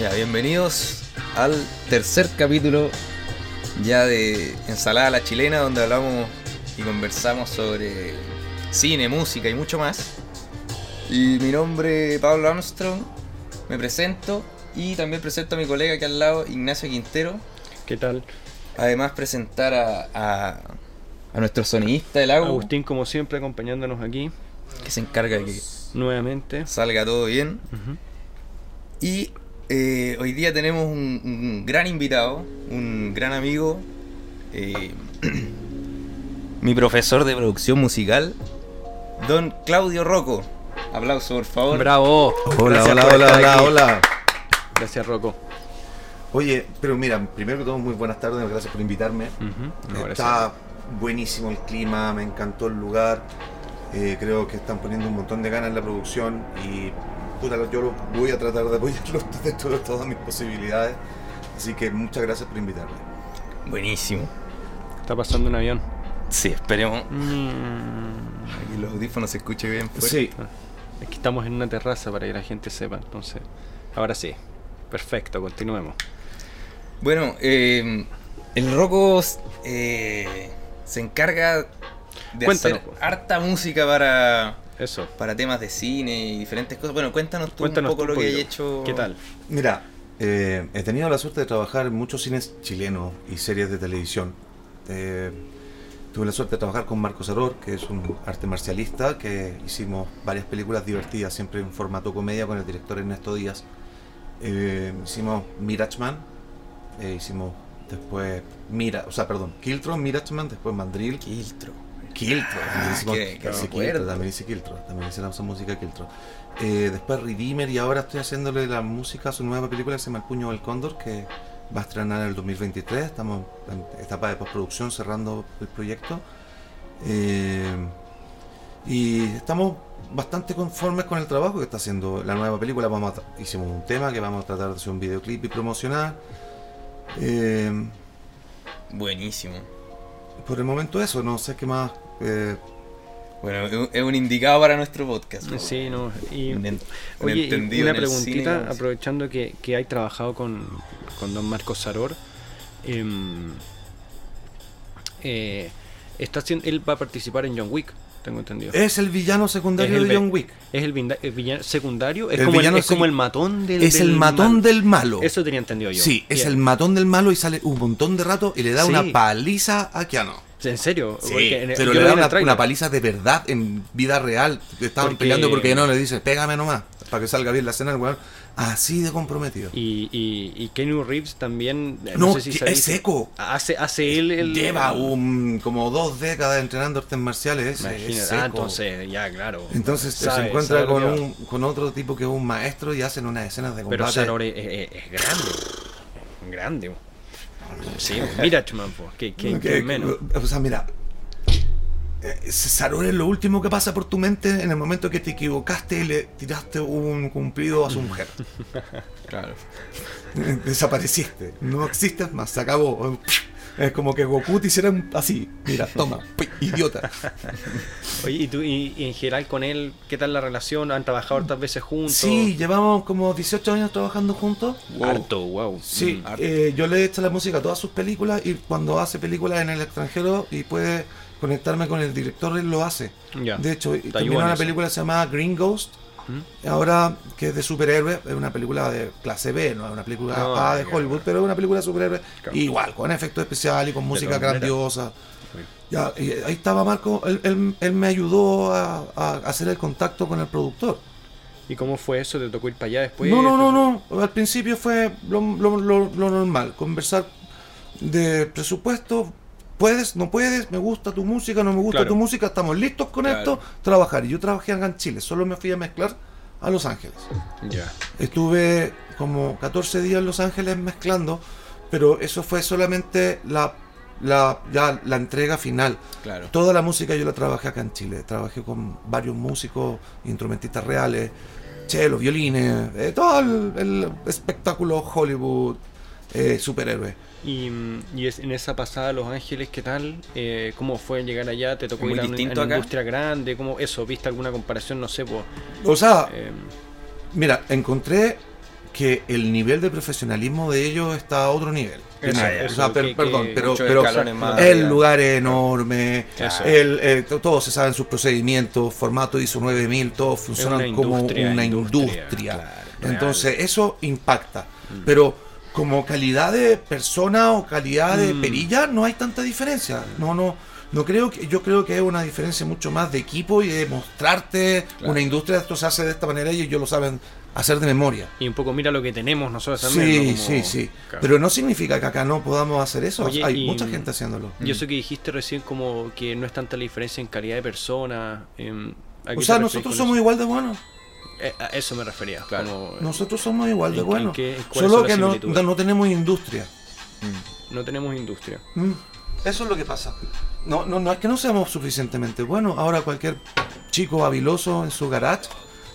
Ya, bienvenidos al tercer capítulo ya de Ensalada a la Chilena, donde hablamos y conversamos sobre cine, música y mucho más. Y mi nombre es Pablo Armstrong, me presento y también presento a mi colega aquí al lado, Ignacio Quintero. ¿Qué tal? Además presentar a, a, a nuestro sonidista del agua, Agustín, como siempre, acompañándonos aquí que se encarga de que nuevamente. salga todo bien. Y eh, hoy día tenemos un, un gran invitado, un gran amigo, eh, mi profesor de producción musical, don Claudio Rocco. Aplauso, por favor. ¡Bravo! Hola, Gracias hola, hola, hola, aquí. hola. Gracias, Rocco. Oye, pero mira, primero que todo, muy buenas tardes, gracias por invitarme. Está buenísimo el clima, me encantó el lugar. eh, creo que están poniendo un montón de ganas en la producción y puta, yo lo voy a tratar de apoyarlo dentro de todas mis posibilidades. Así que muchas gracias por invitarme. Buenísimo. Está pasando un avión. Sí, esperemos Mm. que los audífonos se escuchen bien. fuerte. Sí, Es que estamos en una terraza para que la gente sepa, entonces. Ahora sí. Perfecto, continuemos. Bueno, eh, el Rocco eh, se encarga de Cuéntanos, hacer pues. harta música para, Eso. para temas de cine y diferentes cosas. Bueno, cuéntanos tú Cuéntanos un poco tú lo que hay hecho. ¿Qué tal? Mira, eh, he tenido la suerte de trabajar en muchos cines chilenos y series de televisión. Eh, tuve la suerte de trabajar con Marcos Aror, que es un arte marcialista, que hicimos varias películas divertidas, siempre en formato comedia con el director Ernesto Díaz. Eh, hicimos Mirachman, eh, hicimos después Mira, o sea, perdón, Kiltron, Mirachman, después Mandrill, Quiltro. Kiltro, también Ah, me sí, acuerdo. Kiltro, también hice Kiltro, también hice la música Kiltro. Eh, después Redeemer y ahora estoy haciéndole la música a su nueva película que se llama El Puño del Cóndor, que va a estrenar en el 2023. Estamos en etapa de postproducción cerrando el proyecto. Eh, y estamos bastante conformes con el trabajo que está haciendo la nueva película. Vamos a hicimos un tema que vamos a tratar de hacer un videoclip y promocionar. Eh, Buenísimo. por el momento eso, no sé qué más. Eh, Bueno, es un- indicado para nuestro podcast. po. Sí, no. Y, Un, en- un Oye, y una cine, preguntita, aprovechando que, que hay trabajado con, con don Marcos Saror. em, eh, está él va a participar en John Wick, tengo entendido. es el villano secundario el de John Wick. Es el, vinda- el villano secundario, es, El como, el, villano es como el matón del Es el del matón mal. del malo. Eso tenía entendido yo. Sí, es el matón del malo y sale un montón de rato y le da Sí. una paliza a Keanu. ¿En serio? Sí, Porque pero le da una, paliza de verdad en vida real. Estaban Porque- peleando porque Keanu le dice, pégame nomás, para que salga bien la escena, el weón. Así de comprometido. Y, y, y Keanu Reeves también. eh, No, sé si sabéis- es seco. Hace, hace él el. Lleva un, como dos décadas entrenando artes marciales. Es, Ah, entonces, ya, claro. Entonces Sabe- se encuentra sabe con, un, con otro tipo que es un maestro y hacen unas escenas de combate. Pero Saror es, es- es grande. Grande. Sí, mira, que, que, que Que- menos. O sea, mira. Eh, Saror es lo último que pasa por tu mente en el momento que te equivocaste y le tiraste un cumplido a su mujer. Claro. Eh, Desapareciste. No existes más. Se acabó. Es como que Goku te hiciera un- así. Mira, toma. Idiota. Oye, ¿y tú y, y en general con él, qué tal la relación? ¿Han trabajado hartas veces juntos? Sí, llevamos como 18 años trabajando juntos. Harto, wow. Sí, Mm, harto. eh, yo le he hecho la música a todas sus películas y cuando hace películas en el extranjero y puede conectarme con el director, él lo hace. De hecho, terminó una eso. película que se llama Green Ghost, ¿Mm? ahora que es de superhéroes, es una película de clase B, no es una película Ah, A de Hollywood, pero es una película de superhéroes, Claro. igual, con efectos especiales y con música grandiosa. Ya, y ahí estaba Marco, él, él- él me ayudó a, a hacer el contacto con el productor. ¿Y cómo fue eso? ¿Te tocó ir para allá después? No, no, no, no. Al principio fue lo, lo- lo- lo normal, conversar de presupuesto. Puedes, no puedes, me gusta tu música, no me gusta Claro. tu música, estamos listos con Claro. esto, trabajar. Y yo trabajé acá en Chile, solo me fui a mezclar a Los Ángeles. Ya. Estuve como 14 días en Los Ángeles mezclando, pero eso fue solamente la, la, ya la entrega final. Claro. Toda la música yo la trabajé acá en Chile. Trabajé con varios músicos, instrumentistas reales, chelos, violines, eh, todo el, el espectáculo Hollywood, eh, superhéroe. Y, mm, y es- en esa pasada a Los Ángeles, ¿qué tal? Eh, ¿Cómo fue llegar allá? ¿Te tocó ¿Muy ir a una, a industria grande? ¿Cómo eso? ¿Viste alguna comparación? No sé, pues. O sea, eh, mira, encontré que el nivel de profesionalismo de ellos está a otro nivel. Eso, eso, o sea, per- que- perdón, que pero, pero escalones más el lugar es enorme, Eso. el, eh, to- todos se saben sus procedimientos, formato ISO 9000, todos funcionan una como una industria, industria. claro, real. Entonces, eso impacta. Pero como calidad de persona o calidad de Mm. perilla, no hay tanta diferencia. No, no. No creo que, yo creo que es una diferencia mucho más de equipo y de mostrarte Claro. una industria, esto se hace de esta manera y ellos lo saben hacer de memoria. Y un poco mira lo que tenemos nosotros también. Sí, ¿no? Como- sí, sí. Claro. Pero no significa que acá no podamos hacer eso. Oye, Hay y- mucha gente haciéndolo. Y eso que dijiste recién como que no es tanta la diferencia en calidad de persona. em, ¿a qué O sea, nosotros somos igual de buenos. Eh, a eso me refería. Claro. como, eh, Nosotros somos igual de ¿En- en buenos. qué- Solo que no, no tenemos industria. no tenemos industria. Mm, Eso es lo que pasa. No, no, no es que no seamos suficientemente buenos. Ahora cualquier chico habiloso en su garage,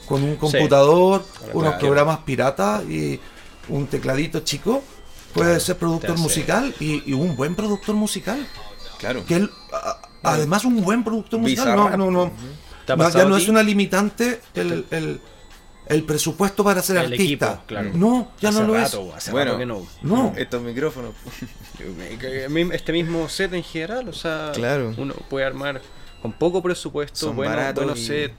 con un computador, unos claro. programas piratas y un tecladito chico, puede ser productor musical y, y un buen productor musical. Claro. Que él, a- además un buen productor musical. No, no, no. ¿Te ha No, pasado ya no es una limitante el, el, el presupuesto para ser El artista. equipo, claro. No, ya Hace no lo rato, es. Hace Bueno. rato que no. No. Estos micrófonos. Este mismo set en general, o sea, Claro. uno puede armar con poco presupuesto, Son bueno, buenos y- set.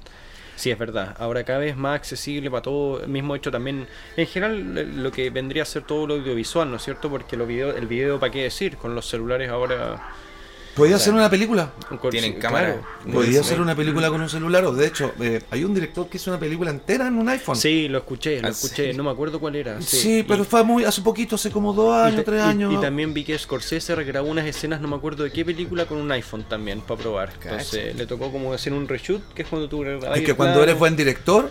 Sí, es verdad. Ahora cada vez más accesible para todo. Mismo hecho también, en general, eh, lo que vendría a ser todo lo audiovisual, ¿no es cierto? Porque los video, el video, ¿para qué decir? Con los celulares ahora... Podía hacer una película. Tienen sí, cámara. claro. Podía Sí. hacer una película con un celular. O de hecho, eh, hay un director que hizo una película entera en un iPhone. Sí, lo escuché, lo Ah, escuché. sí. No me acuerdo cuál era. Sí, pero fue muy hace poquito, hace como dos años, tres años. Y, también vi que Scorsese regrabó unas escenas, no me acuerdo de qué película, con un iPhone también, para probar. Entonces le tocó como hacer un reshoot, que es cuando tú grabas. es que cuando claro, eres buen director,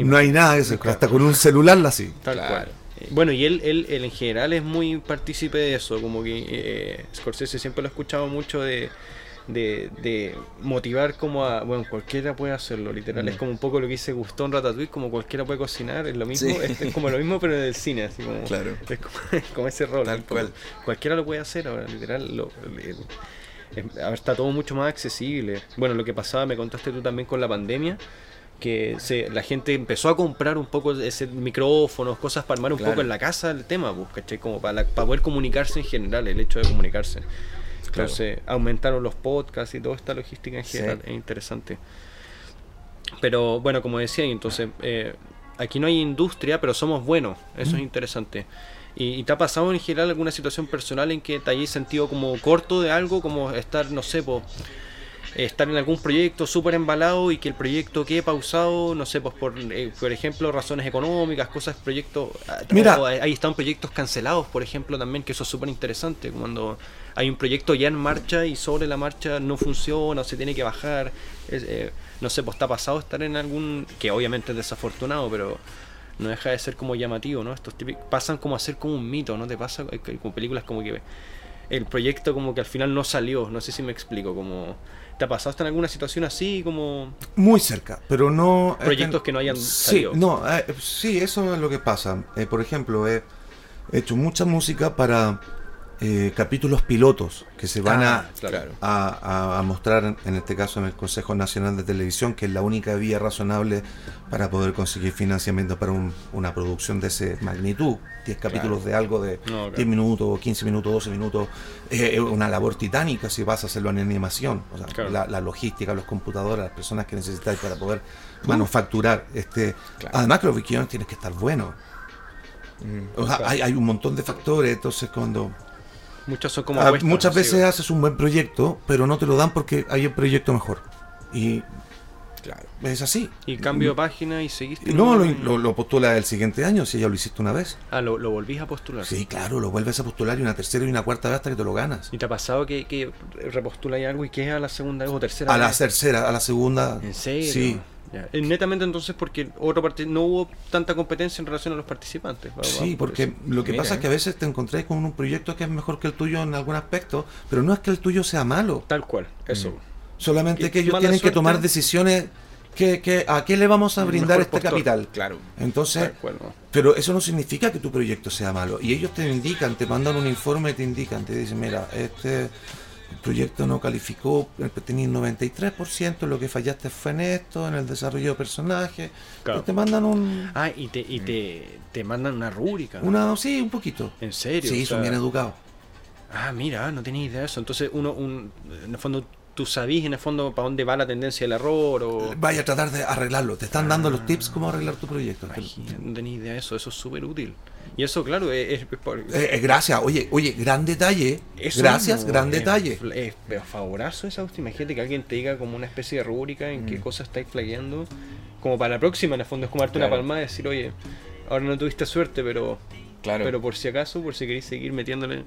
no hay nada de eso. Hasta con un celular la así. Tal Claro. cual. Eh, Bueno, y él, él, él en general es muy partícipe de eso, como que eh, Scorsese siempre lo he escuchado mucho de, de, de motivar como a, bueno, cualquiera puede hacerlo, literal, es como un poco lo que dice Gustón Ratatouille, como cualquiera puede cocinar, es lo mismo, Sí. es, es como lo mismo pero del cine, así como, Claro. es como, es como ese rol, Tal cual. cualquiera lo puede hacer ahora, literal, lo, el- es- está todo mucho más accesible. Bueno, lo que pasaba, me contaste tú también con la pandemia, que se, la gente empezó a comprar un poco ese micrófonos, cosas para armar un Claro. poco en la casa el tema, pues, ¿cachai? Como para, la- para poder comunicarse en general, el hecho de comunicarse. Entonces, aumentaron los podcasts y toda esta logística en Sí. general, es interesante. Pero bueno, como decía, entonces eh, aquí no hay industria, pero somos buenos, eso es interesante. ¿Y, y te ha pasado en general alguna situación personal en que te hayas sentido como corto de algo, como estar, no sé, po, estar en algún proyecto súper embalado y que el proyecto quede pausado, no sé, pues por, eh, por ejemplo, razones económicas, cosas, proyectos... ah, Mira. o ahí están proyectos cancelados, por ejemplo, también, que eso es súper interesante, cuando hay un proyecto ya en marcha y sobre la marcha no funciona o se tiene que bajar. Es, eh, no sé, pues está pasado estar en algún... que obviamente es desafortunado, pero no deja de ser como llamativo, ¿no? Estos típicos pasan como a ser como un mito, ¿no? Te pasa con películas como que el proyecto como que al final no salió, no sé si me explico, como... ¿Te ha pasado hasta en alguna situación así, como... Muy cerca, pero no. Proyectos que no hayan Sí, salido. no, eh, sí, eso es lo que pasa. Eh, por ejemplo, he hecho mucha música para eh, capítulos pilotos que se van Ah, a, claro. a, a- a mostrar, en, este caso, en el Consejo Nacional de Televisión, que es la única vía razonable para poder conseguir financiamiento para un- una producción de ese magnitud. 10 capítulos de algo de No, claro. 10 minutos, 15 minutos, 12 minutos. eh, Es una labor titánica si vas a hacerlo en animación. O sea, la, la logística, los computadores, las personas que necesitáis para poder manufacturar. este. Además que los guiones tienen que estar buenos. Mm. O sea, hay, hay un montón de factores, entonces cuando... Muchos son como Ah, muchas veces haces un buen proyecto, pero no te lo dan porque hay un proyecto mejor. Y Claro. es así. Y cambio de página y seguiste. No, lo, lo, lo postulas el siguiente año si ya lo hiciste una vez. Ah, lo, lo volvís a postular. Sí, claro, lo vuelves a postular y una tercera y una cuarta vez hasta que te lo ganas. ¿Y te ha pasado que, que repostuláis algo y que es a la segunda vez o tercera A la tercera, a la segunda. ¿En serio? Sí. Ya. Eh, Netamente entonces porque otro no hubo tanta competencia en relación a los participantes. Sí, por porque lo que Mira, pasa es que a veces te encontráis con un proyecto que es mejor que el tuyo en algún aspecto, pero no es que el tuyo sea malo. Tal cual, eso. Mm. Solamente que ellos tienen que tomar decisiones que, que a qué le vamos a brindar este postor. capital. Claro. Entonces, Tal cual, ¿no? pero eso no significa que tu proyecto sea malo. Y ellos te indican, te mandan un informe, te indican, te dicen, mira, este el proyecto no calificó, eh, tenías 93%, lo que fallaste fue en esto, en el desarrollo de personajes. Claro. Te mandan un... Ah, y te, y te, te mandan una rúbrica. Una, sí, un poquito. ¿En serio? Sí, O son bien educados. Ah, mira, no tenía idea de eso. Entonces, uno, un, en el fondo, tú sabís en el fondo para dónde va la tendencia del error o... Vaya a tratar de arreglarlo. Te están dando los tips cómo arreglar tu proyecto. Imagina, no tenía idea de eso, eso es súper útil. Y eso, claro, es... es por- Eh, eh, gracias, oye, oye, gran detalle. eso gracias, mismo, gran es- detalle. Es, favorazo esa hostia. Imagínate que alguien te diga como una especie de rúbrica en Mm. qué cosas estáis flagueando. Como para la próxima, en el fondo, es como darte una palmada y decir, oye, ahora no tuviste suerte, pero Claro. pero por si acaso, por si queréis seguir metiéndole.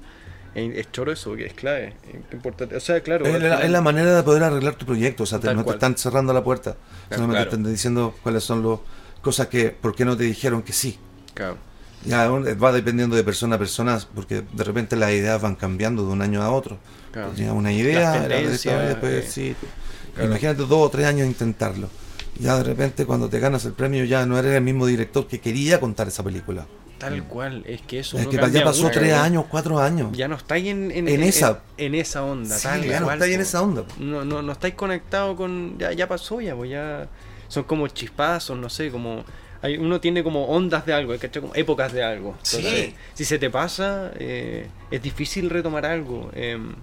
en- Es choro eso, que es clave. es importante. O sea, claro. Es la, es la manera de poder arreglar tu proyecto. O sea, te- no te están cerrando la puerta. Solamente claro. te están diciendo cuáles son las cosas que, por qué no te dijeron que sí. Claro. Ya va dependiendo de persona a persona, porque de repente las ideas van cambiando de un año a otro. Claro. Tenía una idea, después eh, sí. claro. Imagínate dos o tres años intentarlo. Ya de repente cuando te ganas el premio ya no eres el mismo director que quería contar esa película. Tal cual, es que eso. es uno que ya pasó tres años, cuatro años. Ya no estáis en, en, En esa. En, esa onda, Sí, tal ya no cual, está ahí en esa onda. No, no, no estáis conectados con. Ya, ya pasó, ya, pues ya. Son como chispazos, no sé, como. Hay, uno tiene como ondas de algo, ¿cachai? Como épocas de algo. Sí. Si se te pasa, eh, es difícil retomar algo. em,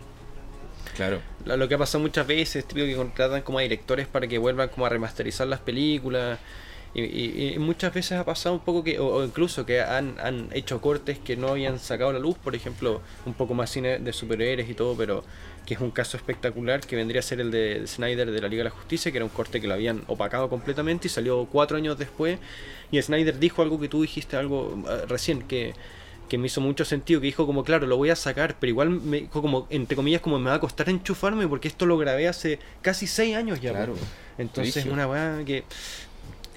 Claro. lo que ha pasado muchas veces, típico que contratan como a directores para que vuelvan como a remasterizar las películas. Y, y- y muchas veces ha pasado un poco que, o, o incluso que han, han hecho cortes que no habían sacado a la luz, por ejemplo, un poco más cine de superhéroes y todo, pero que es un caso espectacular que vendría a ser el de Snyder de la Liga de la Justicia, que era un corte que lo habían opacado completamente y salió cuatro años después. Y Snyder dijo algo que tú dijiste algo eh, recién, que, que me hizo mucho sentido, que dijo como, claro, lo voy a sacar, pero igual me dijo como, entre comillas, como me va a costar enchufarme porque esto lo grabé hace casi seis años ya. Claro. po". Entonces Brígido. una weá que...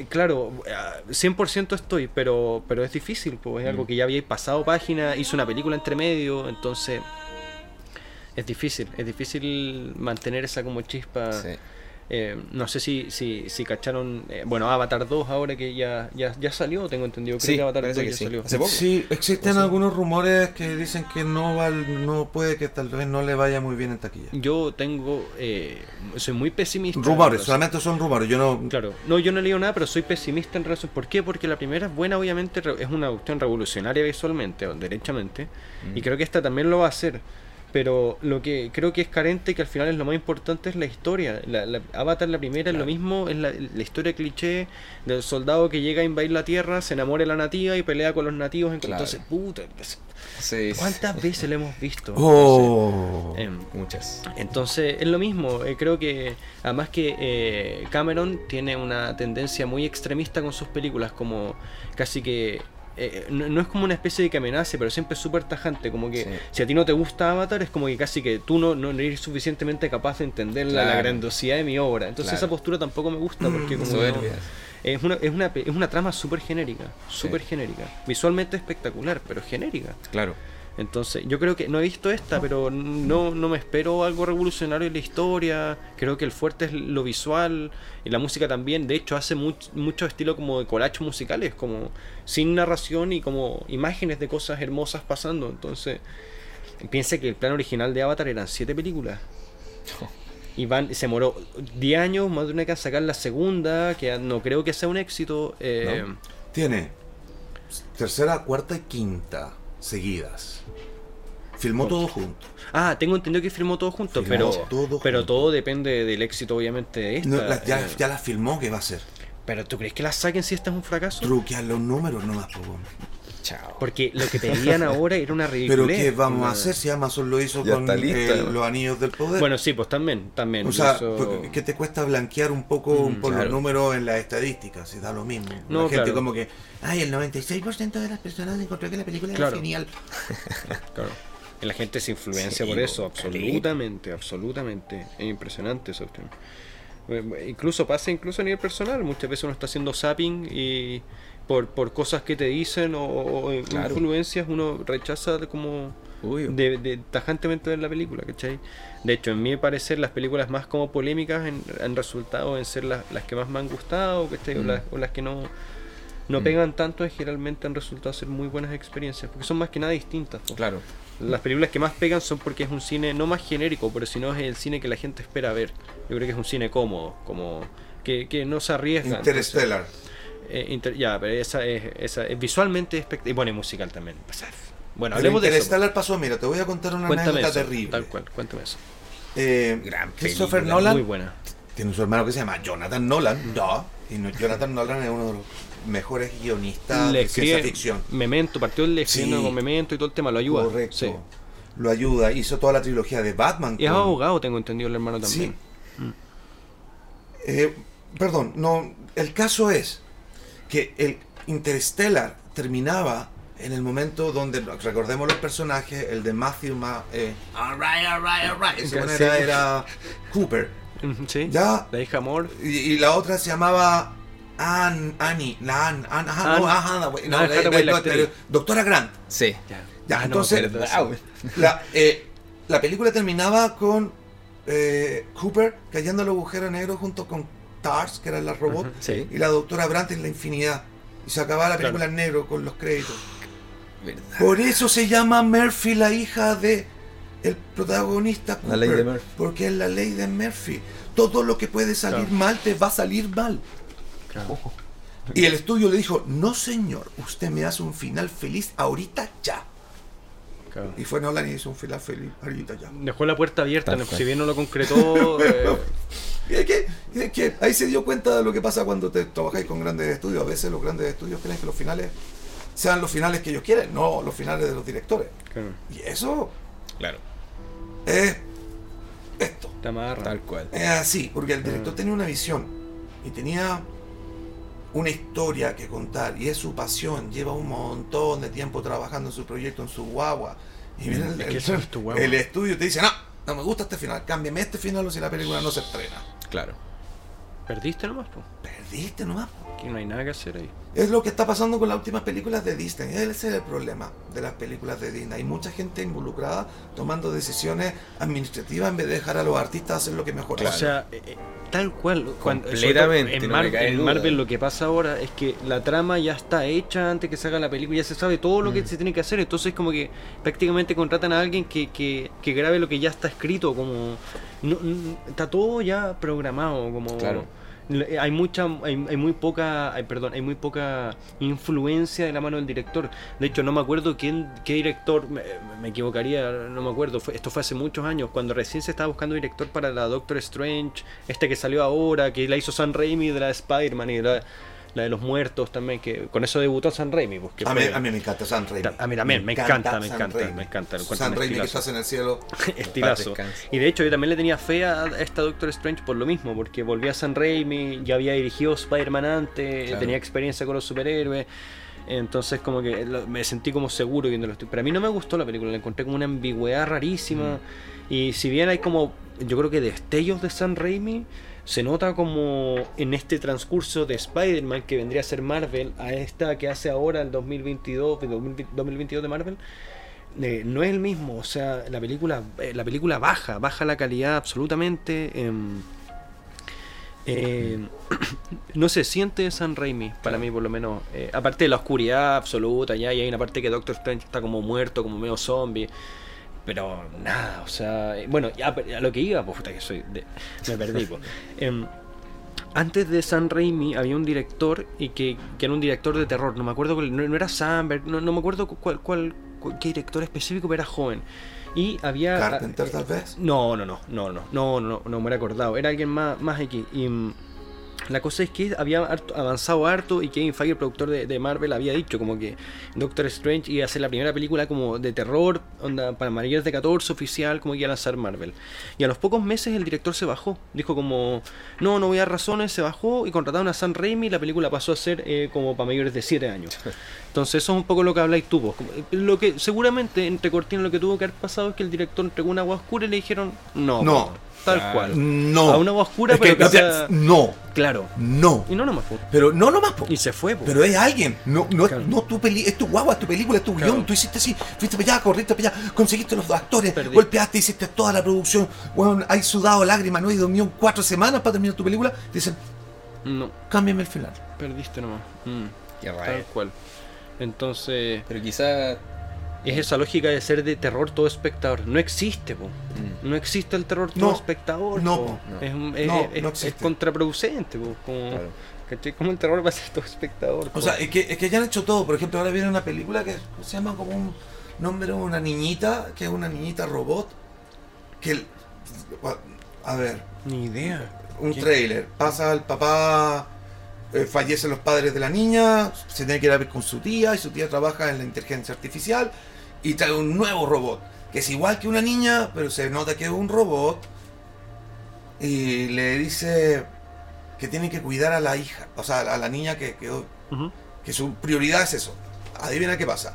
Claro, ah, 100% estoy, pero pero es difícil, pues es algo Mm. que ya habíais pasado página, hizo una película entre medio, entonces es difícil, es difícil mantener esa como chispa. Sí. Eh, no sé si, si, si cacharon, eh, bueno, Avatar 2 ahora que ya, ya, ya salió, tengo entendido, creo Sí, que Avatar 2 parece ya que sí. salió. Hace poco. Sí, existen algunos rumores que dicen que no va, no puede que tal vez no le vaya muy bien en taquilla. Yo tengo, eh, soy muy pesimista. en Rumores, solamente son rumores. Yo no. Claro, no, yo no he leído nada, pero soy pesimista en relación. ¿Por qué? Porque la primera es buena, obviamente, re- es una cuestión revolucionaria visualmente, o derechamente, y Mm. creo que esta también lo va a hacer. Pero lo que creo que es carente, que al final es lo más importante, es la historia. La, la- Avatar, la primera, es lo mismo, es la, la historia cliché del soldado que llega a invadir la tierra, se enamora de la nativa y pelea con los nativos. Claro. Entonces, puta, Sí, sí. ¿cuántas veces lo hemos visto? Oh. Em, Muchas. entonces es lo mismo, eh, creo que además que eh, Cameron tiene una tendencia muy extremista con sus películas, como casi que... eh, no, no es como una especie de que amenace, pero siempre es súper tajante, como que Sí. si a ti no te gusta Avatar es como que casi que tú no, no eres suficientemente capaz de entender la- la, grandiosidad de mi obra. Entonces Claro. esa postura tampoco me gusta porque como no- es, una, es, una, es una trama súper genérica, súper genérica. Visualmente espectacular, pero genérica. Claro. Entonces, yo creo que no he visto esta, pero no, no me espero algo revolucionario en la historia. Creo que el fuerte es lo visual y la música también. De hecho, hace much- mucho estilo como de collage musicales, como sin narración y como imágenes de cosas hermosas pasando. Entonces, piense que el plan original de Avatar eran siete películas. Y van, se moró 10 años, más de una que sacar la segunda, que no creo que sea un éxito. eh. Tiene tercera, cuarta y quinta seguidas. Filmó todo junto. Ah, tengo entendido que firmó todo junto, pero todo pero junto. todo depende del éxito obviamente de esta. No, la- ya, eh, ya la filmó, ¿qué va a hacer? Pero ¿tú crees que la saquen si esta es un fracaso? Truquear los números nomás, po. Chao. Porque lo que pedían ahora era una Pero ridiculez. ¿qué vamos a hacer si Amazon lo hizo Ya con lista, eh, ¿no? los anillos del poder? Bueno, sí, pues también, también. o sea, eso- porque- ¿qué te cuesta blanquear un poco Mm, por claro. los números en las estadísticas? Si da lo mismo. No, la gente claro. como que, ay, el 96% de las personas encontró que la película Claro. era genial. Claro. Y La gente se influencia Sí, por eso, absolutamente, absolutamente. Es impresionante cuestión. Eh, Incluso pasa incluso a nivel personal, muchas veces uno está haciendo zapping y por, por cosas que te dicen o, o Claro. influencias uno rechaza de como de, de- tajantemente ver la película, ¿cachai? De hecho, en mi parecer, las películas más como polémicas en- han resultado en ser las, las que más me han gustado, ¿cachai? O, Mm. las, o las que no... no Mm. pegan tanto y generalmente han resultado ser muy buenas experiencias, porque son más que nada distintas. po. Claro. Las películas que más pegan son porque es un cine no más genérico, pero si no es el cine que la gente espera ver. Yo creo que es un cine cómodo, como que, que no se arriesga. Interstellar. Inter- ya, pero esa es, esa es visualmente espectacular. Y bueno, y musical también. Bueno, hablemos de eso. Interstellar pasó, mira, te voy a contar una Cuéntame anécdota eso, terrible. Tal cual, cuéntame eso. Eh, Gran Christopher película, Nolan Muy buena. tiene su hermano que se llama Jonathan Nolan. No. Y no- Jonathan Nolan es uno de los mejores guionistas Le de ciencia ficción. Memento, partió el escribiendo Sí. con Memento y todo el tema, lo ayuda. Correcto. Sí. Lo ayuda. Hizo toda la trilogía de Batman. Y es con- abogado, tengo entendido el hermano también. Eh, perdón, no. El caso es que el Interstellar terminaba en el momento donde recordemos los personajes, el de Matthew Ma, eh, bueno era, era Cooper. Sí. Ya. La hija Amor. Y, y la otra se llamaba Ann, Annie, la Ann, Ann, ajá, no, Ann- ajá, Hathaway, no, Ann Hathaway, la no, actriz. eh, Doctora Grant. Sí. Ya, Ya, Ah, no, entonces, wow. La, eh, la película terminaba con eh, Cooper cayendo al agujero negro junto con Tars, que era la robot, Ujú, sí. y la doctora Brandt en la infinidad. Y se acababa la Claro. película en negro con los créditos. Verdad. Por eso se llama Murphy la hija de el protagonista La ley Cooper, de Murphy. Porque es la ley de Murphy. Todo lo que puede salir Claro. mal te va a salir mal. Claro. Y el estudio le dijo, no señor, usted me hace un final feliz ahorita ya. Claro. Y fue Nolan y hizo un final feliz ahorita ya. Dejó la puerta abierta, si bien no lo concretó. eh, Y es que, y es que ahí se dio cuenta de lo que pasa cuando te trabajáis con grandes estudios. A veces los grandes estudios creen que los finales sean los finales que ellos quieren, no los finales de los directores. claro, Y eso Claro. es esto. te amarra. Tal cual. Es así, porque el director Ah. tenía una visión y tenía una historia que contar y es su pasión. Lleva un montón de tiempo trabajando en su proyecto, en su guagua. Y viene el, Es que el- guagua. el estudio y te dice, no, no me gusta este final, cámbiame este final o si la película no se estrena. Claro. Perdiste nomás, po. Perdiste nomás. po. Aquí no hay nada que hacer ahí. Es lo que está pasando con las últimas películas de Disney. Ese es el problema de las películas de Disney. Hay mucha gente involucrada tomando decisiones administrativas en vez de dejar a los artistas hacer lo que mejor Claro. O sea, eh, eh, tal cual. Cuando, Completamente, en, no Mar- en. Marvel lo que pasa ahora es que la trama ya está hecha antes que se haga la película, ya se sabe todo lo que Mm. se tiene que hacer. Entonces, como que prácticamente contratan a alguien que, que, que grabe lo que ya está escrito. Como no- está todo ya programado. Como Claro. Le- hay mucha hay, muy poca hay, perdón hay muy poca influencia de la mano del director. De hecho no me acuerdo quién qué director me, equivocaría no me acuerdo. Fue- esto fue hace muchos años cuando recién se estaba buscando director para la Doctor Strange esta que salió ahora que la hizo San Raimi de la de Spider-Man y la, la de los muertos también que con eso debutó San Raimi pues, que A mí, a mí me encanta San Raimi. A mí también, me encanta, me encanta, Raimi. me encanta, San Raimi que estás en el cielo. estilazo. Y de hecho yo también le tenía fe a esta Doctor Strange por lo mismo, porque volvía a San Raimi, ya había dirigido Spider-Man antes, Claro. tenía experiencia con los superhéroes. Entonces como que me sentí como seguro viéndolo. Pero a mí no me gustó la película, la encontré como una ambigüedad rarísima. Y si bien hay como, yo creo que destellos de San Raimi, se nota como en este transcurso de Spider-Man que vendría a ser Marvel, a esta que hace ahora el 2022, 2022 de Marvel, eh, no es el mismo, o sea, la película, eh, la película baja, baja la calidad absolutamente. em, eh, no se siente San Raimi, para mí por lo menos. Aparte de la oscuridad absoluta, ya, y hay una parte que Doctor Strange está como muerto, como medio zombie. Pero nada, o sea, eh, bueno, ya a lo que iba, pues puta que soy, de- me perdí. pues. Em, antes de San Raimi había un director y que, que era un director de terror, no me acuerdo, cuál- no, no era Samberg, no, no me acuerdo cuál, cuál, cuál- qué director específico, pero era joven. Y había... Carpenter, tal vez. No, no, no, no, no, no, no, no me hubiera acordado. Era alguien más, más X. Y mm, la cosa es que había avanzado harto y Kevin Feige, el productor de, de Marvel, había dicho como que Doctor Strange iba a ser la primera película como de terror, onda, para mayores de 14 oficial, como que iba a lanzar Marvel. Y a los pocos meses el director se bajó. Dijo como, no, no voy a dar razones, se bajó y contrataron a Sam Raimi y la película pasó a ser eh, como para mayores de 7 años. Entonces eso es un poco lo que habláis tú. vos. Como- Lo que seguramente entre cortinas lo que tuvo que haber pasado es que el director entregó una agua oscura y le dijeron, no, No. Tal Claro. cual. No. A una agua oscura, Es pero que sea, No, Claro. no. Y no nomás, po. Pero no nomás, po. Y se fue, po. Pero es alguien, no, no, Claro. no tu peli, es tu guagua, es tu película, es tu Claro. guion, tú hiciste así, fuiste para allá, corriste para allá, conseguiste los dos actores, Perdí. golpeaste, hiciste toda la producción, bueno, hay sudado lágrimas, no hay dormido cuatro semanas para terminar tu película, dicen, No, cámbiame el final. perdiste nomás. Mm. Qué raro. Tal cual. Entonces, Pero quizá. Es esa lógica de ser de terror todo espectador. No existe, po. mm, No existe el terror todo No, espectador. no, po. po. No. Es, un- es- No, es- no es existe. contraproducente, po. Como, claro. ¿cachai? ¿Cómo el terror va a ser todo espectador? O po? sea, es que, es que ya han hecho todo. Por ejemplo, ahora viene una película que se llama como un nombre de una niñita, que es una niñita robot. Que. el- A ver, Ni idea. un ¿Qué? trailer. Pasa el papá, eh, fallecen los padres de la niña, se tiene que ir a ver con su tía y su tía trabaja en la inteligencia artificial y trae un nuevo robot que es igual que una niña, pero se nota que es un robot y le dice que tiene que cuidar a la hija, o sea, a la niña que quedó, que su prioridad es eso. Adivina qué pasa.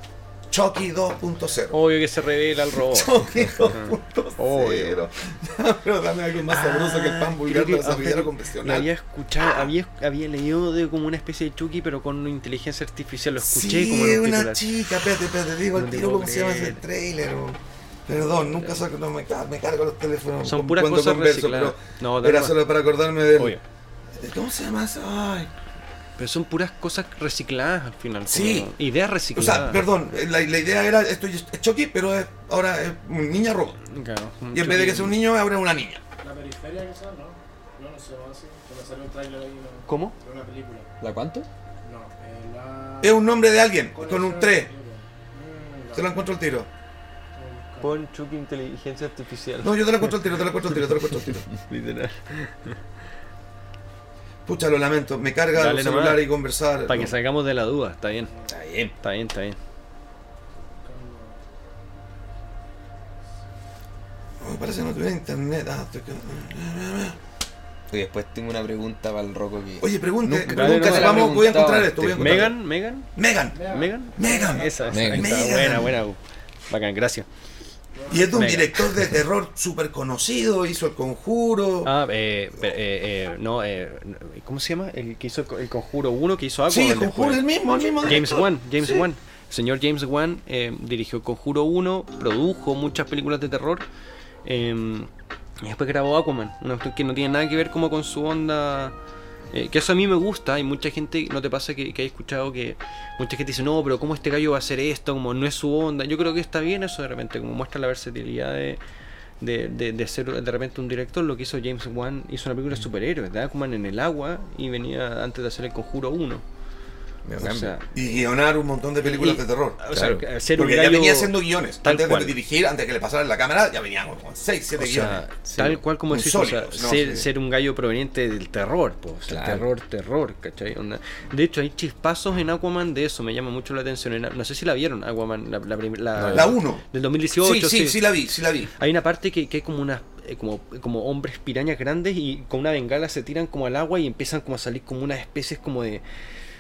Chucky 2.0. Obvio que se revela el robot. Chucky 2.0. Obvio. Pero dame algo más sabroso que el pan vulgar de Lo convencional. había escuchado, había, había leído de como una especie de Chucky, pero con una inteligencia artificial. Lo escuché sí, como en un una titular. chica, espérate, espérate, digo No el tiro cómo se llama ese trailer. o- Perdón, nunca saco, no me, me cargo los teléfonos Son puras cuando cosas converso, pero No, era solo para acordarme de. ¿Cómo se llama eso? Ay. Pero son puras cosas recicladas al final. Sí. Ideas O recicladas. sea, perdón, la, la idea era esto es Chucky, pero es, ahora es un niña robot. Claro, un Y en vez de que sea un niño, ahora es una niña. La periferia quizás, ¿no? No, no se llama así. Me salió un trailer ahí no, ¿Cómo? de una película. ¿La cuánto? No, eh, la... Es un nombre de alguien, con un Conexión 3. Futuro. Mm, Te lo encuentro el tiro. Pon Chucky inteligencia artificial. No, yo te lo encuentro el tiro, te lo encuentro el tiro, te lo encuentro el tiro. Literal. Pucha, lo lamento. Me carga Dale el nomás. celular y conversar. Para que salgamos de la duda. Está bien. Está bien. Está bien, está bien. Me parece que no tuviera internet. Ah, estoy que- Y después tengo una pregunta para el Rocco que. Oye, pregunte. Nunca- pregunta, nunca vamos, voy a encontrar esto. Voy a encontrar Megan, Megan, Megan. Megan. Megan. Esa, esa. Megan. Megan. buena, buena. Bacán, gracias. Y es de un director de terror súper conocido. Hizo El Conjuro. Ah, eh, eh, eh, no, eh, ¿cómo se llama? El que hizo el, Conjuro 1, que hizo Aquaman. sí, El Conjuro, el mismo, el mismo. James. Wan, James Sí. Wan. El señor James Wan eh, dirigió Conjuro 1, produjo muchas películas de terror. eh, y después grabó Aquaman, una que no tiene nada que ver como con su onda. Eh, que eso a mí me gusta. Hay mucha gente, ¿no te pasa que, que hay escuchado que mucha gente dice, no, pero ¿cómo este gallo va a hacer esto? Como no es su onda. Yo creo que está bien eso de repente, como muestra la versatilidad de, de, de, ser de repente un director. Lo que hizo James Wan, hizo una película de superhéroes, Aquaman en el agua y venía antes de hacer el Conjuro 1. O sea, Y guionar un montón de películas Y- de terror. o sea, Claro. ser un Porque ya venía haciendo guiones. tal antes cual. de dirigir, antes de que le pasaran la cámara, ya venían como 6, 7 O sea, guiones. Tal cual como decís, o sea, ser, Sí. ser un gallo proveniente del terror, po, Claro. terror, terror, ¿cachai? Onda- De hecho, hay chispazos en Aquaman de eso, me llama mucho la atención. No sé si la vieron, Aquaman, la, la, prim- la- La 1. del 2018. Sí, sí, sí la vi, sí la vi. Hay una parte que, que hay como unas eh, como, como hombres pirañas grandes y con una bengala se tiran como al agua y empiezan como a salir como unas especies como de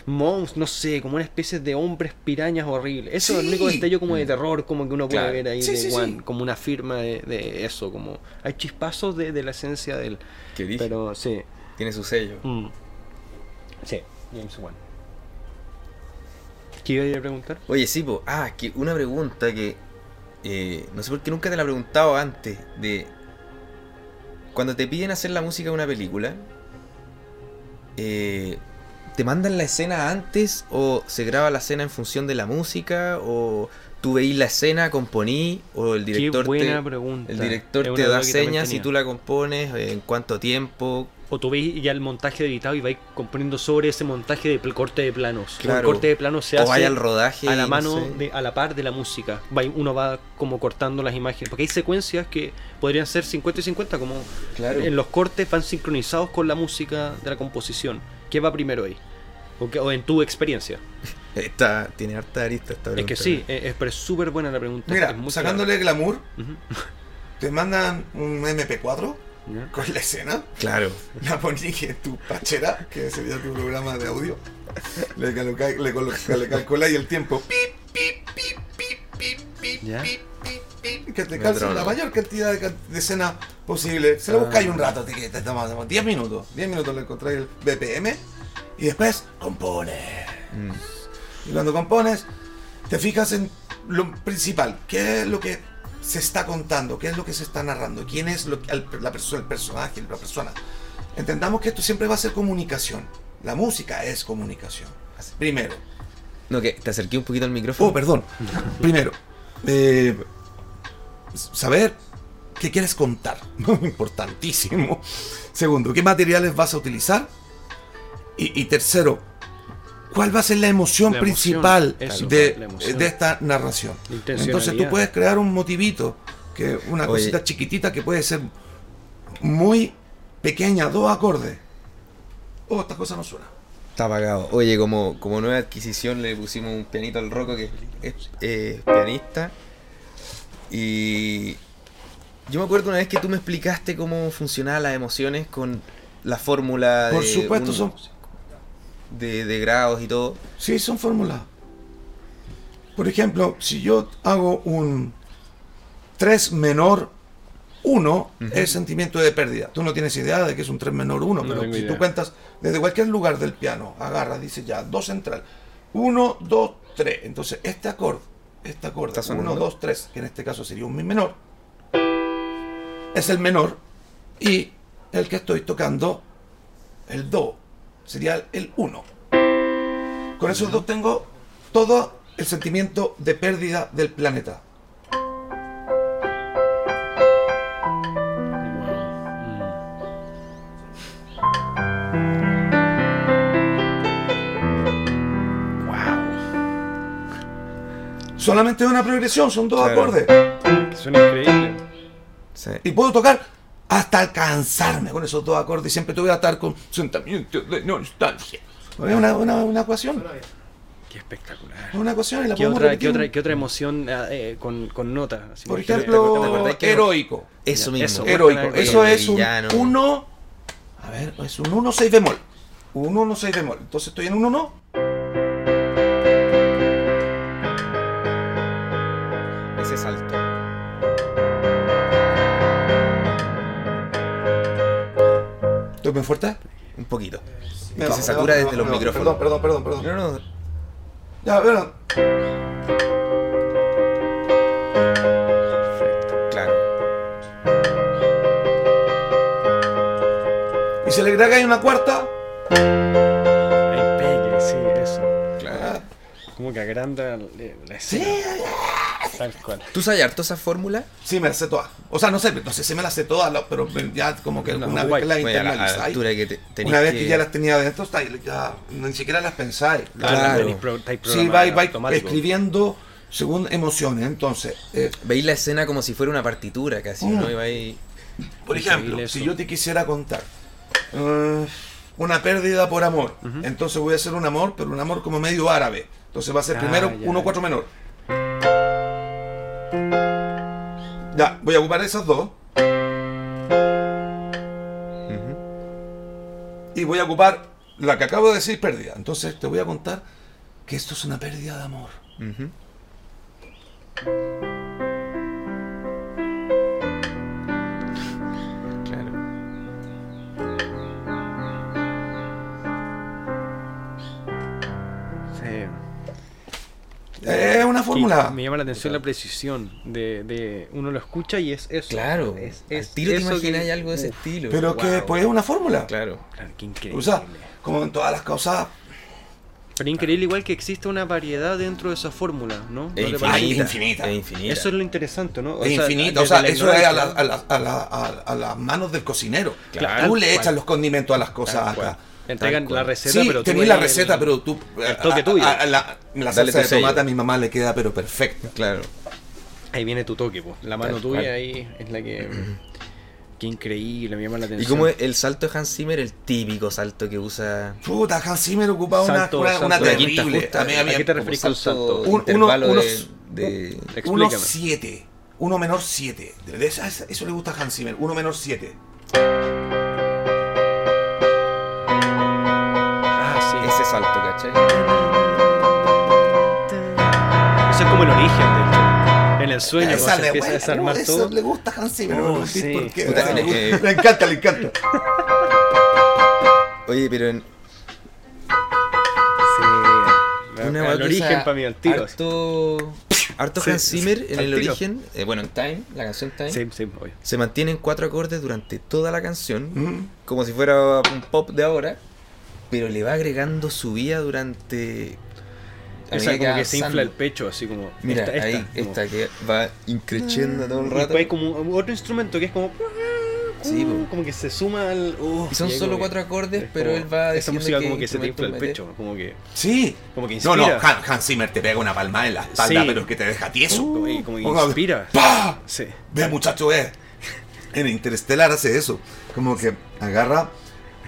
monstruos, no sé, como una especie de hombres pirañas horribles. Eso es el único destello como de terror, como que uno puede ver ahí Sí, de sí, sí. como una firma de, de eso, como hay chispazos de, de la esencia del Que dije, pero sí. Tiene su sello. Mm. Sí, James Wan. ¿Qué iba a ir a preguntar? Oye, sí, po. Ah, que una pregunta que. eh, no sé por qué nunca te la he preguntado antes. De. Cuando te piden hacer la música de una película. eh, ¿Te mandan la escena antes? ¿O se graba la escena en función de la música? ¿O tú veís la escena, componí? ¿O el director Qué buena te, pregunta. el director te da señas y tú la compones? eh, ¿En cuánto tiempo? O tú veis ya el montaje editado y vais componiendo sobre ese montaje de corte de planos. Claro. El corte de planos se ¿O hace vaya al rodaje? a la no mano, sé? de, a la par de la música. Va- uno va como cortando las imágenes. Porque hay secuencias que podrían ser 50 y 50, como Claro. en los cortes van sincronizados con la música de la composición. ¿Qué va primero ahí? O, qué- o en tu experiencia. Está, tiene harta arista esta Es pregunta. que sí, es, es- pero es súper buena la pregunta. Mira, es muy sacándole glamour, te mandan un MP4 Ya. con la escena, Claro. la pones en tu pachera, que sería tu programa de audio, le, coloca, le, le calculáis el tiempo, pip, pip, pip, pip, pip, Ya. que te trono. la mayor cantidad de, de escenas posible. Se lo Ah. buscáis un rato, te, te, te toma toma 10 minutos, 10 minutos le encontráis el BPM y después compone. Mm. Y cuando compones, te fijas en lo principal, qué es lo que se está contando, qué es lo que se está narrando, quién es lo, el, la perso- el personaje, la persona. Entendamos que esto siempre va a ser comunicación. La música es comunicación. Primero. No, que te acerqué un poquito al micrófono. Oh, perdón. Primero, eh, saber qué quieres contar. Importantísimo. Segundo, qué materiales vas a utilizar. Y, y tercero, cuál va a ser la emoción La emoción, principal eso, de, la emoción. de esta narración. Entonces tú puedes crear un motivito, que una Oye. cosita chiquitita que puede ser muy pequeña, dos acordes. Oh, esta cosa no suena. Está apagado. Oye, como, como nueva adquisición le pusimos un pianito al Rocco que es eh, pianista. Y yo me acuerdo una vez que tú me explicaste cómo funcionaban las emociones con la fórmula Por de, supuesto, un- son, de, de grados y todo. Sí, son fórmulas. Por ejemplo, si yo hago un 3 menor 1, es sentimiento de pérdida. Tú no tienes idea de que es un 3 menor 1, No pero si idea. tú cuentas desde cualquier lugar del piano, agarras, dice ya, 2 central, 1, 2, 3. Entonces, este acorde, este acorde, ¿Está sonando? 1, 2, 3, que en este caso sería un mi menor, es el menor, y el que estoy tocando, el do, sería el 1. Con esos dos tengo todo el sentimiento de pérdida del planeta. Solamente es una progresión, son dos Claro. acordes. Suena increíble. Sí. Y puedo tocar hasta alcanzarme con esos dos acordes. Y siempre te voy a estar con sentimiento de nostalgia. Es una, una, una ecuación. Qué espectacular. Es una ecuación y la ¿Qué podemos otra, qué otra, qué otra emoción ah, eh, con, con notas? Así, Por ¿te- te- ejemplo, ¿te heroico. Eso mismo. eso. Heroico. Eso es un villano. 1. A ver, es un 1, 6 bemol. Un 1, 6 bemol. Entonces estoy en un 1. ¿Estoy bien fuerte? Un poquito. Me que se me satura desde me los micrófonos. Perdón, perdón, perdón, perdón. No, no, Ya, verán. claro. Y si le agregáis una cuarta. El pegue, sí, eso. claro. Como que agranda la, Sí, escena. Tal cual. ¿Tú sabes harto esa fórmula? sí, me las sé todas. O sea, no sé, no sé si me las sé todas, la- pero ya como que No, una no, vez que las la, la internalizáis, que te, una vez que... ya las tenía ahí, ya ni siquiera las pensáis. Claro. estáis Sí, vais, vais escribiendo según emociones. Entonces, eh, Veis la escena como si fuera una partitura casi, Mm. ¿no? Y vais... por ejemplo, si yo te quisiera contar eh, una pérdida por amor, entonces voy a hacer un amor, pero un amor como medio árabe. Entonces va a ser Ah, primero ya, 1-4 menor. Ya, voy a ocupar esas dos. Y voy a ocupar la que acabo de decir pérdida. Entonces te voy a contar que esto es una pérdida de amor. Es una fórmula. Que Me llama la atención la precisión de, de uno lo escucha y es eso. Claro. es, Al es te eso imaginas que- algo de ese Uf, estilo. Pero que Wow. pues es una fórmula. Claro. Claro, qué increíble. O sea, como en todas las cosas, Pero increíble igual que existe una variedad dentro de esa fórmula, ¿no? ¿No Es infinita. infinita. Es infinita. Eso es lo interesante, ¿no? es infinito. O sea, eso es a, la- a la- a la- a- las manos del cocinero. Claro. Tú le echas los condimentos a las cosas cual. Entregan la receta, Sí, pero tú tenés la receta, el- pero tú. el toque a- tuyo. a- a la, la Dale salsa de tomate a mi mamá le queda, pero perfecta. Claro. Ahí viene tu toque, pues. La mano Tal tuya cual. ahí es la que. Qué increíble, me llama la Y atención. como el salto de Hans Zimmer, el típico salto que usa... Puta, Hans Zimmer ocupaba una, Salto, una, salto. una terrible. justa. A mí- a mí- ¿A qué te referís con salto? Un- uno- intervalo unos- de, de- Uno Explícame. 7. Uno menor 7. De esa- esa- Eso le gusta a Hans Zimmer. Uno menor 7. Ese salto, ¿cachai? Eso es como el origen, de hecho. En el sueño, Esa cuando se le, empieza a desarmar eso todo. le gusta a Hans Zimmer. Oh, no sí. Puta, le, le encanta, le encanta. Oye, pero en Sí. una el origen para mí al tiro. Harto, harto Sí, Hans Zimmer en al el tiro. origen, eh, bueno, en Time, la canción Time, Sí, sí, obvio. se mantienen cuatro acordes durante toda la canción, Mm. como si fuera un pop de ahora, pero le va agregando subida durante a Esa como que se infla el pecho, así como. Mira, esta, esta, ahí, como- esta que va increciendo todo el Y rato. después hay como otro instrumento que es como. Sí, po. como que se suma al. uh, Y son y solo cuatro acordes, es pero como- él va Esa música como que se te infla el pecho, como que. Sí. Como que No, no, inspira. Han- Hans Zimmer te pega una palmada en la espalda, Sí. pero que te deja tieso. Como, y- como que inspira. ¡Pah! Sí. Ve, muchacho, ve. En Interstellar hace eso. Como que agarra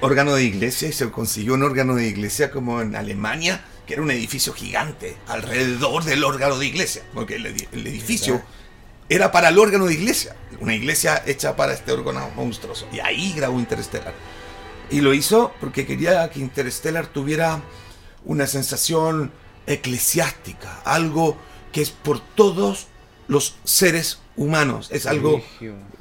órgano de iglesia y se consiguió un órgano de iglesia como en Alemania, que era un edificio gigante alrededor del órgano de iglesia. Porque el, edi- el edificio era para el órgano de iglesia. Una iglesia hecha para este órgano monstruoso. Y ahí grabó Interstellar. Y lo hizo porque quería que Interstellar tuviera una sensación eclesiástica, algo que es por todos los seres humanos. Es algo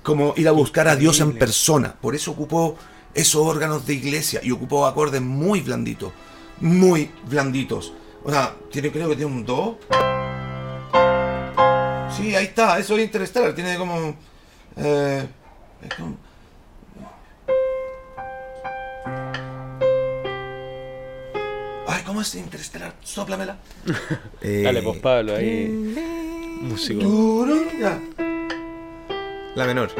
como ir a buscar a Dios en persona. Por eso ocupó esos órganos de iglesia y ocupó acordes muy blanditos, muy blanditos. O sea, tiene, creo que tiene un do. Sí, ahí está, eso es Interstellar, tiene como... eh, es como- Ay, ¿cómo es Interstellar? Sóplamela. Eh, Dale, pues Pablo, ahí. Músico. La menor.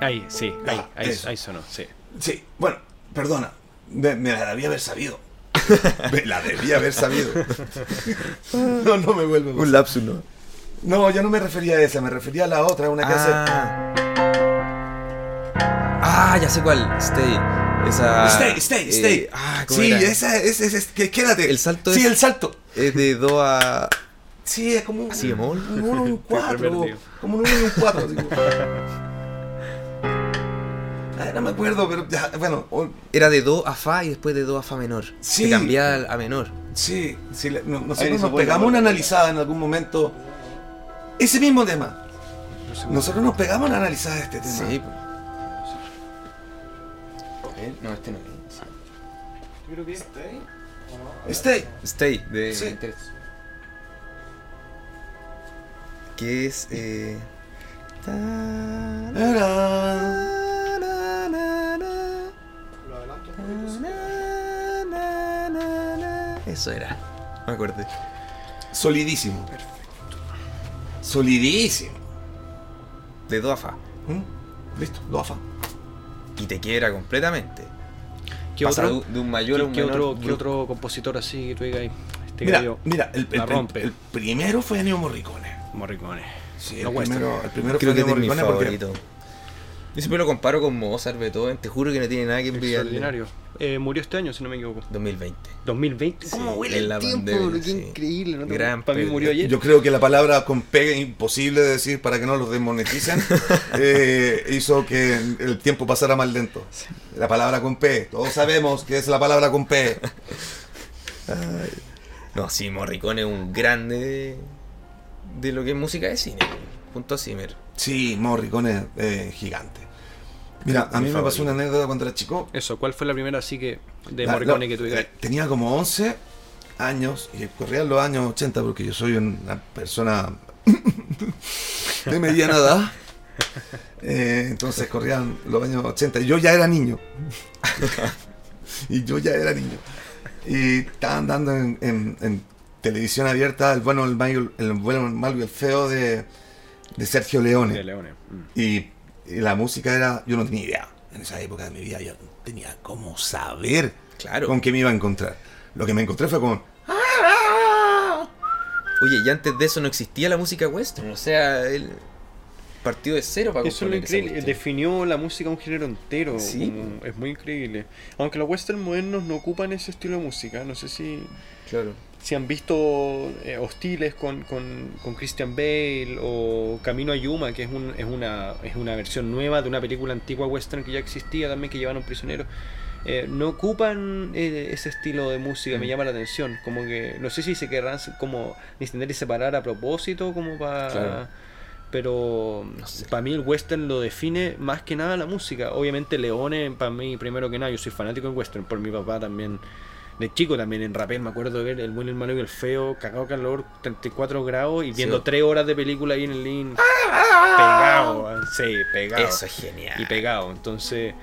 Ahí, sí, ahí, ah, ahí, ahí, sonó, sí. Sí, bueno, perdona, me, me la debía haber sabido. me la debía haber sabido. no, no me vuelvo. Un lapsus, ¿no? No, yo no me refería a esa, me refería a la otra, una que ah. hace. Ah, ya sé cuál. Stay. Esa. Stay, stay, eh, stay. Ah, ¿cómo sí, era? esa es, es, es que Quédate. El salto Sí, es, el salto. Es de do a. Sí, es como. Así, un 1 y un 4. Como un 1 y un 4. Ay, no me acuerdo, pero ya, bueno, o- Era de do a fa y después de do a fa menor. Sí. Se cambiaba a menor. sí, sí, no- nosotros nos pegamos una analizada en algún momento. Ese mismo tema. Nosotros nos pegamos una analizada de este tema. Sí. pues. No, este no. Yo creo que Stay. Stay, de. Sí. Que es. Eh... ta- Eso era. Me acordé. Solidísimo. Solidísimo. De do a fa. ¿Mm? Listo, do a fa. Y te quiebra completamente. ¿Qué Pasa otro? de, un mayor a un ¿Qué, menor. otro, qué otro compositor así que tú digas ahí? Este Mira, gallo, mira, el, el- la el- rompe. el primero fue Ennio Morricone. Morricone. Sí, No el, primero, el primero Creo fue que es Ennio Morricone porque. Yo siempre lo comparo con Mozart, Beethoven. Te juro que no tiene nada que envidiarle. Extraordinario. Eh, murió este año, si no me equivoco. 2020. 2020. Sí, ¿Cómo huele en el la tiempo? pandemia, Qué sí. increíble. ¿no? Gran Para mí murió ayer. yo creo que la palabra con P, imposible de decir para que no los desmoneticen, eh, hizo que el tiempo pasara más lento. La palabra con P, todos sabemos que es la palabra con P. No, sí, Morricone es un grande de, de lo que es música de cine. Junto a Zimmer. Sí, Morricone es gigante. Mira, a mí me pasó una anécdota cuando era chico. Eso, ¿cuál fue la primera así que de La- Morricone la- que digas? eh, Tenía como 11 años y corrían los años 80 porque yo soy una persona de mediana edad. Eh, entonces corrían los años 80 y yo ya era niño. y yo ya era niño. Y estaban dando en, en- en televisión abierta el bueno, el malo, el bueno, el malo y el feo de, de Sergio Leone. De Leone. Mm. Y, y la música era, yo no tenía idea. En esa época de mi vida yo no tenía cómo saber Claro. con qué me iba a encontrar. Lo que me encontré fue con... Oye, y antes de eso no existía la música western. O sea, él partió de cero para Eso es lo increíble, definió la música un género entero. Sí. como- es muy increíble. Aunque los western modernos no ocupan ese estilo de música. No sé si, Claro. Si han visto eh, Hostiles con, con, con Christian Bale o Camino a Yuma, que es, un, es, una, es una versión nueva de una película antigua western que ya existía también, que llevan a un prisionero. Eh, no ocupan eh, ese estilo de música, Mm. me llama la atención. Como que, no sé si se querrán como y separar a propósito, como para. Claro. Pero No sé. para mí el western lo define más que nada la música. Obviamente Leone, para mí primero que nada, yo soy fanático del western, por mi papá también. De chico también en Rapel, me acuerdo de ver El bueno, el malo y el feo, cagado calor, 34 grados y viendo Sí. 3 horas de película ahí en el link. Pegado, sí, pegado Eso es genial. y pegado. Entonces,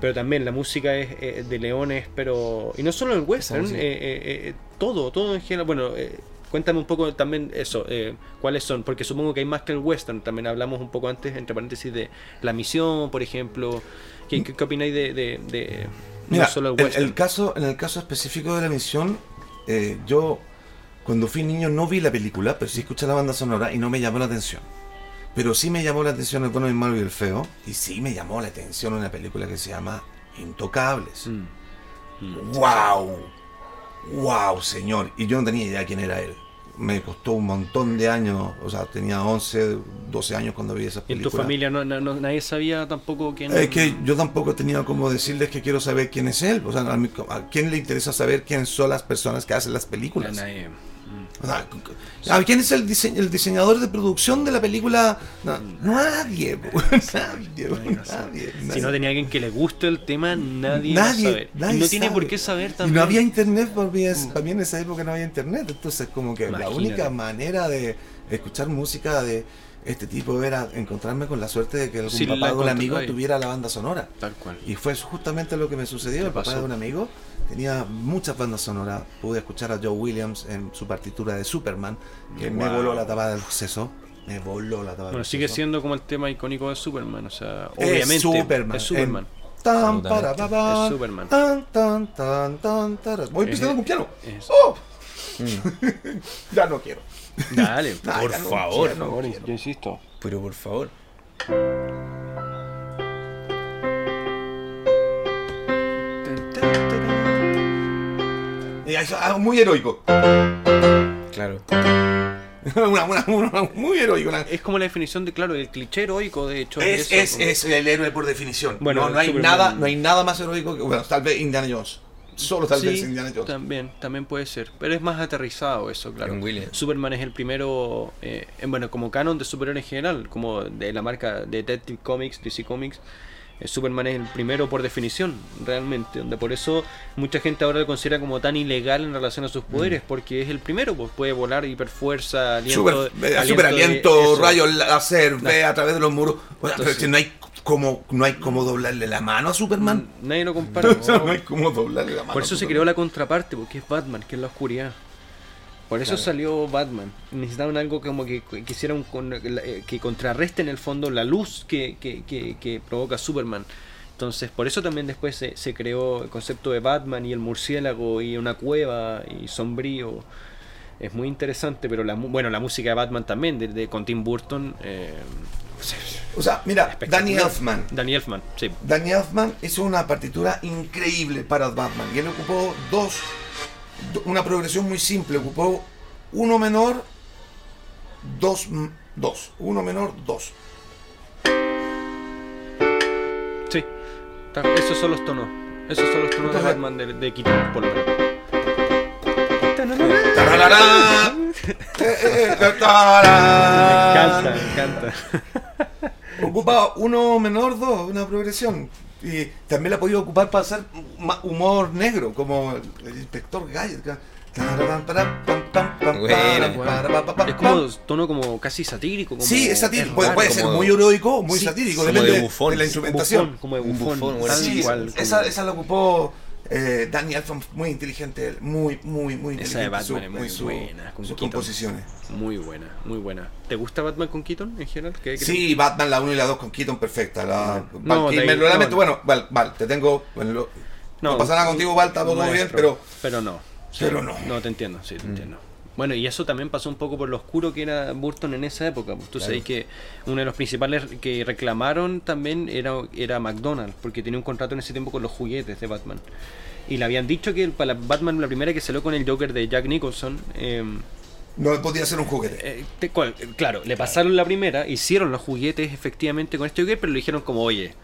Pero también la música es eh, de leones, pero. Y no solo el western, eh, eh, todo, todo en general. Bueno, cuéntame un poco también eso, cuáles son, porque supongo que hay más que el western. También hablamos un poco antes, entre paréntesis, de La Misión, por ejemplo. ¿Qué, qué, qué opináis de, de, de- Mira, no solo el el, western? el caso, en el caso específico de la misión, eh, yo cuando fui niño no vi la película, pero sí escuché la banda sonora y no me llamó la atención. Pero sí me llamó la atención el bueno, el malo y el feo. Y sí me llamó la atención una película que se llama Intocables. Mm. Mm. ¡Wow! ¡Wow, señor! Y yo no tenía idea quién era él. Me costó un montón de años, o sea, tenía 11, 12 años cuando vi esa ¿Y en tu película. familia no, no- nadie sabía tampoco quién Es que yo tampoco tenía como decirles que quiero saber quién es él. O sea, a, mí- ¿a quién le interesa saber quiénes son las personas que hacen las películas? Nadie. O sea, ¿a quién es el, dise- el diseñador de producción de la película? No, nadie, nadie, po, Nadie Si no tenía alguien que le guste el tema, nadie, Nadie, va a saber. Y nadie no tiene sabe. por qué saber Y también. no había internet, para mí en esa época no había internet. Entonces, como que la Imagínate. única manera de escuchar música de este tipo era encontrarme con la suerte de que algún Sí, la papá de un amigo tuviera la banda sonora. Tal cual. Y fue justamente lo que me sucedió. ¿Qué El papá pasó? de un amigo tenía muchas bandas sonoras. Pude escuchar a Joe Williams en su partitura de Superman, que me voló la tapa del seso. Me voló la tapa Bueno, del sigue seso. siendo como el tema icónico de Superman. O sea, Es obviamente. Superman. Es Superman. En Tan, para, pa, pa, Es Superman. Tan, tan, tan, tan, tara. Voy Es- empezando con piano. es- ¡Oh! Mm. ya no quiero. Dale, Por ya no favor. quiero, no Por quiero. yo insisto. Pero por favor. Eso, muy heroico. Claro. Una- una- una- muy heroico. una- Es como la definición de, claro, el cliché heroico, de hecho. Es, eso, es, como- es el héroe por definición. Bueno, no, no hay Superman- nada, no hay nada más heroico que, bueno, tal vez Indiana Jones. Solo tal Sí, vez Indiana Jones. También, también puede ser. Pero es más aterrizado eso, claro. Superman es el primero, eh, en- bueno, como canon de superhéroes en general, como de la marca Detective Comics, DC Comics. Eh, Superman es el primero por definición, realmente. Donde por eso mucha gente ahora lo considera como tan ilegal en relación a sus poderes, porque es el primero, pues puede volar hiperfuerza, aliento, Super, eh, aliento super aliento, rayos láser, ve a través de los muros. Bueno, pero Entonces- que no hay como, no hay como doblarle la mano a Superman. Nadie lo compara. O sea, no hay como doblarle la mano. Por eso se creó la contraparte, porque es Batman, que es la oscuridad. Por eso Claro. salió Batman. Necesitaban algo como que, que con- eh, que contrarreste en el fondo la luz que, que, que- provoca Superman. Entonces, por eso también después se, se creó el concepto de Batman y el murciélago y una cueva y sombrío. Es muy interesante, pero la, bueno, la música de Batman también, de, de- con Tim Burton. eh, O sea, mira. Danny Elfman. Danny Elfman, sí. Danny Elfman hizo una partitura increíble para Batman. Y él ocupó dos, do- una progresión muy simple. Ocupó uno menor, dos, dos. Uno menor, dos. Sí, esos son los tonos. Esos son los tonos de Batman de, de Keaton, por lo menos. ¡Tararará! Eh, eh, eh, Me encanta, me encanta. Ocupa uno menor, dos, una progresión. Y también la ha podido ocupar para hacer humor negro, como el inspector Gadget. Buena. Es como tono como casi satírico. Como Sí, es satírico. Puede, raro, puede como- ser muy heroico, muy Sí, satírico, como depende de la instrumentación. Bufón, como de bufón. bufón, tal bueno, Sí, cual, como- esa, esa la ocupó eh, Danny Elfman, muy inteligente, muy, muy, muy Esa de inteligente. Batman su- es muy su- buena, con sus Keaton. composiciones. Muy buena, muy buena. ¿Te gusta Batman con Keaton en general? ¿Qué? Sí, Batman la 1 y la 2 con Keaton, perfecta. La, No, Val ahí- realmente, no. bueno, Val, Val, te tengo. bueno, lo- no, pasa nada contigo, Val, tampoco bien, pero. Pero no. Pero no. No, te entiendo, sí, te entiendo. Bueno, y eso también pasó un poco por lo oscuro que era Burton en esa época. Pues tú Claro. sabes que uno de los principales que reclamaron también era, era McDonald's, porque tenía un contrato en ese tiempo con los juguetes de Batman. Y le habían dicho que para Batman, la primera que salió con el Joker de Jack Nicholson, eh, No podía ser un juguete. eh, te- cual- claro, le pasaron la primera, hicieron los juguetes efectivamente con este Joker, pero le dijeron como, oye,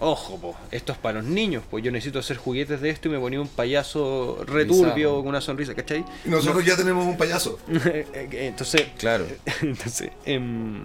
ojo, po, esto es para los niños, pues yo necesito hacer juguetes de esto y me ponía un payaso returbio con una sonrisa, ¿cachai? Y nosotros ya tenemos un payaso. Entonces, Claro. entonces em,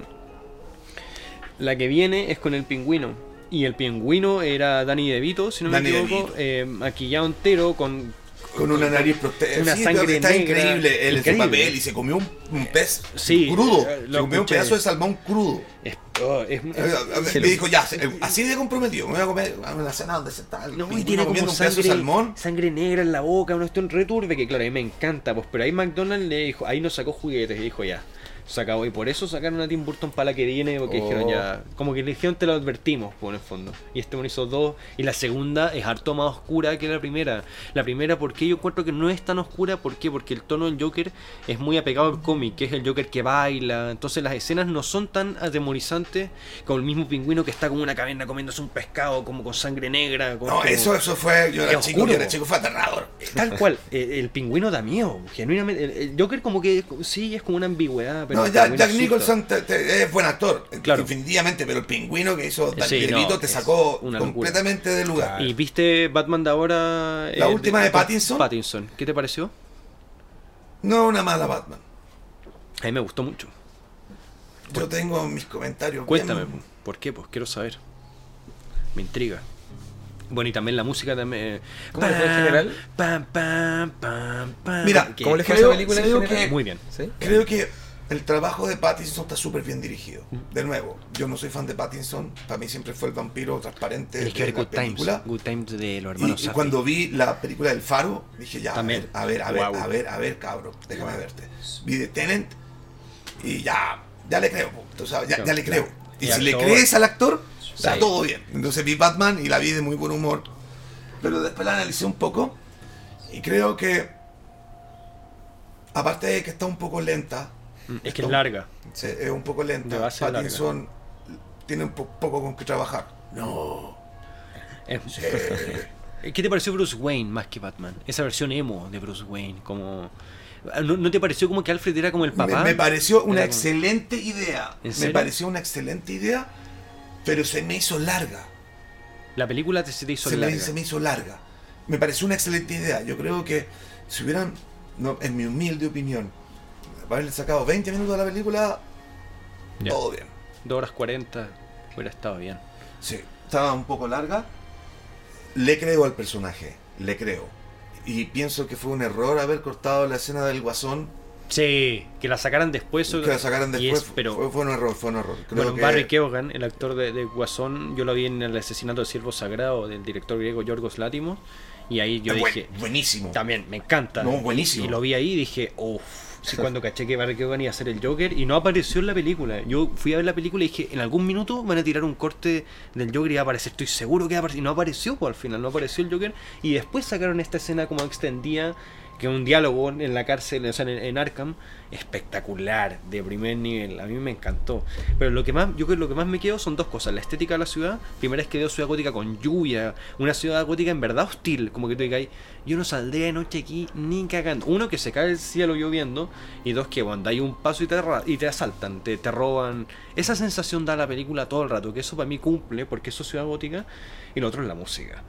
la que viene es con el pingüino. Y el pingüino era Danny DeVito, si no Danny me equivoco, eh, maquillado entero con Con una nariz protesta. Una Sí, sangre está negra. increíble Increíble. papel y se comió un, un pez Sí, crudo. eh, Se comió un pedazo de salmón crudo. es Oh, es- Eh, Me dijo, ya, así de comprometido, me voy a comer a una cena donde se está el No, y tiene como un sangre, salmón. sangre negra en la boca, una cuestión returbe que claro, a mí me encanta, pues, pero ahí McDonald's le dijo, ahí nos sacó juguetes y dijo ya, se acabó. Y por eso sacaron a Tim Burton para la que viene, porque Oh. dijeron ya, como que le dijeron te lo advertimos, pues en el fondo. Y este one hizo dos, y la segunda es harto más oscura que la primera. La primera, porque yo encuentro que no es tan oscura? ¿Por qué? Porque el tono del Joker es muy apegado al cómic, que es el Joker que baila, entonces las escenas no son tan atemorizantes como el mismo pingüino que está como una caverna comiéndose un pescado, como con sangre negra. con- No, como- eso, eso fue, yo era chico, yo era chico, fue aterrador. Tal cual, eh, el pingüino da miedo, genuinamente. El, el Joker como que sí, es como una ambigüedad, pero no, ya, Jack. Nicholson te- te- es buen actor, Claro. definitivamente, pero el pingüino que hizo Dan Sí, no, te sacó completamente de lugar. ¿Y viste Batman de ahora? La última de Pattinson. Pattinson, ¿qué te pareció? No una mala Batman. A mí me gustó mucho. Yo tengo mis comentarios. Cuéntame, bien- ¿por qué? Pues quiero saber. Me intriga. Bueno, y también la música también. ¿Cómo le fue en general? Pam, pam, pam, pam. Mira, ¿Cómo le fue esa película en general? que- Muy bien. ¿Sí? Creo que el trabajo de Pattinson está súper bien dirigido. De nuevo, yo no soy fan de Pattinson. Para mí siempre fue el vampiro transparente Tienes que de la Good Times. película. Good Times de los Y, hermanos y cuando vi la película del Faro, dije ya, También. a ver, a ver, a ver, a ver, a ver, cabrón, déjame verte. Vi The Tenant y ya, ya le creo, tú sabes, ya, ya le creo. Y, Y si le actor. crees al actor, está Sí. todo bien. Entonces vi Batman y la vi de muy buen humor. Pero después la analicé un poco y creo que, aparte de que está un poco lenta, Es que es larga. Sí, es un poco lenta. base larga. Pattinson tiene un po- poco con que trabajar. No. Es- Sí. ¿Qué te pareció Bruce Wayne más que Batman? Esa versión emo de Bruce Wayne, como... ¿No, no te pareció como que Alfred era como el papá? me pareció una Era como- excelente idea. ¿En Me pareció una excelente idea, pero se me hizo larga. La película te, se te hizo Se me, larga. se me hizo larga. Me pareció una excelente idea. Yo creo que si hubieran, no, en mi humilde opinión, haberle sacado 20 minutos a la película, Ya. todo bien. 2 horas 40 hubiera estado bien. Sí, estaba un poco larga. Le creo al personaje, le creo. Y pienso que fue un error haber cortado la escena del guasón. Sí, que la sacaran después. Que la sacaran después. es- pero fue, fue un error, fue un error. Creo bueno, que- Barry Keoghan, el actor de, de Guasón, yo lo vi en el asesinato del siervo sagrado del director griego Yorgos Látimos. Y ahí yo Ah, buen- dije, buenísimo. también, me encanta. No, buenísimo. Y lo vi ahí y dije, uff. Sí, cuando caché que Barry Keoghan iba a ser el Joker y no apareció en la película. Yo fui a ver la película y dije, en algún minuto van a tirar un corte del Joker y va a aparecer. Estoy seguro que va a aparecer. Y no apareció, pues al final no apareció el Joker. Y después sacaron esta escena como extendida, que un diálogo en la cárcel, o sea, en, Arkham, espectacular, de primer nivel. A mí me encantó. Pero lo que más, yo creo que lo que más me quedo son dos cosas. La estética de la ciudad. Primera es que veo ciudad gótica con lluvia. Una ciudad gótica en verdad hostil. Como que tú digas, yo no saldré de noche aquí ni cagando. Uno, que se cae el cielo lloviendo. Y dos, que cuando hay un paso y te, y te asaltan, te, te roban. Esa sensación da la película todo el rato. Que eso para mí cumple, porque eso es ciudad gótica. Y lo otro es la música.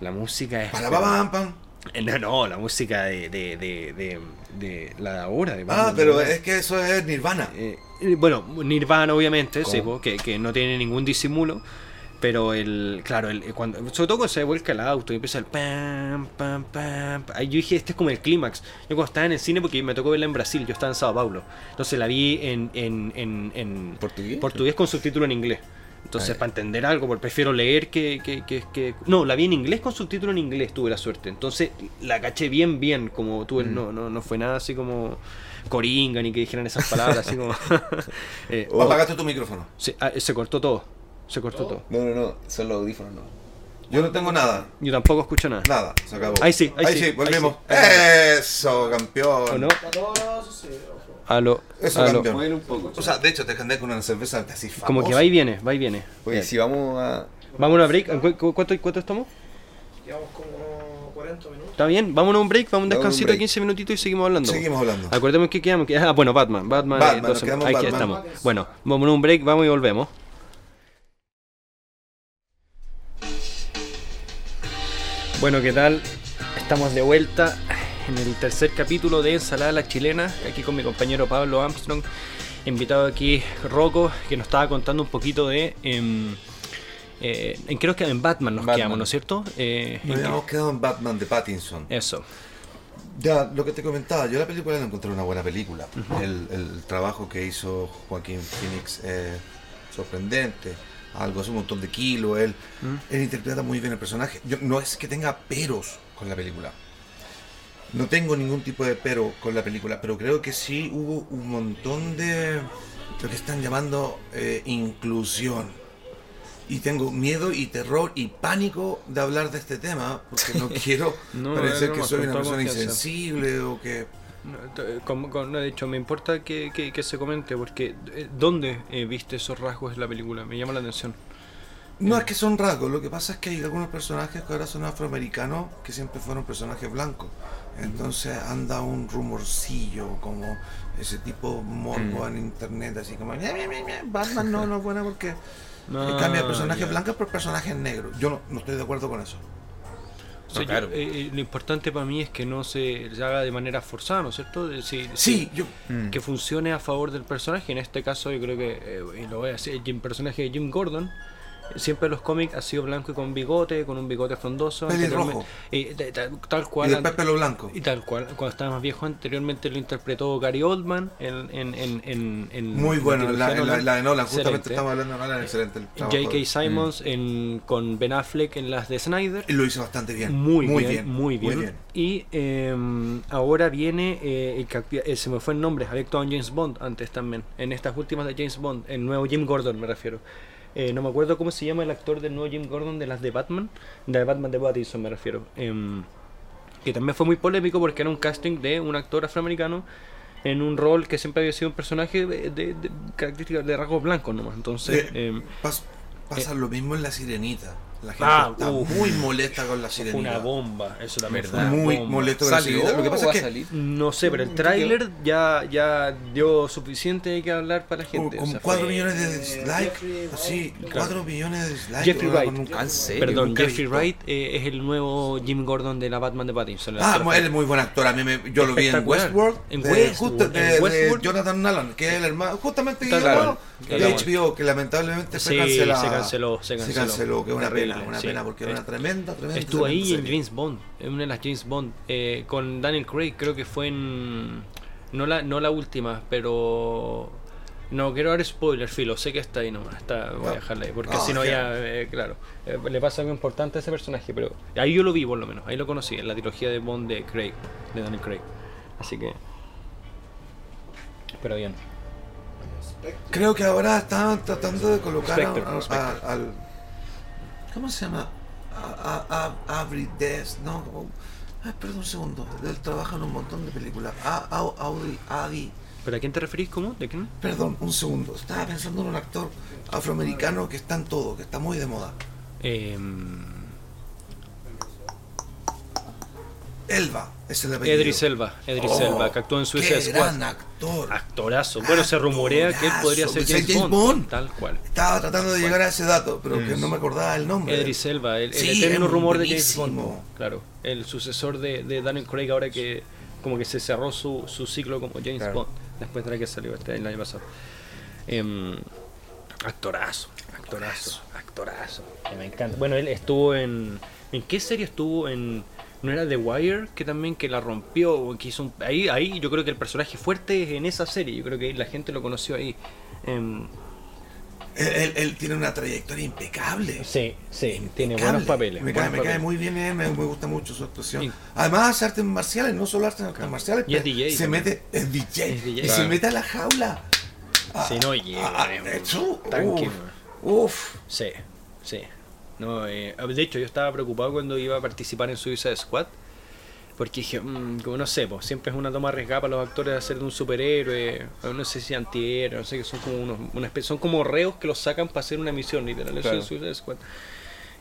La música es... Eh, No, no, la música de, de, de, de, de la de ahora. De Ah, pero es que eso es Nirvana. Eh, eh, bueno, Nirvana obviamente, sí, que, que no tiene ningún disimulo. Pero el, claro, el, cuando, sobre todo cuando se vuelca el auto y empieza el pam, pam, pam. pam. Ahí yo dije, este es como el clímax. Yo cuando estaba en el cine, porque me tocó verla en Brasil, yo estaba en Sao Paulo. Entonces la vi en, en, en, en ¿Portugués? portugués con subtítulo en inglés. Entonces, para entender algo, porque prefiero leer que, que, que, que- No, la vi en inglés con subtítulo en inglés, tuve la suerte. Entonces, la caché bien, bien, como tuve... Mm. No, no, no fue nada así como coringa, ni que dijeran esas palabras, así como... Eh, O apagaste tu micrófono. se, ah, se cortó todo, se cortó todo. No, no, no, son los audífonos, no. Yo no tengo nada. Yo tampoco escucho nada. Nada, se acabó. Ahí sí, ahí ahí sí, sí, volvimos. ahí sí, Eso, campeón. ¿O no? Todo grabado, eso sí, ojo. Aló, Eso, aló. campeón. Mueven un poco. O sea, de hecho, te andé con una cerveza así famosa. Como que va y viene, va y viene. Oye, Bien. si vamos a. Vamos a una break. ¿En cu- cu- ¿Cuánto, ¿Cuánto estamos? Llevamos como 40 minutos. ¿Está bien? Vámonos a un break, vamos a un a descansito de break. 15 minutitos y seguimos hablando. Seguimos hablando. Acordemos que quedamos. que- Ah, bueno, Batman. Batman, Batman, eh, nos 12. quedamos Aquí Batman. estamos. Bueno, vamos a un break, vamos y volvemos. Bueno, ¿qué tal? Estamos de vuelta en el tercer capítulo de Ensalada la Chilena, aquí con mi compañero Pablo Armstrong, invitado aquí Rocco, que nos estaba contando un poquito de... em, eh, creo que en Batman nos Batman. quedamos, ¿no es cierto? Eh, Nos habíamos quedado en Batman de Pattinson. eso. Ya, lo que te comentaba, yo la película la encontré una buena película. el, el trabajo que hizo Joaquín Phoenix es sorprendente, algo hace un montón de kilos, él, ¿Mm? él interpreta muy bien el personaje. Yo, no es que tenga peros con la película. No tengo ningún tipo de pero con la película, pero creo que sí hubo un montón de lo que están llamando eh, inclusión. Y tengo miedo y terror y pánico de hablar de este tema, porque no quiero No, parecer no, que soy una persona confianza. insensible o que... No, t- Como, como- no, de hecho, me importa que, que- que se comente, porque eh, ¿dónde eh, viste esos rasgos en la película? Me llama la atención. No es que son rasgos, lo que pasa es que hay algunos personajes que ahora son afroamericanos que siempre fueron personajes blancos. Entonces anda un rumorcillo como ese tipo morbo en internet, así como "Ña, Ña, Ña, Ña, Batman no, no es buena porque No, cambia personajes blancos por personajes negros. Yo no, no estoy de acuerdo con eso. O sea, claro. yo, eh, eh, lo importante para mí es que no se, se haga de manera forzada, ¿no es cierto? Si- Sí, yo Mm. que funcione a favor del personaje. En este caso, yo creo que, eh, y lo voy a decir, el personaje de Jim Gordon, eh, siempre los cómics ha sido blanco y con bigote, con un bigote frondoso. Eh, ta- ta- tal y cual. después pelo blanco. Y tal cual, cuando estaba más viejo, anteriormente lo interpretó Gary Oldman en, en, en, Muy bueno, la, la, Nolan. la de Nolan, justamente estamos hablando de Nolan, excelente el trabajo. J.K. Simons en, con Ben Affleck en las de Snyder. Y lo hizo bastante bien. Muy, bien, muy bien. Y eh, ahora viene, eh, el eh, se me fue el nombre, había actuado en James Bond antes también, en estas últimas de James Bond, el nuevo Jim Gordon me refiero. Eh, no me acuerdo cómo se llama el actor del nuevo Jim Gordon de las de Batman, de Batman de Pattinson me refiero. Em, que también fue muy polémico porque era un casting de un actor afroamericano en un rol que siempre había sido un personaje de, de- de características de rasgos blancos nomás. Entonces, Eh, em, Pas- pasa lo mismo en La Sirenita. La gente Ah, está uf. muy molesta con La Sirenita. una bomba, eso también fue ¿Verdad? Muy bomba. molesto con La ¿Salió Sirenita. Lo que o pasa es que salir? No sé, pero el tráiler ya, ya dio suficiente de que hablar para la gente. o como sea, 4 fue- millones de dislikes. Sí, Claro. 4 millones de dislikes. Jeffrey Wright. Perdón, Jeffrey. Wright eh, es el nuevo Jim Gordon de la Batman de Pattinson. Ah, él es muy buen actor. A mí me, yo lo vi en. Westworld. En de, Westworld, de- de. Jonathan Nolan, que es el hermano. Justamente de HBO, que lamentablemente fue Sí, cancelado. se canceló, se canceló. que es una Terrible, pena, una sí. pena, porque era una tremenda, tremenda. Estuvo ahí en. James Bond, en una de las James Bond, eh, con Daniel Craig, creo que fue en... No la, no la última, pero... No quiero dar spoiler, filo, sé que está ahí nomás, está, voy a Ah. dejarla ahí, porque Ah, si no ya. eh, claro, eh, le pasa algo importante a ese personaje, pero ahí yo lo vi por lo menos, ahí lo conocí, en la trilogía de Bond de Craig, de Daniel Craig. Así que... Pero bien. Creo que ahora están tratando de colocar a- Spectre, a- a- Spectre. al. ¿Cómo se llama? A, a, a, Avery Des, ¿no? Ay, perdón un segundo. Él trabaja en un montón de películas. A, a, Audrey, Adi. ¿Pero a quién te referís? ¿Cómo? ¿De quién? Perdón, un segundo. Estaba pensando en un actor afroamericano que está en todo, que está muy de moda. Em, Elba, es el. Edris Elba, Edris Oh, Elba, que actuó en Suicide qué Squad. gran actor. Actorazo. Bueno, se rumorea que él podría ser. James, James Bond, Bond. Tal cual. Estaba tratando de llegar a ese dato, pero que no me acordaba el nombre. Edris Elba, el, el Sí, eterno es rumor de James buenísimo. Bond. Claro, el sucesor de, de Daniel Craig ahora que como que se cerró su, su ciclo como James Claro. Bond después de la que salió este el año pasado. Em, actorazo, actorazo, actorazo. Me encanta. Bueno, él estuvo en ¿en qué serie estuvo en no era The Wire que también que la rompió que hizo un- ahí ahí yo creo que el personaje fuerte es en esa serie, yo creo que la gente lo conoció ahí. Em, Él, él- él tiene una trayectoria impecable. sí, sí, tiene buenos papeles. Me, cae, me muy bien me, me gusta mucho su actuación. Además hace artes marciales, no solo artes marciales, Y es DJ se también. mete, es DJ, Es DJ. y se mete a la jaula. Ah, Si no llega, ah, tanque, uf, uf. Sí, sí. No, eh, de hecho, yo estaba preocupado cuando iba a participar en Suicide Squad. Porque dije, mm, como no sé, pues, siempre es una toma arriesgada para los actores de hacer de un superhéroe, no sé si antihéroe, no sé, que son como unos, una especie, son como reos que los sacan para hacer una misión, literal, eso es Suicide Squad.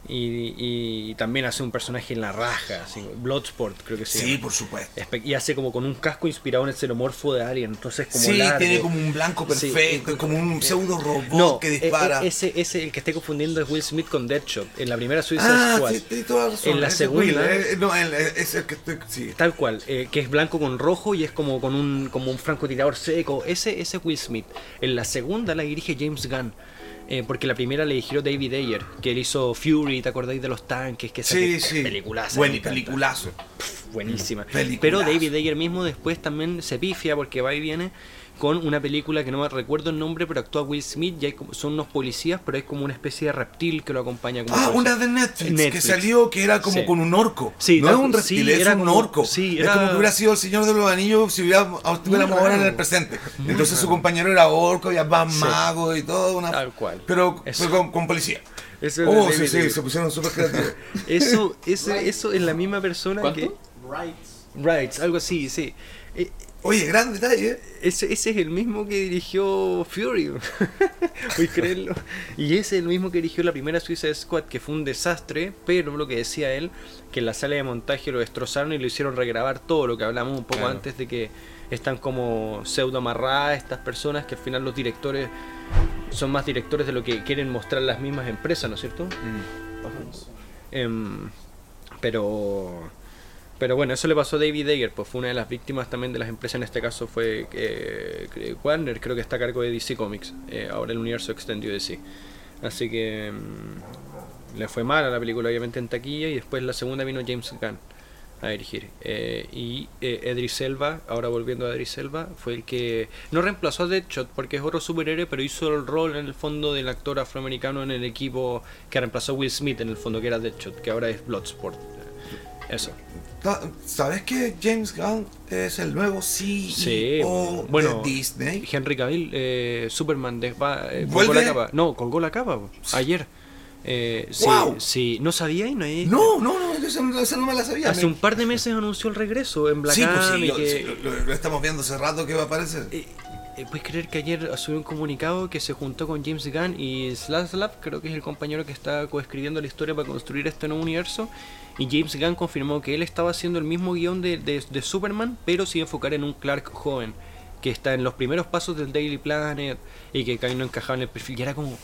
Y, y también hace un personaje en la raja, así, Bloodsport creo que Sí, llama. por supuesto. Y hace como con un casco inspirado en el xenomorfo de Alien, entonces como Sí, largo. tiene como un blanco Sí, perfecto, eh, como un pseudo robot No, que dispara. ese, ese, el que esté confundiendo es Will Smith con Deadshot. En la primera Suicide ah, Squad. sí, toda razón. En la segunda- Will, eh, no, el- eh, es el que estoy. Sí. Tal cual, eh, que es blanco con rojo y es como con un, como un francotirador seco. Ese, ese es Will Smith. En la segunda la dirige James Gunn. Eh, porque la primera le dirigió David Ayer, que él hizo Fury, ¿te acordáis de los tanques? Que Sí, sí. Peliculaza. Buen peliculazo. buenísima. Peliculazo. Pero David Ayer mismo después también se pifia porque va y viene con una película que no me recuerdo el nombre, pero actúa Will Smith, y hay como- son unos policías, pero hay como una especie de reptil que lo acompaña como Ah, una de Netflix, que salió que era como Sí. con un orco. Sí, no es un reptil, sí, es era un como- orco. sí, Es era- como que hubiera sido el Señor de los Anillos si hubiera, estuviéramos ahora en el presente. Muy Entonces su compañero era orco y más Sí. mago y todo. Una... Tal cual. Pero, pero con, con policía. Eso es Oh, sí, sí, se pusieron súper creativos. Eso, ese- eso es la misma persona ¿Cuánto? que. Rights. Right, algo así, sí. Eh, Oye, gran detalle. ¿eh? Ese, ese es el mismo que dirigió Fury. Puedes creerlo. Y ese es el mismo que dirigió la primera Suicide Squad, que fue un desastre, pero lo que decía él, que en la sala de montaje lo destrozaron y lo hicieron regrabar todo lo que hablamos un poco Claro. antes de que están como pseudo amarradas estas personas, que al final los directores son más directores de lo que quieren mostrar las mismas empresas, ¿no es cierto? Mm. Em, pero pero bueno, eso le pasó a David Ayer, pues fue una de las víctimas también de las empresas, en este caso fue eh, Warner, creo que está a cargo de DC Comics, eh, ahora el universo extendido de DC. Así que em, le fue mal a la película obviamente en taquilla y después la segunda vino James Gunn a dirigir. Eh, y eh, Edris Elba, ahora volviendo a Edris Elba, fue el que no reemplazó a Deadshot porque es otro superhéroe, pero hizo el rol en el fondo del actor afroamericano en el equipo que reemplazó a Will Smith en el fondo, que era Deadshot, que ahora es Bloodsport. Eso. Ta- ¿Sabes que James Gunn es el nuevo CEO Sí, bueno, de Disney? Henry Cavill, eh, Superman, de, eh, colgó la capa. No, colgó la capa ayer. Eh, sí, ¡Guau! sí, no sabía y no hay- No, no, no, esa, no me la sabía. Hace un par de meses anunció el regreso en Black sí, pues sí, lo, que- sí, lo- lo- lo estamos viendo hace rato que va a aparecer. Eh, eh, ¿Puedes creer que ayer subió un comunicado que se juntó con James Gunn y Slaslav, creo que es el compañero que está coescribiendo la historia para construir este nuevo universo? Y James Gunn confirmó que él estaba haciendo el mismo guion de, de- de Superman, pero sin enfocar en un Clark joven, que está en los primeros pasos del Daily Planet y que casi no encajaba en el perfil. Y era como.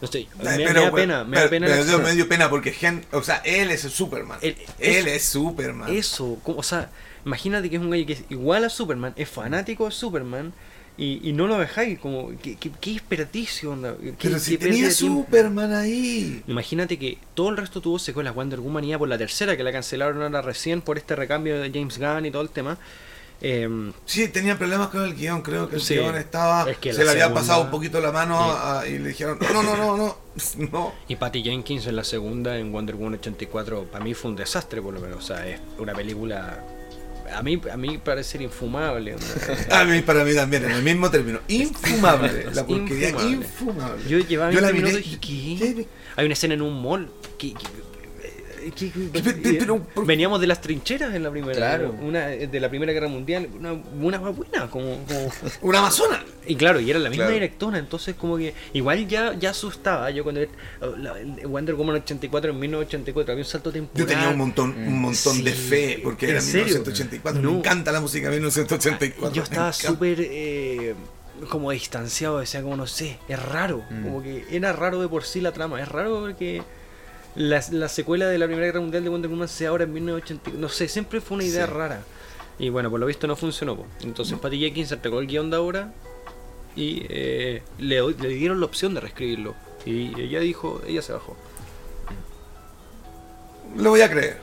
No sé, me, me da pena, me pero- da pena. pero me dio pena porque Gen, o sea, él es el Superman. Él- es Superman. Eso, o sea, imagínate que es un gallo que es igual a Superman, es fanático de Superman y, y no lo dejáis, como, qué, qué, qué desperdicio, onda, qué- Pero si tenía. Superman ahí. Imagínate que todo el resto tuvo secuelas. Wonder Woman iba por la tercera, que la cancelaron ahora recién por este recambio de James Gunn y todo el tema. Em, Sí, tenía problemas con el guion, creo que el Sí. guion estaba... Es que se le había segunda- pasado un poquito la mano a- y le dijeron, no, no, no, no, no. y Patty Jenkins en la segunda, en Wonder Woman 84, para mí fue un desastre, por lo menos. O sea, es una película. A mí, a mí parecer infumable. onda. A mí, para mí también, en el mismo término. Infumable. La porquería Infumable. infumable. Yo llevaba Yo 20 la miré minutos y dije, ¿qué? ¿qué? Hay una escena en un mall. que- que- pero- pero- Veníamos de las trincheras en la primera. Claro. Una, de la Primera Guerra Mundial. Una, una buena, como, como- Una amazona. Y claro, y era la misma Claro. directora, entonces como que igual ya, ya asustaba. Yo cuando la- Wonder Woman 84 en 1984 había un salto temporal. Yo tenía un montón, un montón de fe, porque ¿En era serio? 1984. No. Me encanta la música de 1984. Yo estaba súper eh, como distanciado, decía como no sé, es raro, Mm. como que era raro de por sí la trama, es raro porque la, la secuela de la Primera Guerra Mundial de Wonder Woman sea ahora en 1980, no sé, siempre fue una idea Sí. rara. Y bueno, por lo visto no funcionó. po. Entonces Patty Jenkins se entregó el guion de ahora y eh, le, le dieron la opción de reescribirlo. Y ella dijo, ella se bajó. Le voy a creer.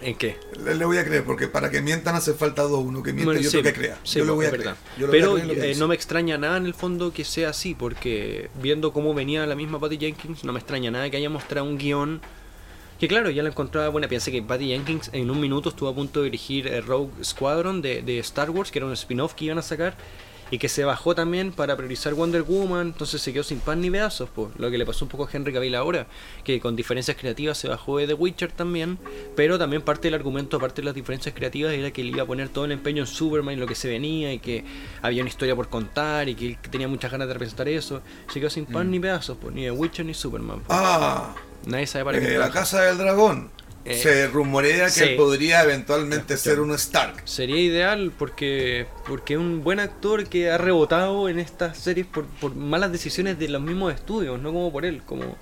¿En qué? Le, le voy a creer, porque para que mientan hace falta dos. Uno que miente Bueno, y sí, otro que crea. sí, yo lo voy a creer. verdad. Yo lo voy a Pero creer eh, no me extraña nada en el fondo que sea así, porque viendo cómo venía la misma Patty Jenkins, no me extraña nada que haya mostrado un guion que claro, ya la encontraba buena. Pensé que Patty Jenkins en un minuto estuvo a punto de dirigir eh, Rogue Squadron de, de Star Wars, que era un spin-off que iban a sacar, y que se bajó también para priorizar Wonder Woman, entonces se quedó sin pan ni pedazos, pues, lo que le pasó un poco a Henry Cavill ahora, que con diferencias creativas se bajó de The Witcher también, pero también parte del argumento, aparte de las diferencias creativas, era que él iba a poner todo el empeño en Superman y lo que se venía, y que había una historia por contar, y que él tenía muchas ganas de representar eso, se quedó sin pan Mm. ni pedazos, pues, ni The Witcher ni Superman. pues. Ah, Nadie sabe para eh, qué. la casa del dragón. Eh, Se rumorea que sí. él podría eventualmente ser un Stark. Sería ideal porque porque es un buen actor que ha rebotado en estas series por, por malas decisiones de los mismos estudios, no como por él. Como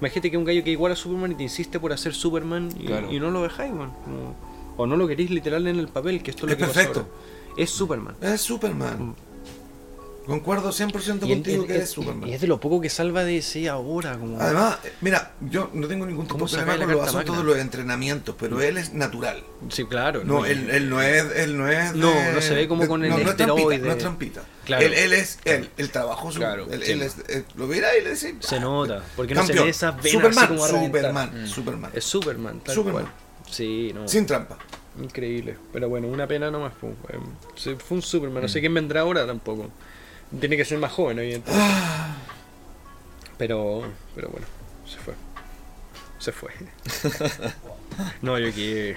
imagínate que un gallo que igual a Superman y te insiste por hacer Superman y, Claro. y no lo dejáis, man, como- o no lo queréis literal en el papel, que esto es lo Es que pasa perfecto. ahora. Es Superman. Es Superman. Concuerdo 100% Y, contigo es- que es es- Superman. y es de lo poco que salva DC ahora. Como... Además, mira, yo no tengo ningún tipo ¿Cómo de problema con los asuntos de los entrenamientos, pero él es natural. sí, claro. No, él, él no es, él no es. No, de- no se ve como de- con el no, no es esteroide. no es trampita. Claro. Él, él es él, él trabajó su. Claro, él, sí. él es- él lo verá y le dice. Se "Ah, nota, porque no se campeón". ve esas venas Superman, así como a reventar. Superman, Mm. Superman. Es Superman, tal Superman. cual. Sí, no. Sin trampa. Increíble. Pero bueno, una pena nomás. pues, eh, Fue un Superman. Mm. No sé quién vendrá ahora tampoco. Tiene que ser más joven, evidentemente. Ah, Pero, pero bueno, se fue. Se fue. no, yo que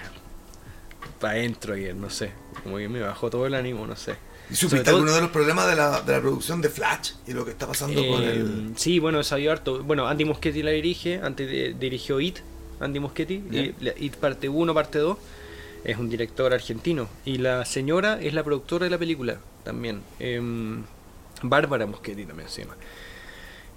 para adentro y no sé. Como que me bajó todo el ánimo, no sé. ¿Y supiste todo- alguno de los problemas de la, de la producción de Flash y lo que está pasando con Eh, el. Sí, bueno, salió harto. Bueno, Andy Muschietti la dirige, antes de- dirigió It, Andy Muschietti, y la- It parte 1, parte 2. Es un director argentino. Y la señora es la productora de la película también. Em, Bárbara Muschietti también llama.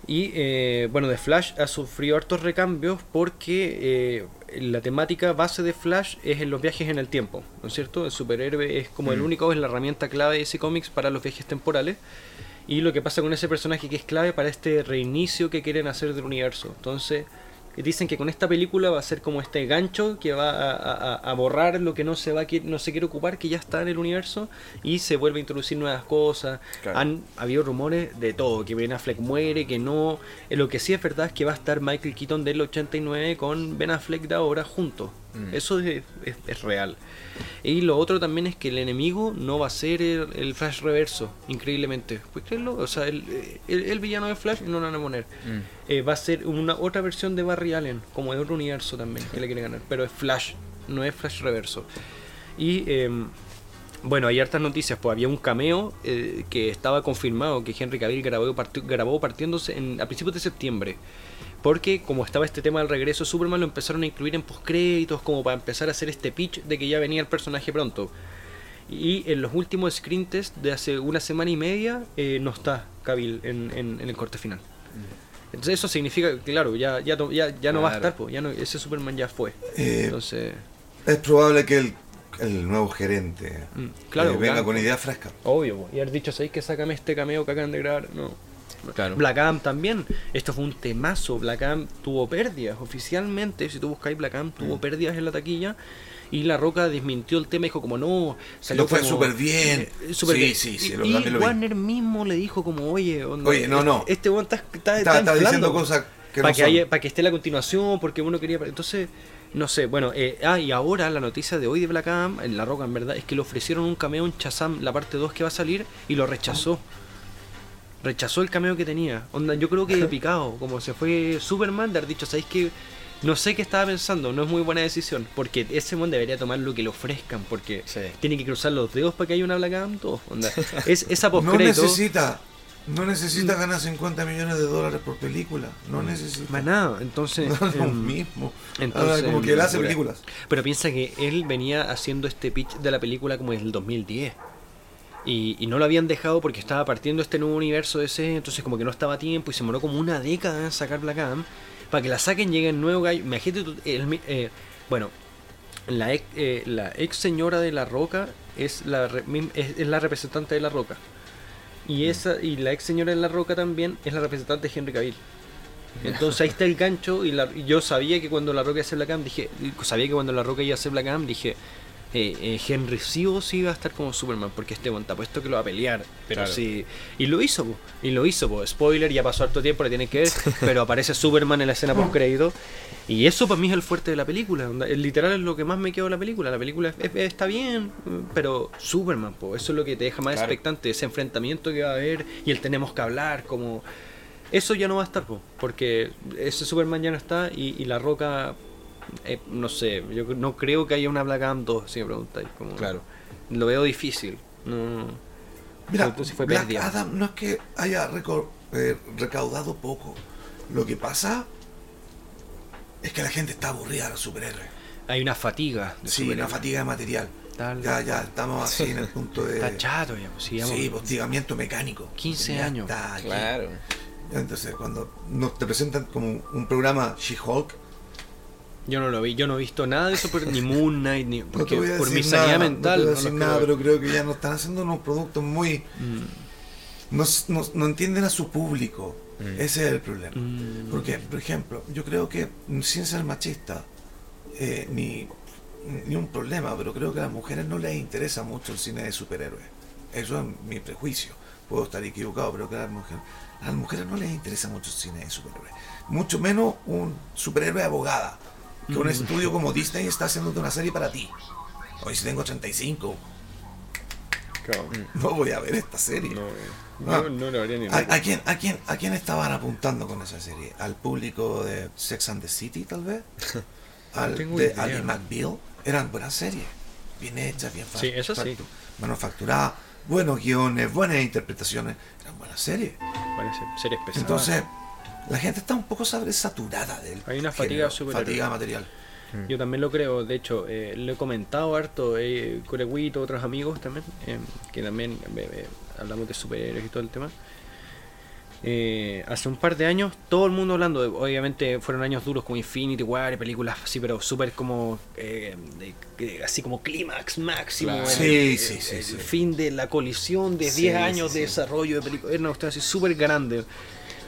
Y eh, bueno, de Flash ha sufrido hartos recambios porque eh, la temática base de Flash es en los viajes en el tiempo, ¿no es cierto? El superhéroe es como el Mm. único, es la herramienta clave de ese cómics para los viajes temporales. Y lo que pasa con ese personaje que es clave para este reinicio que quieren hacer del universo. Entonces, dicen que con esta película va a ser como este gancho que va a, a- a borrar lo que no se va a no se quiere ocupar, que ya está en el universo, y se vuelve a introducir nuevas cosas. Claro. Han habido rumores de todo, que Ben Affleck muere, que no. Eh, Lo que sí es verdad es que va a estar Michael Keaton del 89 con Ben Affleck de ahora juntos. Mm. Eso es, es- es real. Y lo otro también es que el enemigo no va a ser el, el Flash reverso, increíblemente. ¿Puedes creerlo? O sea, el, el- el villano de Flash no lo van a poner. Mm. Eh, va a ser una otra versión de Barry Allen, como de otro universo también, que le quiere ganar. Pero es Flash, no es Flash reverso. Y em, bueno, hay hartas noticias, pues había un cameo eh, que estaba confirmado que Henry Cavill grabó, grabó partiéndose en, a principios de septiembre. Porque como estaba este tema del regreso de Superman, lo empezaron a incluir en postcréditos, como para empezar a hacer este pitch de que ya venía el personaje pronto. Y en los últimos screen test de hace una semana y media eh, no está Cavill en, en- en el corte final. Entonces eso significa que, claro, ya, ya, ya, ya no va a estar, pues, ya no, ese Superman ya fue. Eh, Entonces, es probable que el, el nuevo gerente mm, claro, eh, venga claro. con ideas frescas. Obvio, y haber dicho, ¿sabéis que sácame este cameo que acaban de grabar? No. Claro. Black Adam también. Esto fue un temazo. Black Adam tuvo pérdidas. Oficialmente, si tú buscáis Black Adam, Mm. tuvo pérdidas en la taquilla. Y La Roca desmintió el tema y dijo como no, Lo fue como- súper bien. eh, Sí, bien. sí, sí, Y. Warner mismo le dijo como, oye, onda, Oye, no, no. Este weón está, está, Está, está diciendo cosas que para no que, son. haya- para que esté la continuación, porque uno quería... Entonces, no sé, bueno, eh, ah, y ahora la noticia de hoy de Black Adam, en La Roca en verdad, es que le ofrecieron un cameo en Shazam, la parte 2 que va a salir, y lo rechazó. Rechazó el cameo que tenía. Onda, yo creo que picado, como se fue Superman, de haber dicho, ¿sabéis qué? No sé qué estaba pensando, no es muy buena decisión, porque ese mon debería tomar lo que le ofrezcan, porque Sí. tiene que cruzar los dedos para que haya una Black Adam 2. Onda. Es, esa No necesita, no Mm. necesita ganar 50 millones de dólares por película. No necesita. Más nada, entonces... No es lo em, mismo. entonces, Ah, como que él hace películas. Pero piensa que él venía haciendo este pitch de la película como desde el 2010. Y, y no lo habían dejado porque estaba partiendo este nuevo universo de ese, entonces como que no estaba a tiempo y se demoró como una década en sacar Black Adam. Para que la saquen llegue el nuevo gallo. Imagínate tú, el mi- eh, bueno, la ex, eh, la ex señora de La Roca es la, es, es la representante de La Roca. Y esa y la ex señora de La Roca también es la representante de Henry Cavill. Entonces ahí está el gancho y, la- y yo sabía que cuando La Roca iba a hacer Black Adam, dije, sabía que cuando La Roca iba a hacer Black Adam, dije, eh, eh, Henry sí o sí va a estar como Superman, porque este buen puesto que lo va a pelear. Pero Claro. sí. Y lo hizo, po, y lo hizo, po. spoiler, ya pasó harto tiempo, le tienen que ver, pero aparece Superman en la escena post crédito. Y eso para mí es el fuerte de la película. literal es lo que más me quedó de la película. La película es- es- está bien, pero Superman, po, eso es lo que te deja más Claro. expectante, ese enfrentamiento que va a haber y el tenemos que hablar, como. Eso ya no va a estar, po, porque ese Superman ya no está y, y la roca, eh, no sé, yo no creo que haya una Black Adam 2, si me preguntáis. Como, Claro. Lo veo difícil. No, Mira, Entonces fue Black pérdida. Adam no es que haya eh, recaudado poco. Lo que pasa es que la gente está aburrida de los superhéroes. hay una fatiga. de Sí, una fatiga de material. Tal- Ya, ya estamos así en el punto de. Está chato ya, pues, sí, vamos. Sí, hostigamiento mecánico. 15 Ya años. está aquí. Claro. Entonces, cuando nos te presentan como un programa She-Hulk, Yo no lo vi, yo no he visto nada de eso, por, ni Moon Knight, ni no porque por mi sanidad nada, mental. no te voy a no decir los nada, creo. pero creo que ya nos están haciendo unos productos muy, Mm. no, s- no- no entienden a su público. Mm. Ese es el problema. Mm. Porque, por ejemplo, yo creo que sin ser machista, eh, ni, ni un problema, pero creo que a las mujeres no les interesa mucho el cine de superhéroes. Eso es mi prejuicio. Puedo estar equivocado, pero que a las mujeres, a las mujeres no les interesa mucho el cine de superhéroes. Mucho menos un superhéroe abogada. Que un estudio como Disney está haciéndote una serie para ti. Hoy si tengo 85, Claro. no voy a ver esta serie. No, Ah. no lo haría ni ¿A, quién, a, quién, ¿A quién estaban apuntando con esa serie? ¿Al público de Sex and the City, tal vez? ¿Al de idea. Ali McBeal? Eran buenas series. Bien hechas, bien Sí, eso sí. Manufacturadas, buenos guiones, buenas interpretaciones. Eran buenas series. Parece series pesadas. Entonces, la gente está un poco saturada del Hay una género, fatiga fatiga material. Yo también lo creo, de hecho, eh, lo he comentado harto, eh, Coreguito, otros amigos también, eh, que también eh, eh, hablamos de superhéroes y todo el tema. Eh, hace un par de años, todo el mundo hablando, de- obviamente fueron años duros como Infinity War películas así, pero súper como, eh, de- de- así como clímax máximo. Claro. Sí, el- sí, sí, el sí. fin de la colisión de Sí, 10 sí, años de sí. desarrollo de películas. Era una cuestión así súper grande.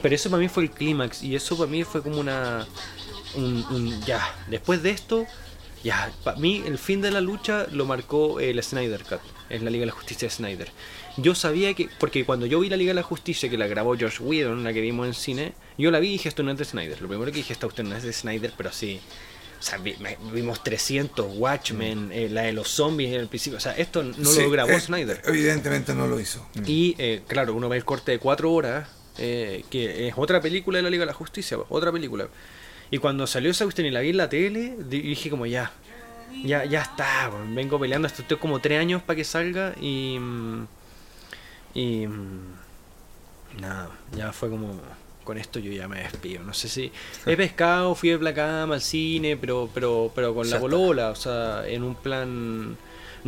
Pero eso para mí fue el clímax y eso para mí fue como una... un- un- ya, después de esto, ya, para mí el fin de la lucha lo marcó el Snyder Cut, en la Liga de la Justicia de Snyder. Yo sabía que, porque cuando yo vi la Liga de la Justicia, que la grabó George Whedon, la que vimos en cine, yo la vi y dije, esto no es de Snyder. Lo primero que dije, esta usted no es de Snyder, pero sí. O sea, vimos 300, Watchmen, eh, la de los zombies en el principio. O sea, esto no Sí, lo grabó eh, Snyder. Evidentemente no lo hizo. Y eh, claro, uno ve el corte de cuatro horas, eh, que es otra película de la Liga de la Justicia, pues, otra película. Y cuando salió esa cuestión y la vi en la tele, di- dije como ya, ya, ya está, pues, vengo peleando esto estoy como tres años para que salga y... mm, Y... mm, Nada, ya fue como... Con esto yo ya me despido. No sé si... He pescado, fui de Black Adam al cine, pero, pero, pero con la está. polola, o sea, en un plan...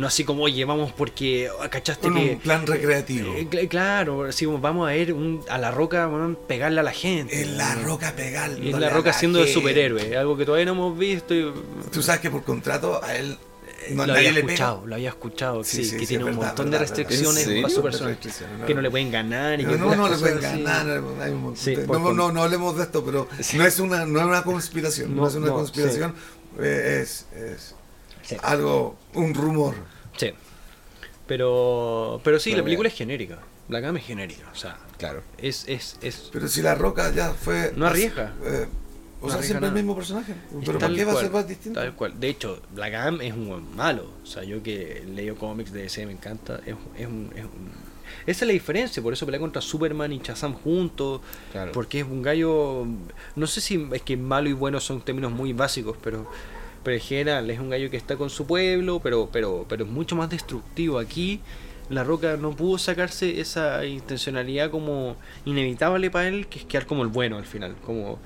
No así como, oye, vamos porque... ah, ¿Cachaste Con que...? un plan recreativo. Eh, cl- claro, así como vamos a un- a la roca weón, pegarle a la gente. Es la roca pegándole Y es la roca siendo de superhéroe, algo que todavía no hemos visto. Y, Tú sabes que por contrato a él no, lo había escuchado, lo había escuchado, Sí, sí, sí, que sí, tiene un verdad, montón verdad, de restricciones ¿En para su. Restricciones, Que no. no le pueden ganar y No, no, no le pueden ganar. hay un montón no, no, no hablemos de esto, pero Sí. no es una, no es una conspiración. No, No, es una no, conspiración. eh, Es, es Sí. algo, un rumor. Sí. Pero, pero sí, Pero la película bien. es genérica. La gama es genérica. O sea, Claro. es, es, es Pero si la roca ya fue. No arriesga. eh, o No sea, siempre el mismo personaje. Pero ¿para qué va a cual, ser más distinto? Tal cual. De hecho, Black Adam es un buen malo. O sea, yo que leo cómics de DC me encanta. Es, es un, es un- Esa es la diferencia. Por eso pelea contra Superman y Shazam juntos. Claro. Porque es un gallo. No sé si es que malo y bueno son términos muy básicos, pero. Pero en general es un gallo que está con su pueblo, pero, pero, pero es mucho más destructivo. Aquí La Roca no pudo sacarse esa intencionalidad como inevitable para él, que es quedar como el bueno al final. Como,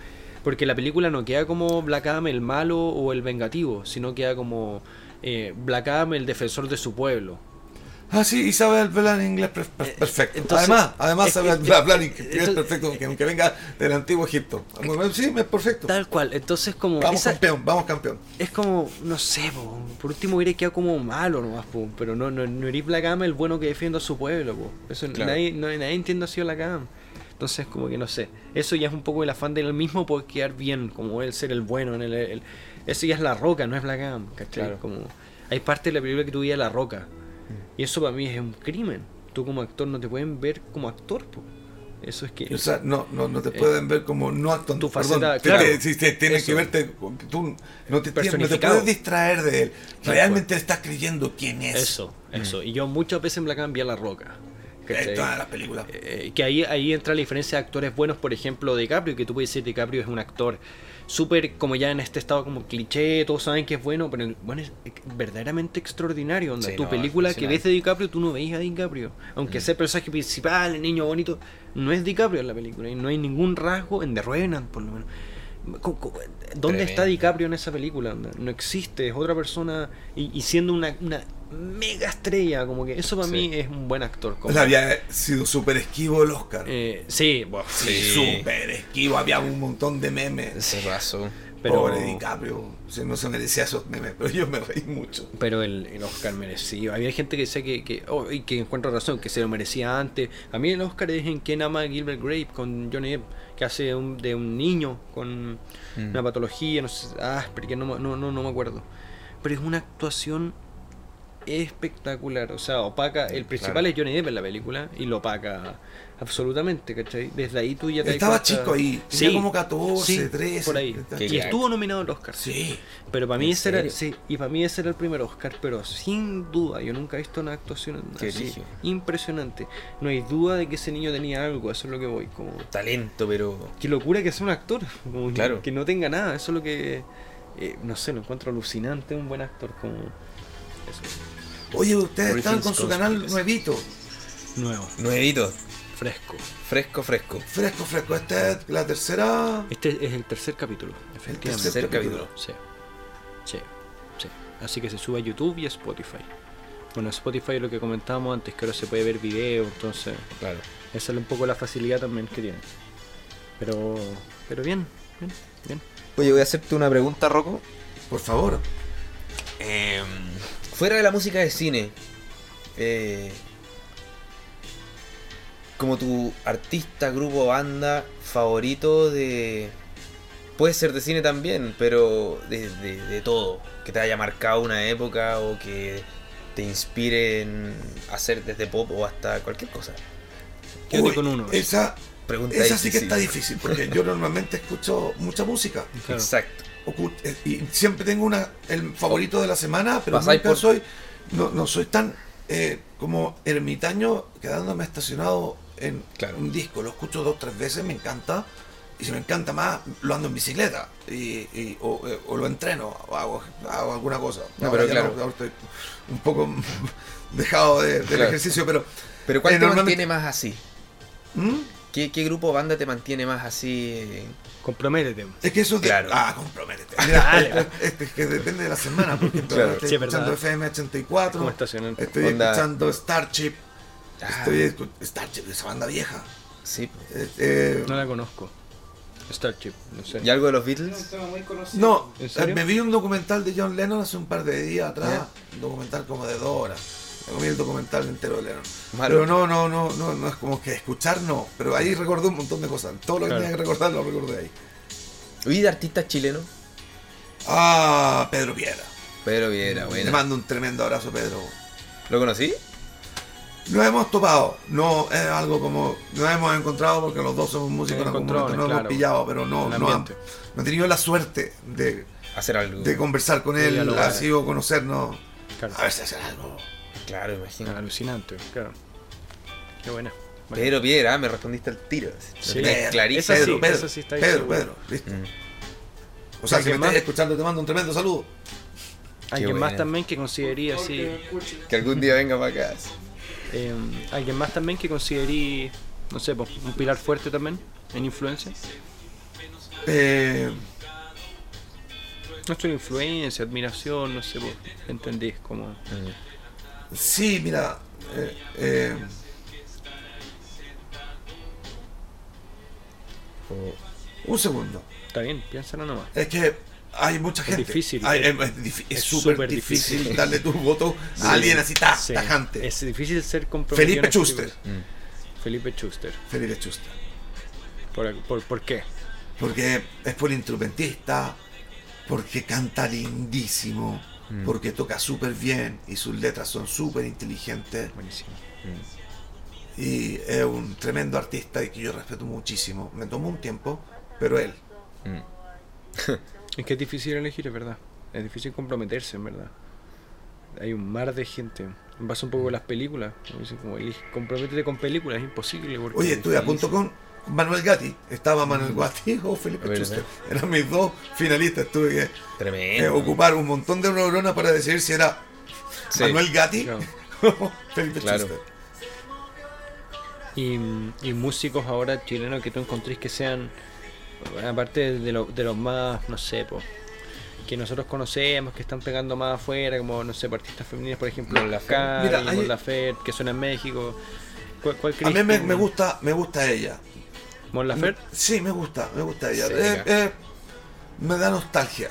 porque la película no queda como Black el malo o el vengativo, sino queda como eh, Black el defensor de su pueblo. Ah, sí, y sabe hablar en inglés per- Eh, perfecto. entonces- además, además sabe es- hablar inglés entonces- perfecto, que aunque venga del antiguo Egipto. Sí, es perfecto. Tal cual, entonces como... Vamos esa- campeón, vamos campeón. es como, no sé, po, por último hubiera quedado como malo nomás, po, pero no, no, no eres Black Adam el bueno que defiende a su pueblo, po. Eso Claro. nadie, no, nadie entiende así a Black Adam. Entonces como que no sé, eso ya es un poco el afán del mismo por quedar bien, como él ser el bueno en el, el- eso ya es la roca, no es Adam, ¿cachai? Claro. Como, hay parte de la película que veías la roca, y eso para mí es un crimen. Tú como actor no te pueden ver como actor, po. Eso es que... O sea, no, no, no te pueden ver como no actuando. tu faceta, Perdón, claro. te- te- tienes Eso. que verte. Tú no te, no te puedes distraer de él. Realmente estás creyendo quién es. Eso, eso. Y yo muchas veces en Black Adam vi a la roca. Todas las películas. Eh, que ahí, ahí entra la diferencia de actores buenos, por ejemplo, DiCaprio, que tú puedes decir DiCaprio es un actor súper como ya en este estado como cliché, todos saben que es bueno, pero bueno, es verdaderamente extraordinario. Onda. Sí, tu no, película que ves de DiCaprio, tú no veis a DiCaprio. Aunque sea el personaje principal, el niño bonito, no es DiCaprio en la película. Y no hay ningún rasgo en The Revenant, por lo menos. ¿Dónde está. DiCaprio en esa película? Onda? No existe, es otra persona y, y siendo una, una mega estrella, como que eso para Sí. mí es un buen actor. como- había sido súper esquivo el Oscar. eh, sí, bueno, sí, sí. súper esquivo. Había un montón de memes. Ese raso. Pero, Pobre DiCaprio, no se merecía esos memes, pero yo me reí mucho. pero el, el Oscar merecido. Había gente que decía que, que, oh, y que encuentro razón, que se lo merecía antes. A mí el Oscar es en quien ama a Gilbert Grape con Johnny Depp, que hace un- de un niño con Mm. una patología, no sé, ah, porque no, no, no, no me acuerdo. Pero es una actuación espectacular, o sea, opaca, el principal Claro. es Johnny Depp en la película y lo opaca absolutamente, ¿cachai? Desde ahí tú ya te Estaba cuenta- chico ahí, tenía como 14, sí, 13. por ahí. Y crack. estuvo nominado al Oscar. Sí. Pero para mí ¿En ese era, sí, y para mí ese era el primer Oscar, pero sin duda, yo nunca he visto una actuación Qué así, brígido. impresionante. No hay duda de que ese niño tenía algo, eso es lo que voy, como Talento, pero. qué locura que sea un actor, como que- Claro. que, no tenga nada, eso es lo que eh, no sé, lo encuentro alucinante, un buen actor como eso. Oye, ustedes están con su canal nuevito. Nuevo, Nuevito. fresco. Fresco, fresco. Fresco, fresco. Esta es la tercera. Este es el tercer capítulo, efectivamente. tercer capítulo. Sí. Sí. Sí. Así que se sube a YouTube y a Spotify. Bueno, Spotify lo que comentábamos antes, que ahora se puede ver video, entonces Claro. esa es un poco la facilidad también que tiene. Pero, pero bien, bien, bien. Oye, voy a hacerte una pregunta, Rocco. Por favor. Em, fuera de la música de cine, eh, como tu artista, grupo, banda favorito de... Puede ser de cine también, pero de, de- de todo. Que te haya marcado una época o que te inspire en hacer desde pop o hasta cualquier cosa. Quédate Uy, con uno. Esa, Pregunta esa sí que está difícil, porque yo normalmente escucho mucha música. Claro. Exacto. Eh, Y siempre tengo una el favorito de la semana, pero nunca por- soy. No, no soy tan eh, como ermitaño quedándome estacionado en Claro. un disco. Lo escucho dos tres veces, me encanta. Y si me encanta más, lo ando en bicicleta. Y, y- o, eh, o lo entreno, o hago, hago alguna cosa. No, Ahora pero claro. ahora estoy un poco dejado de- del Claro. ejercicio, pero. Pero ¿cuál Eh, te normalmente- mantiene más así? ¿Mm? ¿Qué, qué grupo o banda te mantiene más así? Comprométete. Es que eso es de- Claro. Ah, comprométete. Mira, Dale. es, es- es que depende de la semana. Por ejemplo, Claro. estoy Sí, es escuchando verdad. FM 84. Como estacional. Estoy Onda- escuchando Starship. Ah, Estoy escu- Starship, esa banda vieja. Sí. Eh, eh, No la conozco. Starship, no sé. ¿Y algo de los Es Beatles? no, ¿En eh, serio? me vi un documental de John Lennon hace un par de días atrás. Un documental como de dos horas. Me comí el documental entero de Lennon. Malo. Pero no, no, no, no, no es como que escuchar, no. Pero ahí recordé un montón de cosas. Todo lo que Claro. tenía que recordar lo recordé ahí. ¿Y de artistas chilenos? Ah, Pedro Piedra. Pedro Viera, Le bueno. mando un tremendo abrazo, Pedro. ¿Lo conocí? Nos hemos topado, no es algo como. Nos hemos encontrado porque los dos somos músicos en algún Encontrones, momento, nos hemos pillado, pero no, no, han- no he tenido la suerte de, Hacer algo. de conversar con él, así o conocernos. Claro. A ver si hacer algo. Claro, imagino. Alucinante, claro. Qué buena. Bueno. Pedro Piedra, ah, me respondiste al tiro. Sí. Pedro, clarísimo. Esa Pedro, sí, Pedro, esa sí está ahí Pedro, seguro. Pedro, listo. Mm. O sea, si me ¿Alguien más? estás escuchando, te mando un tremendo saludo. Alguien buena. más también que consideraría Porque así. Que algún día venga para acá. eh, alguien más también que consideraría, no sé, pues, un pilar fuerte también en influencia. Eh, influencia, admiración, no sé, pues, entendís como. Mm. Sí, mira. eh, eh, un segundo. Está bien, piénsalo nomás. Es que hay mucha Es gente. difícil, es- es es difí- es súper difícil, difícil. darle tu voto Sí. a alguien así ta- Sí, tajante. Es difícil ser comprometido. Felipe Schuster. Mm. Felipe Schuster. Felipe Schuster. ¿Por, por, por qué? Porque es poliinstrumentista, porque canta lindísimo, Mm. porque toca súper bien y sus letras son súper inteligentes. Buenísimo. Y es un tremendo artista y que yo respeto muchísimo. Me tomó un tiempo, pero él. Mm. Es que es difícil elegir, es verdad. Es difícil comprometerse, en verdad. Hay un mar de gente. Pasa un poco con las películas. como comprométete con películas, es imposible. porque Oye, es estuve a punto con Manuel Gatti. Estaba Manuel Gatti o Felipe ¿Verdad? Schuster. Eran mis dos finalistas. Tuve que eh, ocupar un montón de neuronas para decidir si era Sí. Manuel Gatti Claro. o Felipe Claro. Schuster. Y, y músicos ahora chilenos que tú encontréis que sean, aparte de, lo- de los más, no sé, po, que nosotros conocemos, que están pegando más afuera, como, no sé, artistas femeninas, por ejemplo, Mon La Laferte. Mira, hay- Mon Laferte, que suena en México. ¿Cuál, cuál A mí me gusta, me gusta ella. ¿Mon Laferte? Sí, me gusta, me gusta ella. Eh, eh, me da nostalgia.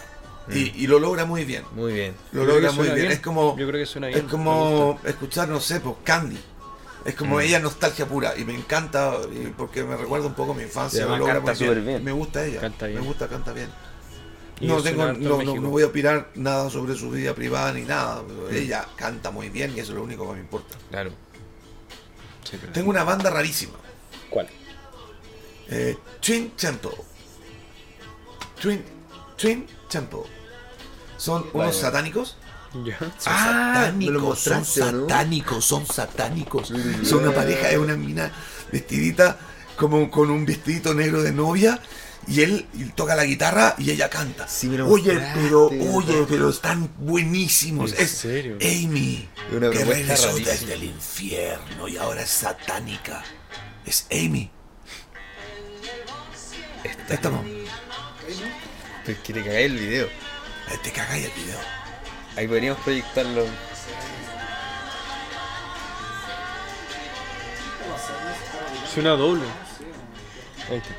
Y, y lo logra muy bien. Muy bien. Lo logra muy bien. bien. Es como, Yo creo que suena es bien. me como escuchar, no sé, pues Candy. Es como Mm. ella nostalgia pura y me encanta y porque me recuerda un poco a mi infancia. lo logra canta bien. bien. Me gusta ella. Canta bien. Me gusta, canta bien. No, tengo, no, no, México. no voy a opinar nada sobre su vida privada ni nada. pero Ella canta muy bien y eso es lo único que me importa. Claro. Sí, Tengo una banda rarísima. ¿Cuál? Eh, Twin Temple. Twin, Twin Temple. Son unos satánicos. Son Ah, satánicos, son satánicos, son satánicos. Son una pareja, es una mina vestidita como con un vestidito negro de novia y él y toca la guitarra y ella canta. Sí, oye, pero, oye, pero están buenísimos. ¿En es serio? Amy, que regresó desde el infierno y ahora es satánica. Es Amy. Esta, Estamos. Pero es que te cagué el video. Eh, Te cagáis el video. Ahí podríamos proyectarlo. Suena doble. Ahí está.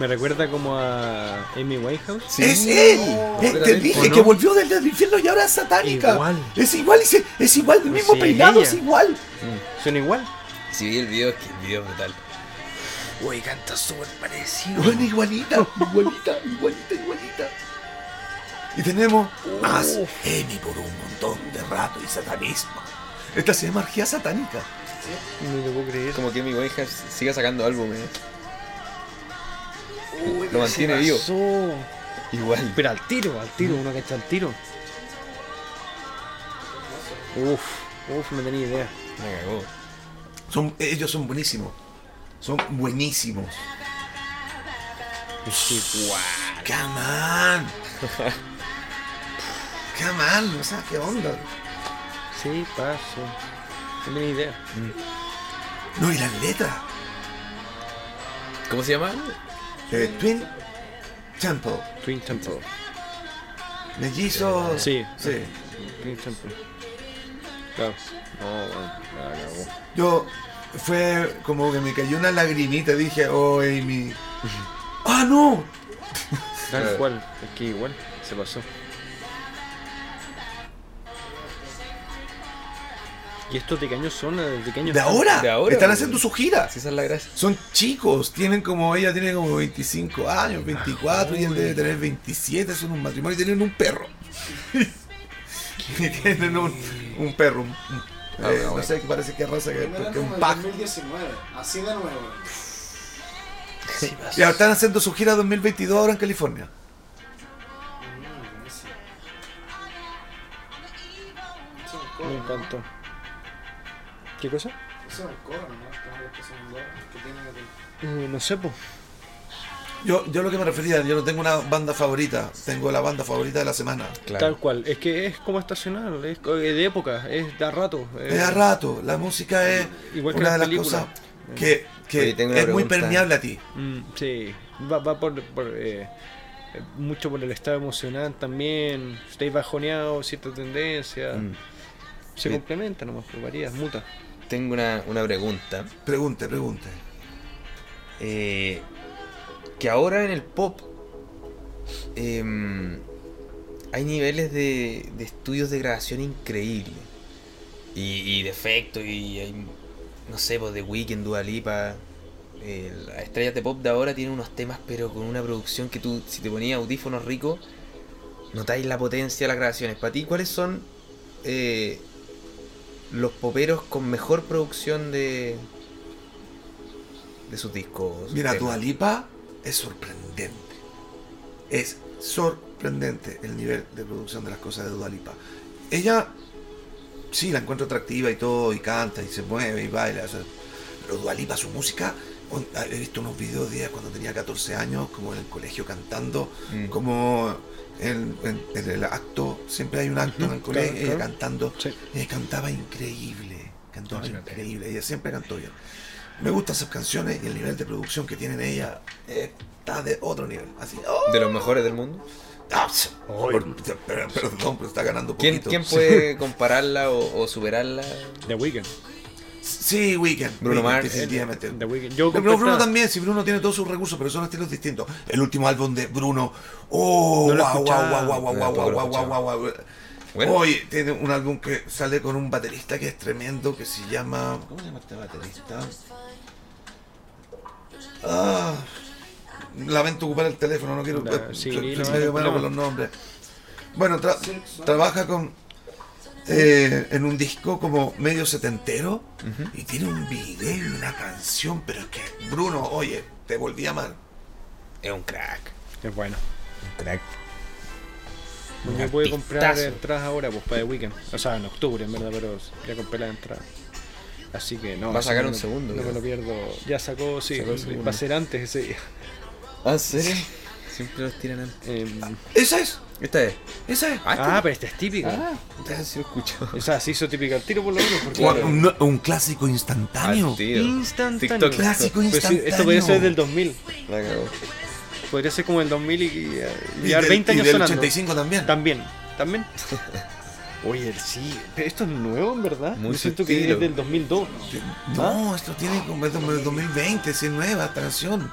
Me recuerda como a Amy Winehouse. Sí. es él. Eh, te dije que volvió del, del infierno y ahora es satánica. Igual. Es igual, se- es igual, el mismo Sí, peinado, ella. es igual. Mm. Suena igual. Si vi el video, es que el video es brutal. Uy, canta súper parecido. Bueno, igualita, igualita, igualita, igualita. Y tenemos más Emi por un montón de rato y satanismo. Esta se llama Argía Satánica. No lo puedo creer. Como que mi Winehouse siga sacando álbumes. Uy, lo mantiene vivo. Igual. Pero al tiro, al tiro, uno que está al tiro. Uf, uf, no tenía idea. Me cagó. Son, ellos son buenísimos. Son buenísimos. Es igual. Come on. Come on, o sea, ¿qué onda? Sí, paso. No tenía idea. No, y las letras. ¿Cómo se llama? Eh, Twin Temple. Twin Temple. Mellizos. Sí. Sí. Twin Temple. Claro. No, bueno. Yo fue como que me cayó una lagrimita, dije, oh Amy. ¡Ah, no! Tal cual. Es que igual se pasó. ¿Y estos de qué años son? ¿De qué años De ahora. De ahora, Están haciendo su gira. Así esa es la gracia. Son chicos, tienen como ella tiene como 25 años, 24 y él debe tener 27, son un matrimonio y tienen un perro. y tienen un, un perro, un- Ah, eh, bueno. no sé qué parece que raza que, que un pack. 2019, así de nuevo. Y ahora están haciendo su gira 2022 ahora en California. Mm, Me ¿no? encantó. ¿Qué cosa? Eso es el coro, ¿no? Que tiene Eh, no sé, pues. Yo, yo lo que me refería, yo no tengo una banda favorita, tengo la banda favorita de la semana. Tal Claro. cual. Es que es como estacional, es de época, es de a rato. Es a rato, la música es Igual que una de las cosas que, que Oye, tengo una es muy permeable a ti. Mm, sí, va, va por, por, eh, eh, mucho por el estado emocional también. Estáis bajoneado, cierta tendencia. Mm. Se Sí. complementa nomás, por varías, muta. Tengo una, una pregunta. Pregunte, pregunte. Eh, que ahora en el pop em, hay niveles de, de estudios de grabación increíbles. Y, y de efectos, y hay, no sé, pues de Weekend, Dua Lipa. eh, las estrellas de pop de ahora tienen unos temas, pero con una producción que tú, si te ponías audífonos ricos, notáis la potencia de las grabaciones. Para ti, ¿cuáles son eh, los poperos con mejor producción de, de sus discos? Mira, temas? Dua Lipa es sorprendente. Es sorprendente el nivel de producción de las cosas de Dua Lipa. Ella, sí, la encuentro atractiva y todo, y canta, y se mueve, y baila. o sea, pero Dua Lipa, su música, he visto unos videos de ella cuando tenía 14 años, como en el colegio cantando, Mm. como en, en- en el acto, siempre hay un acto en el colegio, claro, cantando. Sí. Ella cantaba increíble, cantaba Ah, increíble, ella siempre cantó bien. Me gustan sus canciones y el nivel de producción que tienen ella eh, está de otro nivel. Así, ¡oh! De los mejores del mundo. Ah, por- per- perdón, pero está ganando ¿Quién, poquito. quién puede compararla o, o superarla? The Weeknd. Sí, Weekend. Bruno Mars, definitivamente. The Weeknd. Yo Pero Bruno también, si Bruno tiene todos sus recursos, pero son estilos distintos. El último álbum de Bruno, oh, No wow, wow, wow, wow, wow, No, wow, wow, wow, wow, wow. Bueno. Hoy tiene un álbum que sale con un baterista que es tremendo, que se llama. ¿Cómo se llama este baterista? Ah, lamento ocupar el teléfono, no quiero. Eh, sí, no, no, no. los nombres. Bueno, tra- trabaja con. Eh, en un disco como medio setentero y tiene un video y una canción, pero es que Bruno, oye, te volví a amar. Es un crack. Es bueno. Un crack. Yo pude comprar entradas ahora, pues para The Weekend. O sea, en octubre, en verdad, pero ya compré las entradas. Así que no. Va a sacar no un segundo, No me lo pierdo. Ya sacó, sí. Sacó el va a ser antes ese día. ¿Ah, serio? Siempre los tiran antes. Em, Esa es, ¿Esta es? esa es. ah, pero esta es típica. Ah, entonces sí lo escucho. O sea, se hizo típica al tiro por lo menos. Porque Claro. Un, un clásico instantáneo. Instantáneo. TikTok. Clásico Pues sí, instantáneo. esto podría ser del 2000. La cagó. Podría ser como el 2000 y, y, y Y llevar del- 20 y años del sonando. 85 también. También, también. Oye, sí, pero esto es nuevo en verdad. Muy Yo siento que es del 2002. No, esto tiene como del 2020, si es nueva esta canción.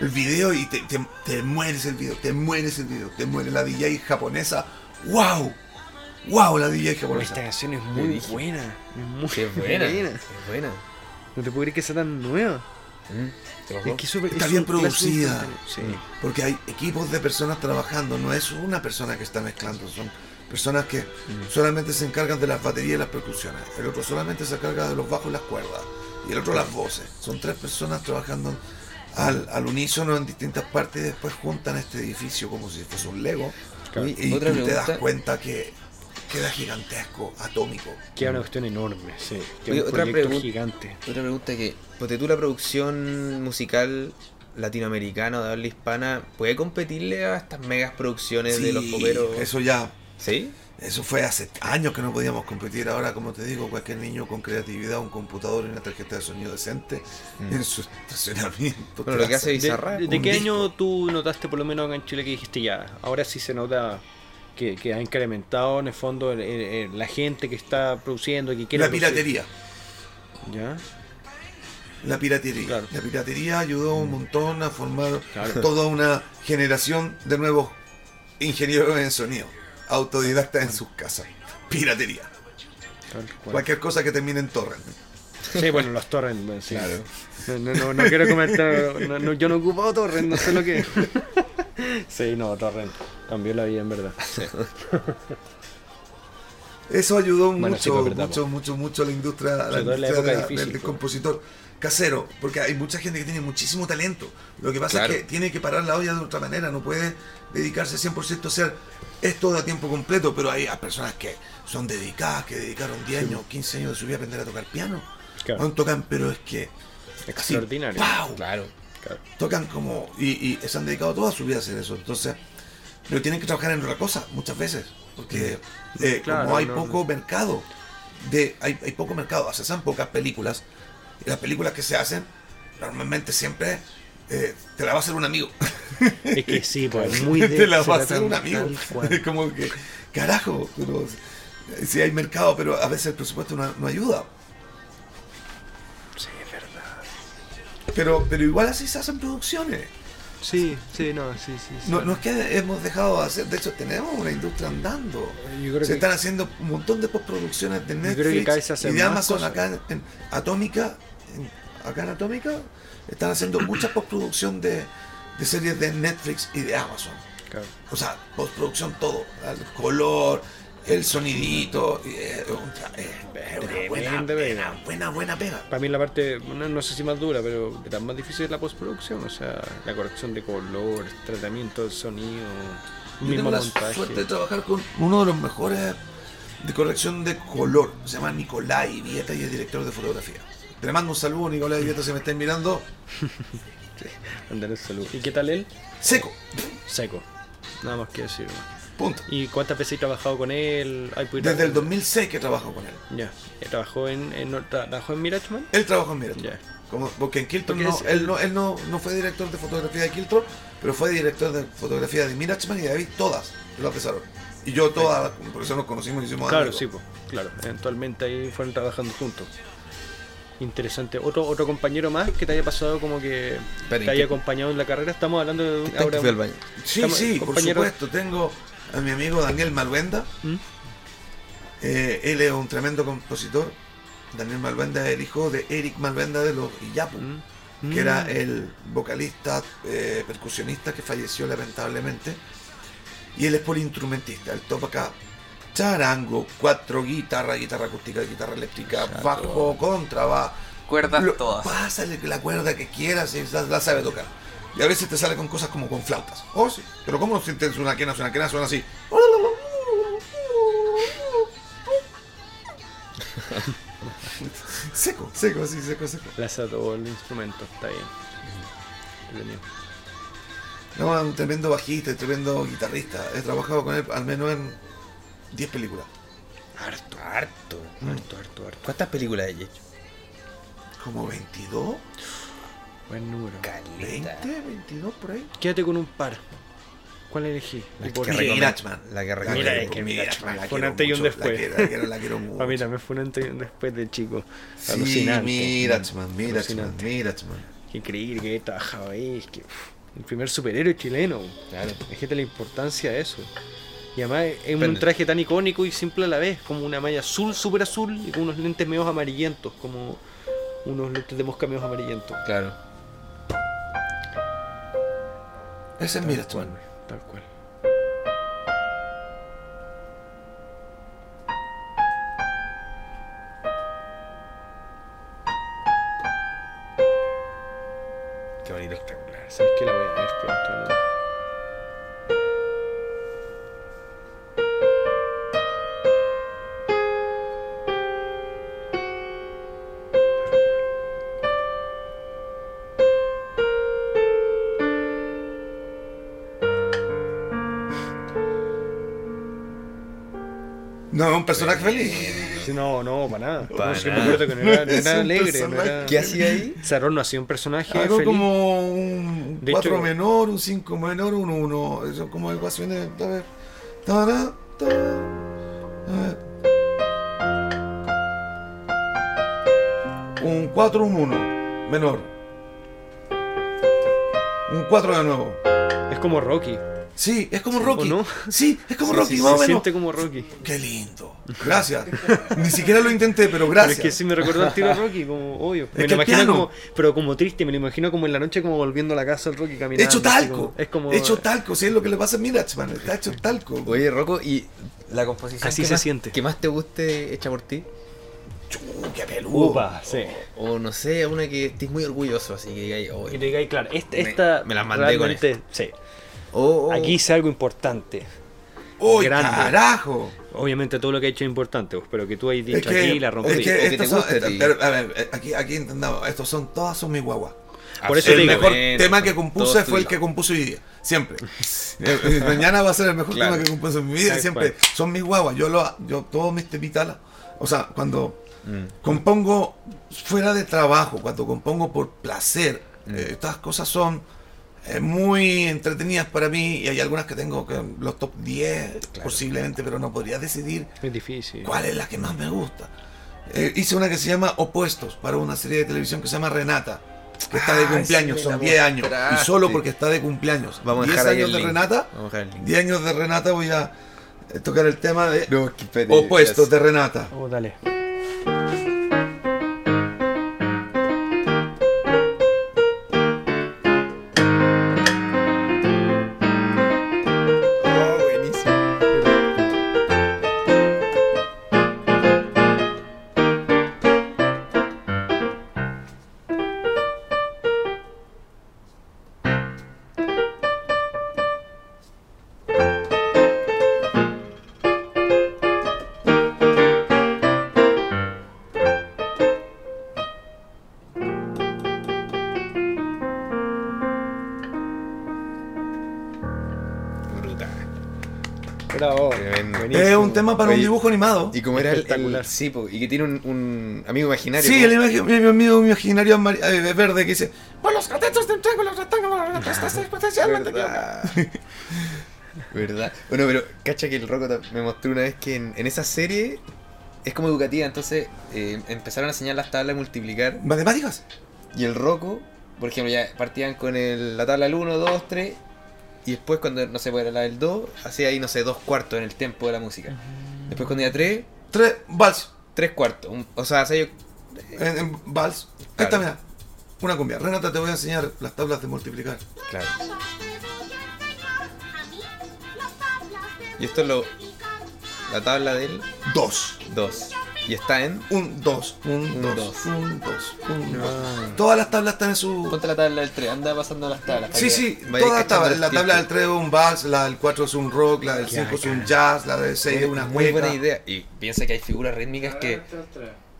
El video y te, te, te mueres el video, te mueres el video, te muere la DJ japonesa. ¡Wow! ¡Wow! La DJ Esta japonesa. canción es muy dije. buena. Es muy Qué buena. Es buena. No te puedo creer que sea tan nueva. Mm. Es que es súper- Está es bien producida. Sí. Porque hay equipos de personas trabajando, no es una persona que está mezclando, son personas que solamente se encargan de las baterías y las percusiones. El otro solamente se encarga de los bajos y las cuerdas. Y el otro las voces. Son tres personas trabajando al, al unísono en distintas partes y después juntan este edificio como si fuese un Lego. Claro. Y otra tú te das pregunta. cuenta que queda gigantesco, atómico. Queda una cuestión enorme, sí. Queda Oye, un otra proyecto pregun- gigante. Otra pregunta que, ponte tú la producción musical latinoamericana o de habla hispana, ¿puede competirle a estas megas producciones de los poperos? Eso ya ¿Sí? Eso fue hace años que no podíamos competir. Ahora, como te digo, cualquier niño con creatividad, un computador y una tarjeta de sonido decente Mm. en su estacionamiento. Bueno, te lo que hace hace- ¿De, de- qué disco. año tú notaste, por lo menos acá en Chile, que dijiste ya? Ahora sí se nota que, que ha incrementado en el fondo el- el- el- la gente que está produciendo, que quiere La producir. piratería. ¿Ya? La piratería. Claro. La piratería ayudó un montón a formar Claro. toda una generación de nuevos ingenieros en sonido, autodidactas en sus casas. Piratería. Cualquier cosa que termine en torrent. Sí, bueno, los torrents, sí. Claro. No, no, no, quiero comentar, no, yo no he ocupado torrent, no sé lo que Sí, no, torrent, cambió la vida en verdad. Eso ayudó Bueno, mucho, verdad, mucho, mucho, mucho a la industria, a la de difícil, del pues. compositor casero, porque hay mucha gente que tiene muchísimo talento. Lo que pasa Claro. es que tiene que parar la olla de otra manera, no puede dedicarse 100% a hacer esto a tiempo completo, pero hay personas que son dedicadas, que dedicaron 10 años, 15 años de su vida a aprender a tocar piano. Claro. No tocan, pero es que así, Extraordinario. ¡pau! Claro. Claro. tocan como y, y se han dedicado toda su vida a hacer eso entonces pero tienen que trabajar en otra cosa muchas veces porque eh, Mm. Claro, como hay no, poco mercado de hay, hay poco mercado se hacen pocas películas y las películas que se hacen normalmente siempre eh, te la va a hacer un amigo Es que sí, pues es muy de te la va a hacer un amigo es como que carajo pero si hay mercado pero a veces el presupuesto no, no ayuda Sí, es verdad. pero pero igual así se hacen producciones Sí, sí, no, sí, sí. sí. No, no es que hemos dejado de hacer, de hecho tenemos una industria andando. Yo creo Se que- están haciendo un montón de postproducciones de Netflix y de Amazon acá en, en Atómica, acá en Atómica, están haciendo mucha postproducción de, de series de Netflix y de Amazon. Claro. O sea, postproducción todo, el color, el sonidito, es una buena, pega. buena, buena pega. Para mí la parte, no, no sé si más dura, pero de las más difíciles es la postproducción, o sea, la corrección de color, tratamiento del sonido, Yo mismo tengo la montaje. suerte de trabajar con uno de los mejores de corrección de color. Se llama Nicolai Vieta y es director de fotografía. Te mando un saludo, Nicolai Vieta, si me estás mirando. Andar el salud. ¿Y qué tal él? Seco. Seco. Nada más que decir. Punto. ¿Y cuántas veces he trabajado con él? ¿Hay podido- Desde el 2006 que trabajo con él. Ya. ¿Trabajó en, en, trabajó en Mirachman? Él trabajó en. Ya. Como, porque en Kiltron no, él, no, él no, no fue director de fotografía de Kiltron, pero fue director de fotografía de Mirachman y de David, todas las empezaron. Y yo todas, por eso nos conocimos y hicimos Claro, amigos. sí, pues. Claro. Eventualmente ahí fueron trabajando juntos. Interesante. Otro otro compañero más que te haya pasado como que te haya ¿qué- acompañado en la carrera. Estamos hablando de un- ¿Qué tal que ahora. fui al baño? Sí, Estamos- sí, por compañero- supuesto. Tengo a mi amigo Daniel Malvenda. ¿Mm? Eh, él es un tremendo compositor. Daniel Malvenda es el hijo de Eric Malvenda de los Iyapu, ¿Mm? que era Mm. el vocalista, eh, percusionista que falleció lamentablemente. Y él es polinstrumentista. Él toca charango, cuatro guitarras, guitarra acústica, guitarra eléctrica, bajo, contrabajo. Cuerdas Lo- todas. Pásale la cuerda que quieras y la, la sabe tocar. Y a veces te sale con cosas como con flautas. Oh, sí. Pero ¿cómo no sientes una quena? Una quena suena así. seco, seco, así, seco, seco. Le hace a todo el instrumento, está bien. No, es un tremendo bajista, y tremendo guitarrista. He trabajado con él al menos en 10 películas. Harto, harto. Harto, harto, harto. ¿Cuántas películas hay hecho? Como 22, Buen número. 20, 22 por ahí. Quédate con un par. ¿Cuál elegí? La ¿Y por que. Mirachman. La que La recomiendo. Mira, es que Mirachman, fue un antes y un después. La quiero, la quiero, mucho. Para mí también fue un antes y un después de chico. Sí, Alucinante. Mirachman, Mirachman. Mirachman. Qué increíble que he trabajado ahí. Es que, uf, el primer superhéroe chileno. Claro. Fíjate la importancia de eso. Y además es un traje tan icónico y simple a la vez, como una malla azul, súper azul, y con unos lentes medios amarillentos, como unos lentes de mosca medios amarillentos. Claro. Ese es Tal personaje feliz. Sí, No, no, para nada. Para no, sí, me nada. acuerdo que no era, no era un alegre. No era... ¿Qué hacía ahí? Cerrón no hacía un personaje Algo feliz. como un De 4 hecho- menor, un 5 menor, un 1. Eso como ecuaciones. A ver. A ver. Un 4, un 1. Menor. Un 4 de nuevo. Es como Rocky. Sí, es como Rocky. ¿O no? Sí, es como Sí, Rocky, sí, más o se siente como Rocky. Qué lindo. Gracias. Ni siquiera lo intenté, pero Pero gracias. es que sí me recordó el tiro a Rocky, como obvio. Me lo imagino piano. como, pero como triste, me lo imagino como en la noche como volviendo a la casa el Rocky caminando. Hecho talco. como- es como Hecho talco, sí es lo que le pasa a Mirachman. Está hecho talco. Oye, Rocco, ¿y la composición Así que se más, siente. que más te guste hecha por ti? Qué peludo. Upa, sí. O no sé, una que estés muy orgulloso, así que digáis, digáis, claro, esta, Me- esta me las mandé con realmente, sí. O- o- Aquí hice algo importante. ¡Uy, Grande. carajo! Obviamente todo lo que he hecho es importante, pero que tú hayas Es dicho que, aquí la rompí. es que O que te estos son, guste a ti. pero, a ver, eh, aquí, aquí entendamos, estos son, todas son mis guaguas. Por eso te El digo, mejor tema que compuse fue el que compuse hoy día, siempre. Eh, eh, Mañana va a ser el mejor Claro. tema que compuse en mi vida, siempre. cual. Son mis guaguas, yo, lo, yo todos mis temitas, o sea, cuando Mm. compongo fuera de trabajo, cuando compongo por placer, Mm. eh, estas cosas son eh, muy entretenidas para mí y hay algunas que tengo que los top 10 Claro. posiblemente, pero no podría decidir es difícil. cuál es la que más me gusta. Eh, hice una que se llama Opuestos para una serie de televisión que se llama Renata, que está de Ah, cumpleaños, son la 10 años. Y solo porque está de cumpleaños. Vamos a 10 dejar ahí años el de link. Renata, Vamos a dejar el link. 10 años de Renata voy a eh, tocar el tema de No, Opuestos de Renata. Oh, dale. Para un dibujo animado. Y como era el, Espectacular. el- sí, po, y que tiene un, un amigo imaginario. Sí, ¿no? el imagi- mi mi amigo imaginario amari- eh, verde que dice: Por los catetos de un triángulo rectángulo, estás potencialmente ¿Verdad? Bueno, pero cacha que el Rocco me mostró una vez que en, en esa serie es como educativa, entonces eh, empezaron a enseñar las tablas de multiplicar. ¿Matemáticas? Y el roco, por ejemplo, ya partían con el- la tabla del 1, 2, 3. Y después cuando, no sé, era la del 2, hacía ahí, no sé, dos cuartos en el tempo de la música. Después cuando iba 3, Tres, vals. tres cuartos. Un- o sea, hacía En, en vals. Claro. está, mira. Una cumbia. Renata, te voy a enseñar las tablas de multiplicar. Claro. Y esto es lo, la tabla del Dos. 2. Y está en... Un, dos, un, Un, dos, dos. un, dos, un, dos. Ah. Todas las tablas están en su. Ponte la tabla del 3, anda pasando las tablas. Sí, que sí, todas las tablas. La tabla del tiempo. 3 es un vals, la del 4 es un rock, la del 5 es un jazz, la del 6 es una muy cueca. buena idea. Y piensa que hay figuras rítmicas que,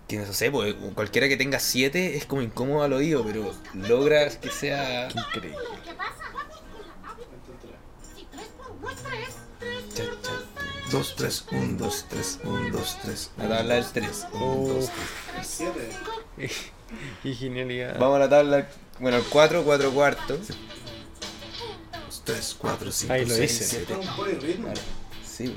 que no sé, pues, cualquiera que tenga 7 es como incómodo al oído, pero logras que sea... Increíble. 2, 3, 1, 2, 3, 1, 2, 3. La tabla del 3. Oh, Siete. qué genialidad. Vamos a la tabla... Bueno, el 4, 4 cuartos. 3, 4, 5, Ahí lo 6, dice. 7. Sí.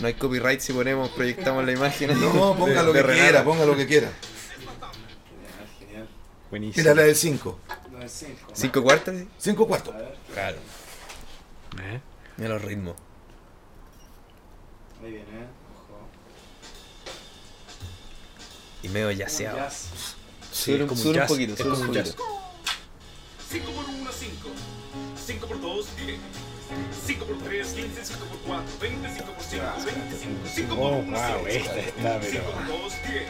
No hay copyright si ponemos, proyectamos la imagen. No, ponga de- lo de que Renata. quiera, ponga lo que quiera. Genial, genial. Buenísimo. Mira la del 5. No es cinco. ¿Cinco cuartos? 5 cuartos. Claro. ¿Eh? Mira los ritmos. muy bien, eh. Ojo. Y medio Un yaceado. jazz. Sí, es un- como un un jazz, poquito, es como un un jazz. poquito. 5 por 1, 5. 5 por 2, 10. 5 por 3, 15. 5 por 4, 20. 5 por 5, 25. 5 por Oh, 1, wow, 6. esta está, 5 pero. por 2, 10.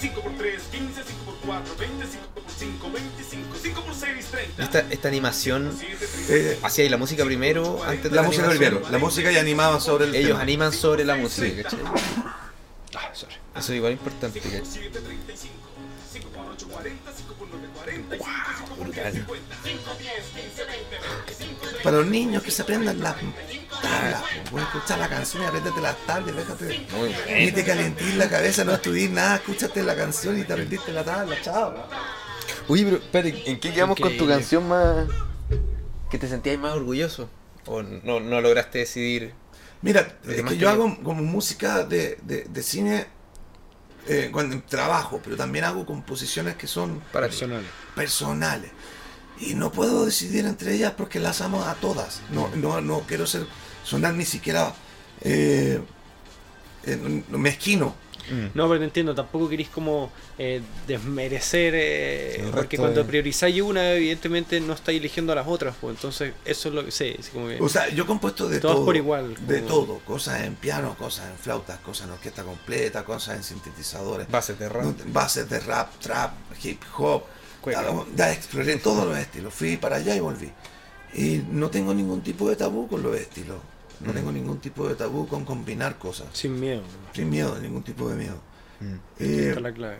5 por 3, 15. 5 por 4, 20. 5 por 5, 25. 5 por 6, 30. Esta, esta animación 7, 30. Eh, hacía ahí la música primero, antes de la música animación. primero. La música ya animaba sobre el Ellos tema. animan sobre la música, ¿cachai? Ah, sorry. Eso es igual importante, 5 por ¿cachai? 7, 35. 5 por 8, 40. 5 por 9, 45. 5 por brutal. 10, 50. 5, 10, 15, 20, 25, 30. Para los niños que se aprendan las tablas. Voy a escuchar la canción y apréndete las tablas. Déjate. Muy Ni te calentís la cabeza, no estudies nada. Escúchate la canción y te aprendiste la tabla. Chao. Uy, pero espérate, ¿en qué quedamos con tu canción más. que te sentías más orgulloso? ¿O no, no lograste decidir? Mira, Lo es que yo hago como música de, de, de cine eh, cuando trabajo, pero también hago composiciones que son Para ti? Personal. personales. Y no puedo decidir entre ellas porque las amo a todas. No, no, no quiero ser sonar ni siquiera eh, eh, mezquino. No, pero te entiendo, tampoco queréis como eh, desmerecer, eh, porque cuando de- priorizáis una, evidentemente no estáis eligiendo a las otras, pues entonces eso es lo que sé, como que- O sea, yo he compuesto de todo. por igual, De todo. Cosas en piano, cosas en flautas, cosas en orquesta completa, cosas en sintetizadores. Bases de rap. Bases de rap, trap, hip hop. Ya exploré todos los estilos. Fui para allá y volví. Y no tengo ningún tipo de tabú con los estilos. No Mm. tengo ningún tipo de tabú con combinar cosas. sin miedo, Sin miedo, ningún tipo de miedo. Mm. Eh, esta es la clave.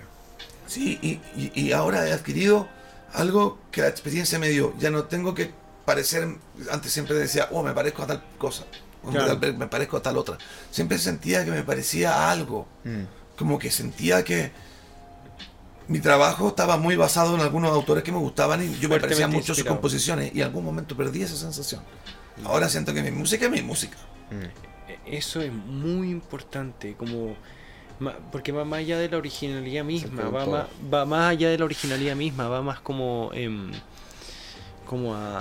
sí, y, y- y ahora he adquirido algo que la experiencia me dio. Ya no tengo que parecer. Antes siempre decía, oh, me parezco a tal cosa. o Claro. tal vez me parezco a tal otra. Siempre sentía que me parecía a algo. Mm. como que sentía que mi trabajo estaba muy basado en algunos autores que me gustaban y yo me parecían mucho sus composiciones y en algún momento perdí esa sensación. Ahora siento que mi música es mi música. Mm. E- Eso es muy importante, como porque va más allá de la originalidad misma, va más, va más allá de la originalidad misma, va más como em, como a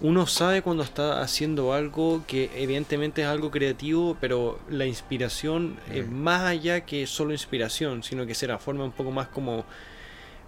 uno sabe cuando está haciendo algo que evidentemente es algo creativo, pero la inspiración es Mm. más allá que solo inspiración, sino que se transforma un poco más como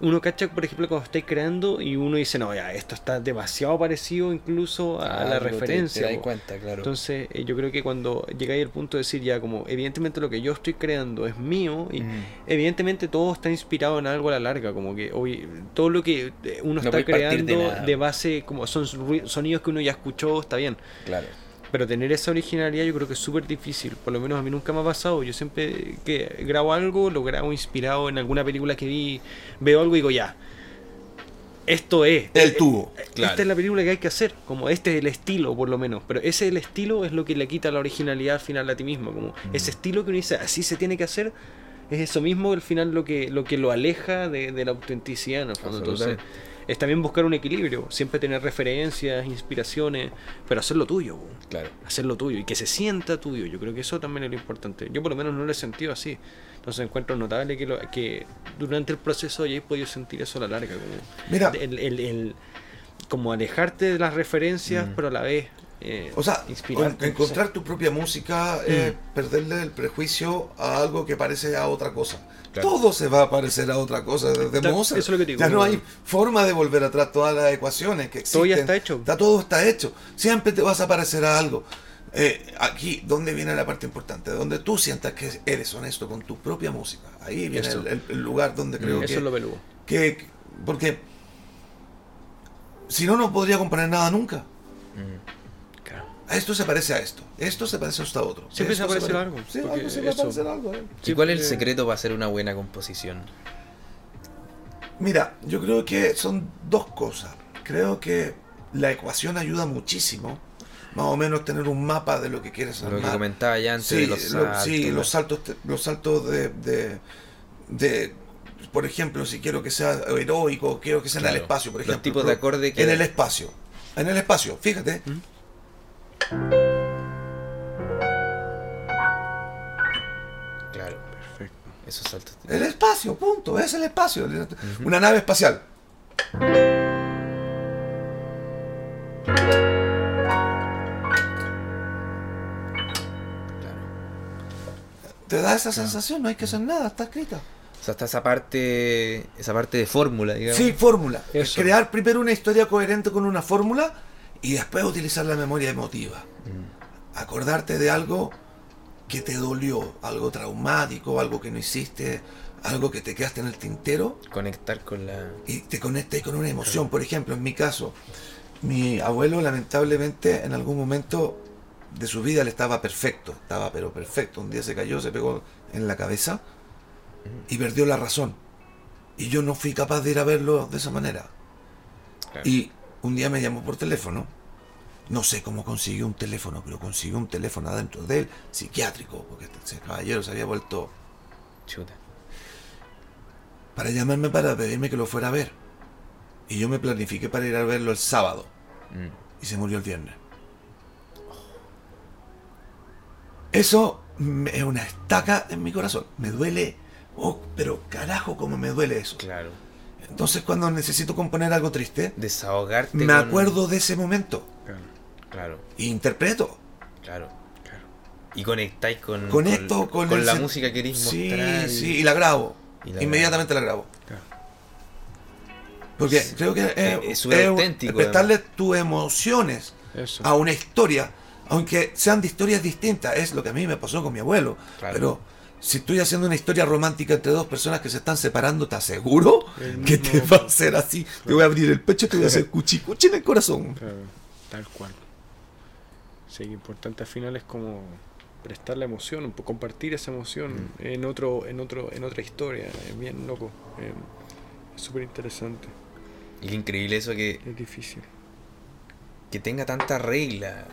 uno cacha, por ejemplo, cuando estáis creando y uno dice, no, ya, esto está demasiado parecido incluso a la te- referencia. Te, das po". cuenta, claro. Entonces, eh, yo creo que cuando llegáis al punto de decir ya como, evidentemente lo que yo estoy creando es mío y Mm. evidentemente todo está inspirado en algo a la larga, como que hoy todo lo que eh, uno No está de creando nada. de, base, como son sonidos que uno ya escuchó, está bien. Claro. Pero tener esa originalidad yo creo que es súper difícil, por lo menos a mí nunca me ha pasado. Yo siempre que grabo algo, lo grabo inspirado en alguna película que vi, veo algo y digo ya. Esto es. El tubo. Claro. Esta es la película que hay que hacer, como este es el estilo por lo menos, pero ese el estilo es lo que le quita la originalidad al final a ti mismo, como ese estilo que uno dice así se tiene que hacer, es eso mismo al final lo que lo que lo aleja de, de la autenticidad en el fondo. Entonces. Es también buscar un equilibrio, siempre tener referencias, inspiraciones, pero hacerlo tuyo. Claro. hacerlo tuyo y que se sienta tuyo. Yo creo que eso también es lo importante. Yo por lo menos no lo he sentido así. Entonces encuentro notable que, lo, que durante el proceso hayáis podido sentir eso a la larga. Como, Mira. el, el- el- como alejarte de las referencias, pero a la vez... eh, O sea, encontrar tu propia música, eh, Mm. perderle el prejuicio a algo que parece a otra cosa. Claro. Todo se va a parecer a otra cosa desde Ta- Mozart. eso es lo que digo. ya no hay forma de volver atrás todas las ecuaciones que existen. Todo ya está hecho. Está, todo está hecho. Siempre te vas a parecer a algo. Eh, aquí, donde viene la parte importante? Donde tú sientas que eres honesto con tu propia música. Ahí viene Eso. el, el- el lugar donde creo eso que, es lo peludo. que- que- Porque si no, no podría componer nada nunca. Mm. Claro. A Esto se parece a esto. Esto se parece a esto a otro. Siempre se parece pare- algo, Sí, algo se va a parecer algo. eh. ¿Y cuál es el secreto para hacer una buena composición? Mira, yo creo que son dos cosas. Creo que la ecuación ayuda muchísimo. Más o menos tener un mapa de lo que quieres Lo que armar. comentaba ya antes Sí, de los lo- saltos. sí, los saltos, te- los saltos de, de, de- por ejemplo, si quiero que sea heroico, quiero que sea en el espacio, por Los ejemplo. tipos de acorde que- En el espacio. En el espacio, fíjate. Claro, Perfecto. esos saltos. El espacio, punto, es el espacio. Una nave espacial. Claro. Te da esa sensación, no hay que hacer nada, está escrita. O sea, está esa parte, esa parte de fórmula, digamos. Sí, fórmula. Eso. Crear primero una historia coherente con una fórmula y después utilizar la memoria emotiva. Mm. Acordarte de algo que te dolió, algo traumático, algo que no hiciste, algo que te quedaste en el tintero Conectar con la. y te conectas con una emoción. Por ejemplo, en mi caso, mi abuelo lamentablemente en algún momento de su vida le estaba perfecto, estaba pero perfecto. Un día se cayó, se pegó en la cabeza y perdió la razón. Y yo no fui capaz de ir a verlo de esa manera. Claro. Y un día me llamó por teléfono. No sé cómo consiguió un teléfono, pero consiguió un teléfono adentro de él, psiquiátrico, porque ese caballero se había vuelto Chuta. para llamarme para pedirme que lo fuera a ver. Y yo me planifiqué para ir a verlo el sábado. Mm. Y se murió el viernes. Eso es una estaca en mi corazón. Me duele. Oh, pero carajo, cómo me duele eso. Claro. Entonces, cuando necesito componer algo triste, Desahogarte. me con- acuerdo de ese momento. Claro. Claro, E interpreto. claro. Claro. Y conectáis con. Conecto con, con la sen- música que queréis Sí, mostrar. y- sí, y la grabo. y la Inmediatamente la grabo. Claro. Porque Sí. creo que es, Es- es súper auténtico, prestarle tus emociones Eso. a una historia, aunque sean de historias distintas, es lo que a mí me pasó con mi abuelo. Claro. Pero si estoy haciendo una historia romántica entre dos personas que se están separando, ¿te aseguro que te va a hacer así? Te voy a abrir el pecho y te voy a hacer cuchi cuchi en el corazón. Claro, tal cual. Sí, lo importante al final es como prestar la emoción, compartir esa emoción en otro, en otro, en otra historia. Es bien loco. eh, es súper interesante. Y increíble eso que, Es difícil. que tenga tanta regla.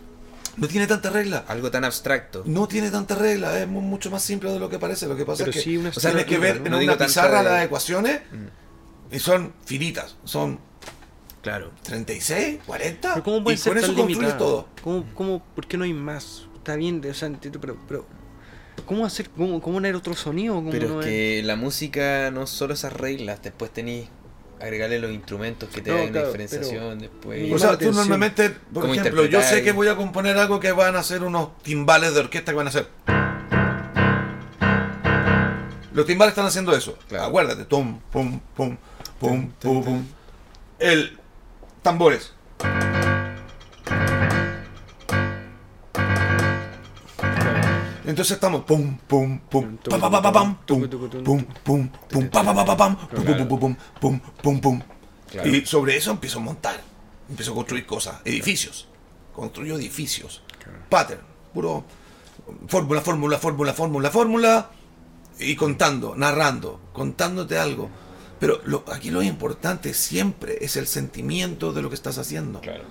No tiene tanta regla. Algo tan abstracto. No tiene tanta regla, es mu- mucho más simple de lo que parece. Lo que pasa Pero es que sí una o sea, tienes que ver ¿no? en no una pizarra de- las ecuaciones Mm, y son finitas. Son Claro. 36, 40 Pero ¿cómo y puede ser con eso construyes todo. ¿Cómo, cómo, ¿Por qué no hay más? Está bien, o sea, entiendo, pero, pero ¿cómo hacer, cómo, cómo poner otro sonido? ¿Cómo Pero no es es- que la música no solo esas reglas, después tenéis agregarle los instrumentos que te No, dan claro, una diferenciación después. O sea, tú normalmente, por ¿Cómo ejemplo, yo sé que voy a componer algo que van a ser unos timbales de orquesta que van a hacer. Los timbales están haciendo eso. Claro. Acuérdate, tum, pum, pum, pum, pum, pum. El tambores. Entonces estamos pum, pum, pum, pa, pa, pa, pa, pam, pum, pum, pum, pum, pa, pa, pa, pa, pam, pum, pum, pum, pum, pum, pum, pum. Claro. Y sobre eso empiezo a montar, empiezo a construir cosas, edificios. Construyo edificios. Pattern, puro fórmula, fórmula, fórmula, fórmula, fórmula. Y contando, narrando, contándote algo. Pero lo- aquí lo importante siempre es el sentimiento de lo que estás haciendo. Claro.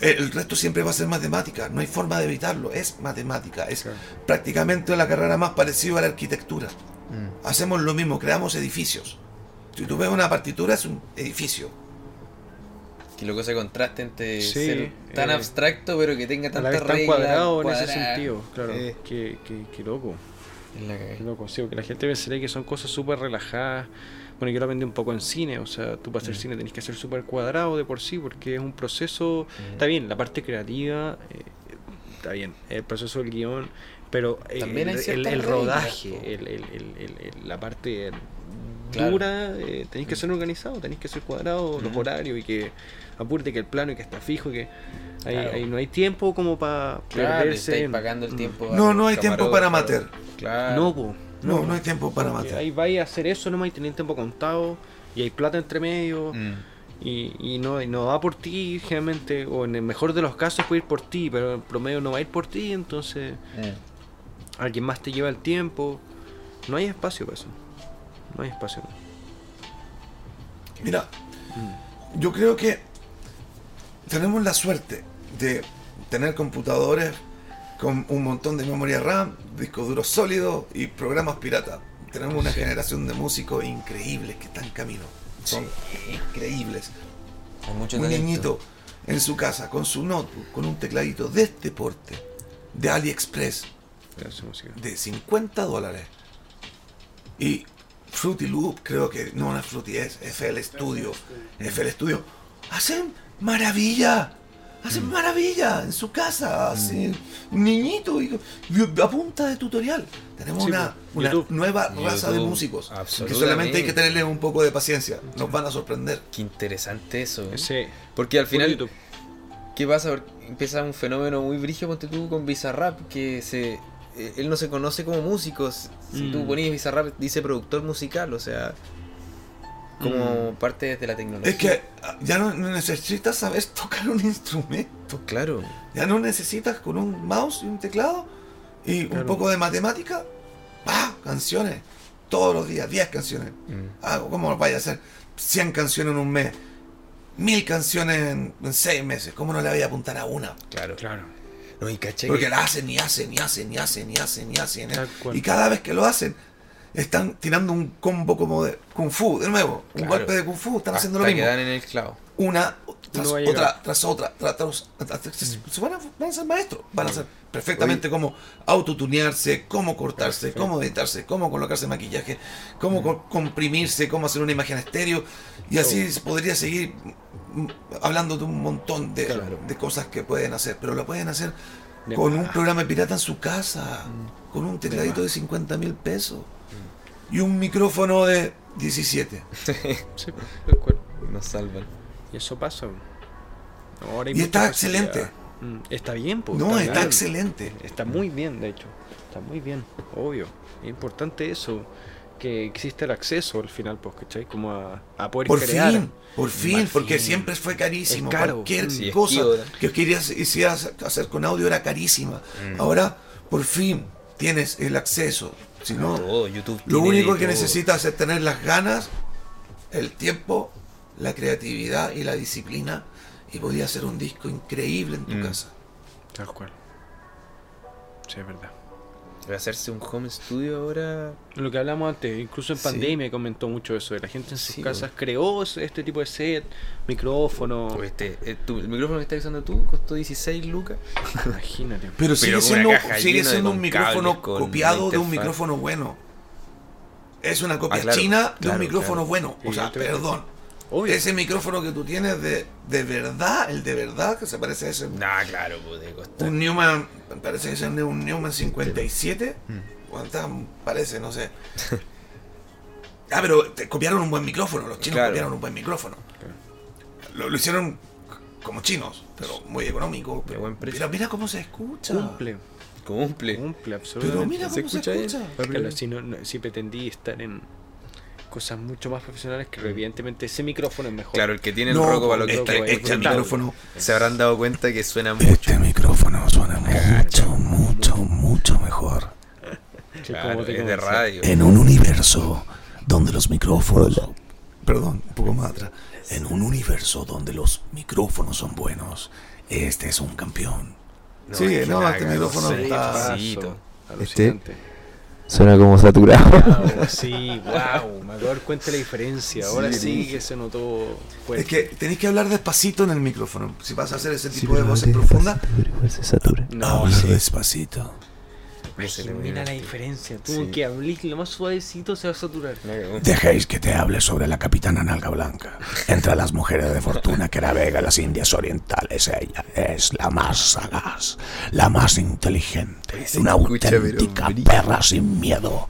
El resto siempre va a ser matemática, no hay forma de evitarlo, es matemática, es Claro. prácticamente la carrera más parecida a la arquitectura. Mm, Hacemos lo mismo, creamos edificios. Si tú ves una partitura es un edificio. Que loco ese contraste entre Sí, ser tan eh, abstracto pero que tenga tanta vez tan regla cuadrado en ese cuadrada. sentido, claro. Eh, Qué, qué, qué loco. es la cagada. Qué loco, sí, porque la gente pensaría que son cosas súper relajadas. Bueno, yo lo aprendí un poco en cine, o sea, tú para hacer Mm. cine tenés que ser súper cuadrado de por sí, porque es un proceso. Mm. Está bien, la parte creativa, eh, está bien, el proceso del guion, pero eh, hay el, el, el rodaje, el, el- el- el- el- la parte Claro. dura, eh, tenéis que ser organizado, tenéis que ser cuadrado, los Mm. horarios y que apurte que el plano y que está fijo, que ahí, Claro. ahí no hay tiempo como para Claro, perderse. estáis pagando el Mm. tiempo. No, no hay tiempo para amateur. Claro. No, po, No, no hay tiempo para matar. Ahí vais a hacer eso nomás y tenéis tiempo contado y hay plata entre medio Mm. y, y no, y no va por ti generalmente, o en el mejor de los casos puede ir por ti, pero en promedio no va a ir por ti, entonces Mm. alguien más te lleva el tiempo. No hay espacio para eso. No hay espacio. Mira, Mm. yo creo que tenemos la suerte de tener computadores con un montón de memoria RAM, discos duros sólidos y programas pirata. Tenemos una generación de músicos increíbles que están en camino. Son increíbles. Hay mucho un talento. niñito en su casa con su notebook, con un tecladito de este porte, de AliExpress, de 50 dólares. Y Fruity Loop, creo que no, no es Fruity, es FL Studio. FL Studio. Hacen maravilla. Hacen Mm. maravilla en su casa. Así, un niñito y, y a punta de tutorial. Tenemos Sí, una, pues, una nueva raza de músicos. Que absolutamente. solamente hay que tenerle un poco de paciencia. Nos van a sorprender. Qué interesante eso. ¿eh? Sí. Porque al final, YouTube. ¿qué pasa? Porque Empieza un fenómeno muy brígido, ponte tú con Bizarrap, que se eh, él no se conoce como músico. Si Mm. tú ponías Bizarrap, dice productor musical, o sea, como Mm. parte de la tecnología. Es que ah, ya no necesitas saber tocar un instrumento. Claro. Ya no necesitas con un mouse y un teclado y un Claro. poco de matemática. ¡Pah! Canciones. Todos los días, 10 canciones. Mm. Ah, ¿Cómo vaya a hacer 100 canciones en un mes? Mil canciones en, en 6 meses. ¿Cómo no le voy a apuntar a una? Claro. Claro. No, y caché Porque que- la hacen y hacen y hacen y hacen y hacen y hacen. Y cada vez que lo hacen, están tirando un combo como de Kung Fu, de nuevo. Un Claro. golpe de Kung Fu, están haciendo lo mismo. en el clavo. una tras No otra, tras otra, tras, tras- tras- tras- se van a, van a ser maestros, van a ser perfectamente cómo autotunearse, cómo cortarse, Perfecto. cómo editarse, cómo colocarse maquillaje, cómo co- comprimirse, cómo hacer una imagen estéreo, y así se podría seguir mm, hablando de un montón de, Claro. de cosas que pueden hacer, pero lo pueden hacer De con un programa pirata en su casa, con un tecladito de 50 mil pesos y un micrófono de 17. Sí. Nos salvan. Y eso pasa. Ahora Y está facilidad. excelente. Mm, Está bien, pues. No, está excelente. Está muy bien, de hecho. Está muy bien, obvio. Es importante eso. Que existe el acceso al final, pues, ¿cachai? Como a, a poder Por crear. fin, por fin, Por porque fin. siempre fue carísimo. Es caro. Cualquier Sí, es cosa que querías hacer con audio era carísima. Mm. Ahora, por fin, tienes el acceso. Si no, Todo, YouTube. lo único que todo. necesitas es tener las ganas, el tiempo, la creatividad y la disciplina. Y podías hacer un disco increíble en tu Mm. casa. Tal cual. Sí, es verdad. Hacerse un home studio ahora. Lo que hablamos antes, incluso en Sí. pandemia comentó mucho eso, de la gente en sus Sí, casas creó este tipo de set, micrófono, este, eh, tu- el micrófono que estás usando tú costó 16 lucas. imagínate. Pero sigue una siendo, sigue siendo un micrófono copiado de un micrófono bueno. Es una copia Ah, claro, china de claro, un micrófono claro. bueno. O sea, perdón. Obvio. Ese micrófono que tú tienes de, de verdad, el de verdad, que se parece a ese. Nah, claro, puede costar. Un Newman, parece que es un Newman 57. Mm. ¿Cuántas parece? No sé. Ah, pero te copiaron un buen micrófono. Los chinos Claro. copiaron un buen micrófono. Lo, lo hicieron como chinos, pero muy económico. Pero, buen precio. mira, mira cómo se escucha. Cumple, Cumple. cumple Pero absolutamente. mira ¿Se cómo se escucha escucha. Claro, si, no, no- si pretendí estar en cosas mucho más profesionales, que evidentemente ese micrófono es mejor. Claro, el que tiene el No, roco para lo que este, está es este brutal. micrófono. Se habrán dado cuenta que suena mucho. Este micrófono suena mucho, mucho, mucho mejor. que Claro, como te es de radio. En un universo donde los micrófonos... Perdón, un poco más atrás. En un universo donde los micrófonos son buenos, este es un campeón. Sí, que no, este micrófono está- pasito. Suena como saturado. Wow, sí, wow, me acabo de dar cuenta de la diferencia. Ahora sí, que se notó fuerte. Es que tenéis que hablar despacito en el micrófono. Si vas a hacer ese tipo de voces profundas, se satura. No, sí. despacito. Mira la diferencia. Tú que hables lo más suavecito se va a saturar. Dejéis que te hable sobre la capitana Nalga Blanca. Entre las mujeres de fortuna que navega las Indias Orientales, ella es la más sagaz, la más inteligente, Se una escucha, auténtica perra sin miedo.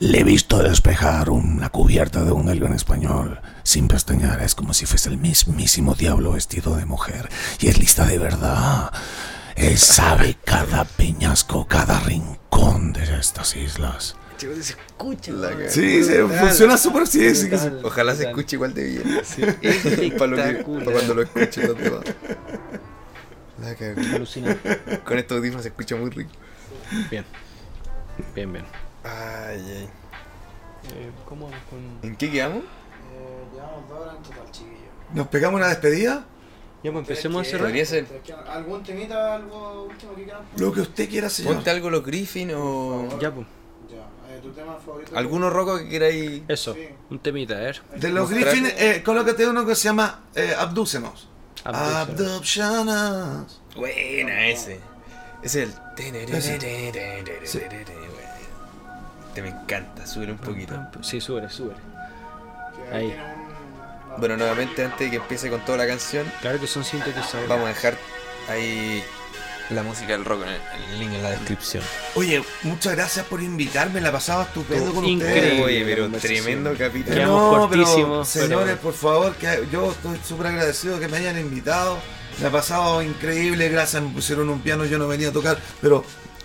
Le he visto despejar una cubierta de un avión español sin pestañear. Es como si fuese el mismísimo diablo vestido de mujer. Y es lista de verdad. Él sabe cada peñasco, cada rincón de estas islas. Chicos, se escucha. Sí, se funciona súper sí, sí Ojalá se escuche igual de bien. Espectacular. para, lo que- para cuando lo los demás. La. Alucinante. Con estos audífonos se escucha muy rico. Bien. Bien, bien. Ay, ay. Eh, ¿Cómo con.? ¿En qué quedamos? Eh, llevamos dos horas en total, chiquillos. ¿Nos pegamos una despedida? Ya, pues empecemos a cerrar. Podría ser. ¿Ustedes quieran- ¿Algún temita, algo último que quieran? Lo que usted quiera, señor. Ponte algo los Griffin o. Ya, pues. Ya, eh, tu tema favorito. Alguno roco que queráis. Eso, Sí. un temita, a ver. De los Griffin, eh, colócate uno que se llama eh, Abdúcenos. Abdúcenos. Abducciones. Buena ese. Ese es el. Sí. Te me encanta, sube un poquito. Sí, sube, sube. Ahí. Bueno, nuevamente antes de que empiece con toda la canción, Claro que son sintetizadores. vamos a dejar ahí la música del rock en el, el link en la descripción. Oye, muchas gracias por invitarme, la pasaba estupendo con Increíble. ustedes. Oye, pero tremendo capítulo. Quedamos No, pero, cortísimos, señores, pero- por favor, que yo estoy súper agradecido que me hayan invitado. Me ha pasado increíble, gracias, me pusieron un piano, yo no venía a tocar, pero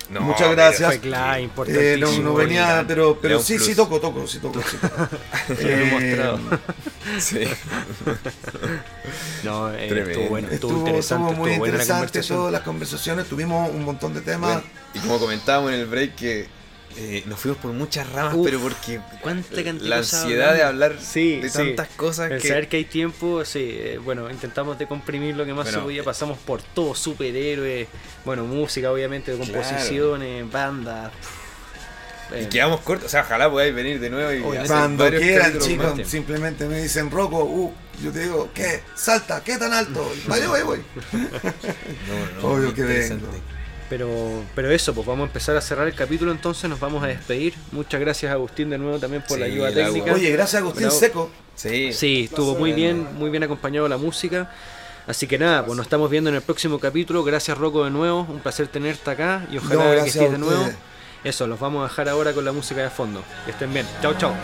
No, muchas gracias. Fue clave, Eh, no, no venía, pero, pero sí, plus. sí toco, toco, sí toco. Sí toco. Lo he Eh. Sí. No, eh, estuvo bueno, estuvo, Estuvo, interesante, estuvo muy estuvo buena la interesante todas las conversaciones, tuvimos un montón de temas. Bueno, y como comentábamos en el break que eh, nos fuimos por muchas ramas, Uf, pero porque cuánta cantidad la ansiedad de hablar Sí, de sí. tantas cosas El que saber que hay tiempo, sí, eh, bueno, intentamos de comprimir lo que más Bueno, se podía, pasamos por todo, superhéroes, bueno, música obviamente, composiciones, bandas. y quedamos cortos, o sea, ojalá podáis venir de nuevo y Cuando quieran, chicos, más. simplemente me dicen, Rocco, uh, yo te digo, ¿qué? Salta, ¿qué tan alto? Y Vaya, voy, voy. No, no, Obvio que vengo. Pero, pero eso, pues vamos a empezar a cerrar el capítulo entonces, nos vamos a despedir. Muchas gracias Agustín de nuevo también por la Sí, ayuda el técnica. Oye, gracias Agustín Bravo. Seco. Sí, Sí, estuvo muy bien, muy bien acompañado la música. Así que nada, pues nos estamos viendo en el próximo capítulo. Gracias Rocco de nuevo, un placer tenerte acá y ojalá No, que estés de nuevo. Eso, los vamos a dejar ahora con la música de fondo. Que estén bien. Chao, chao.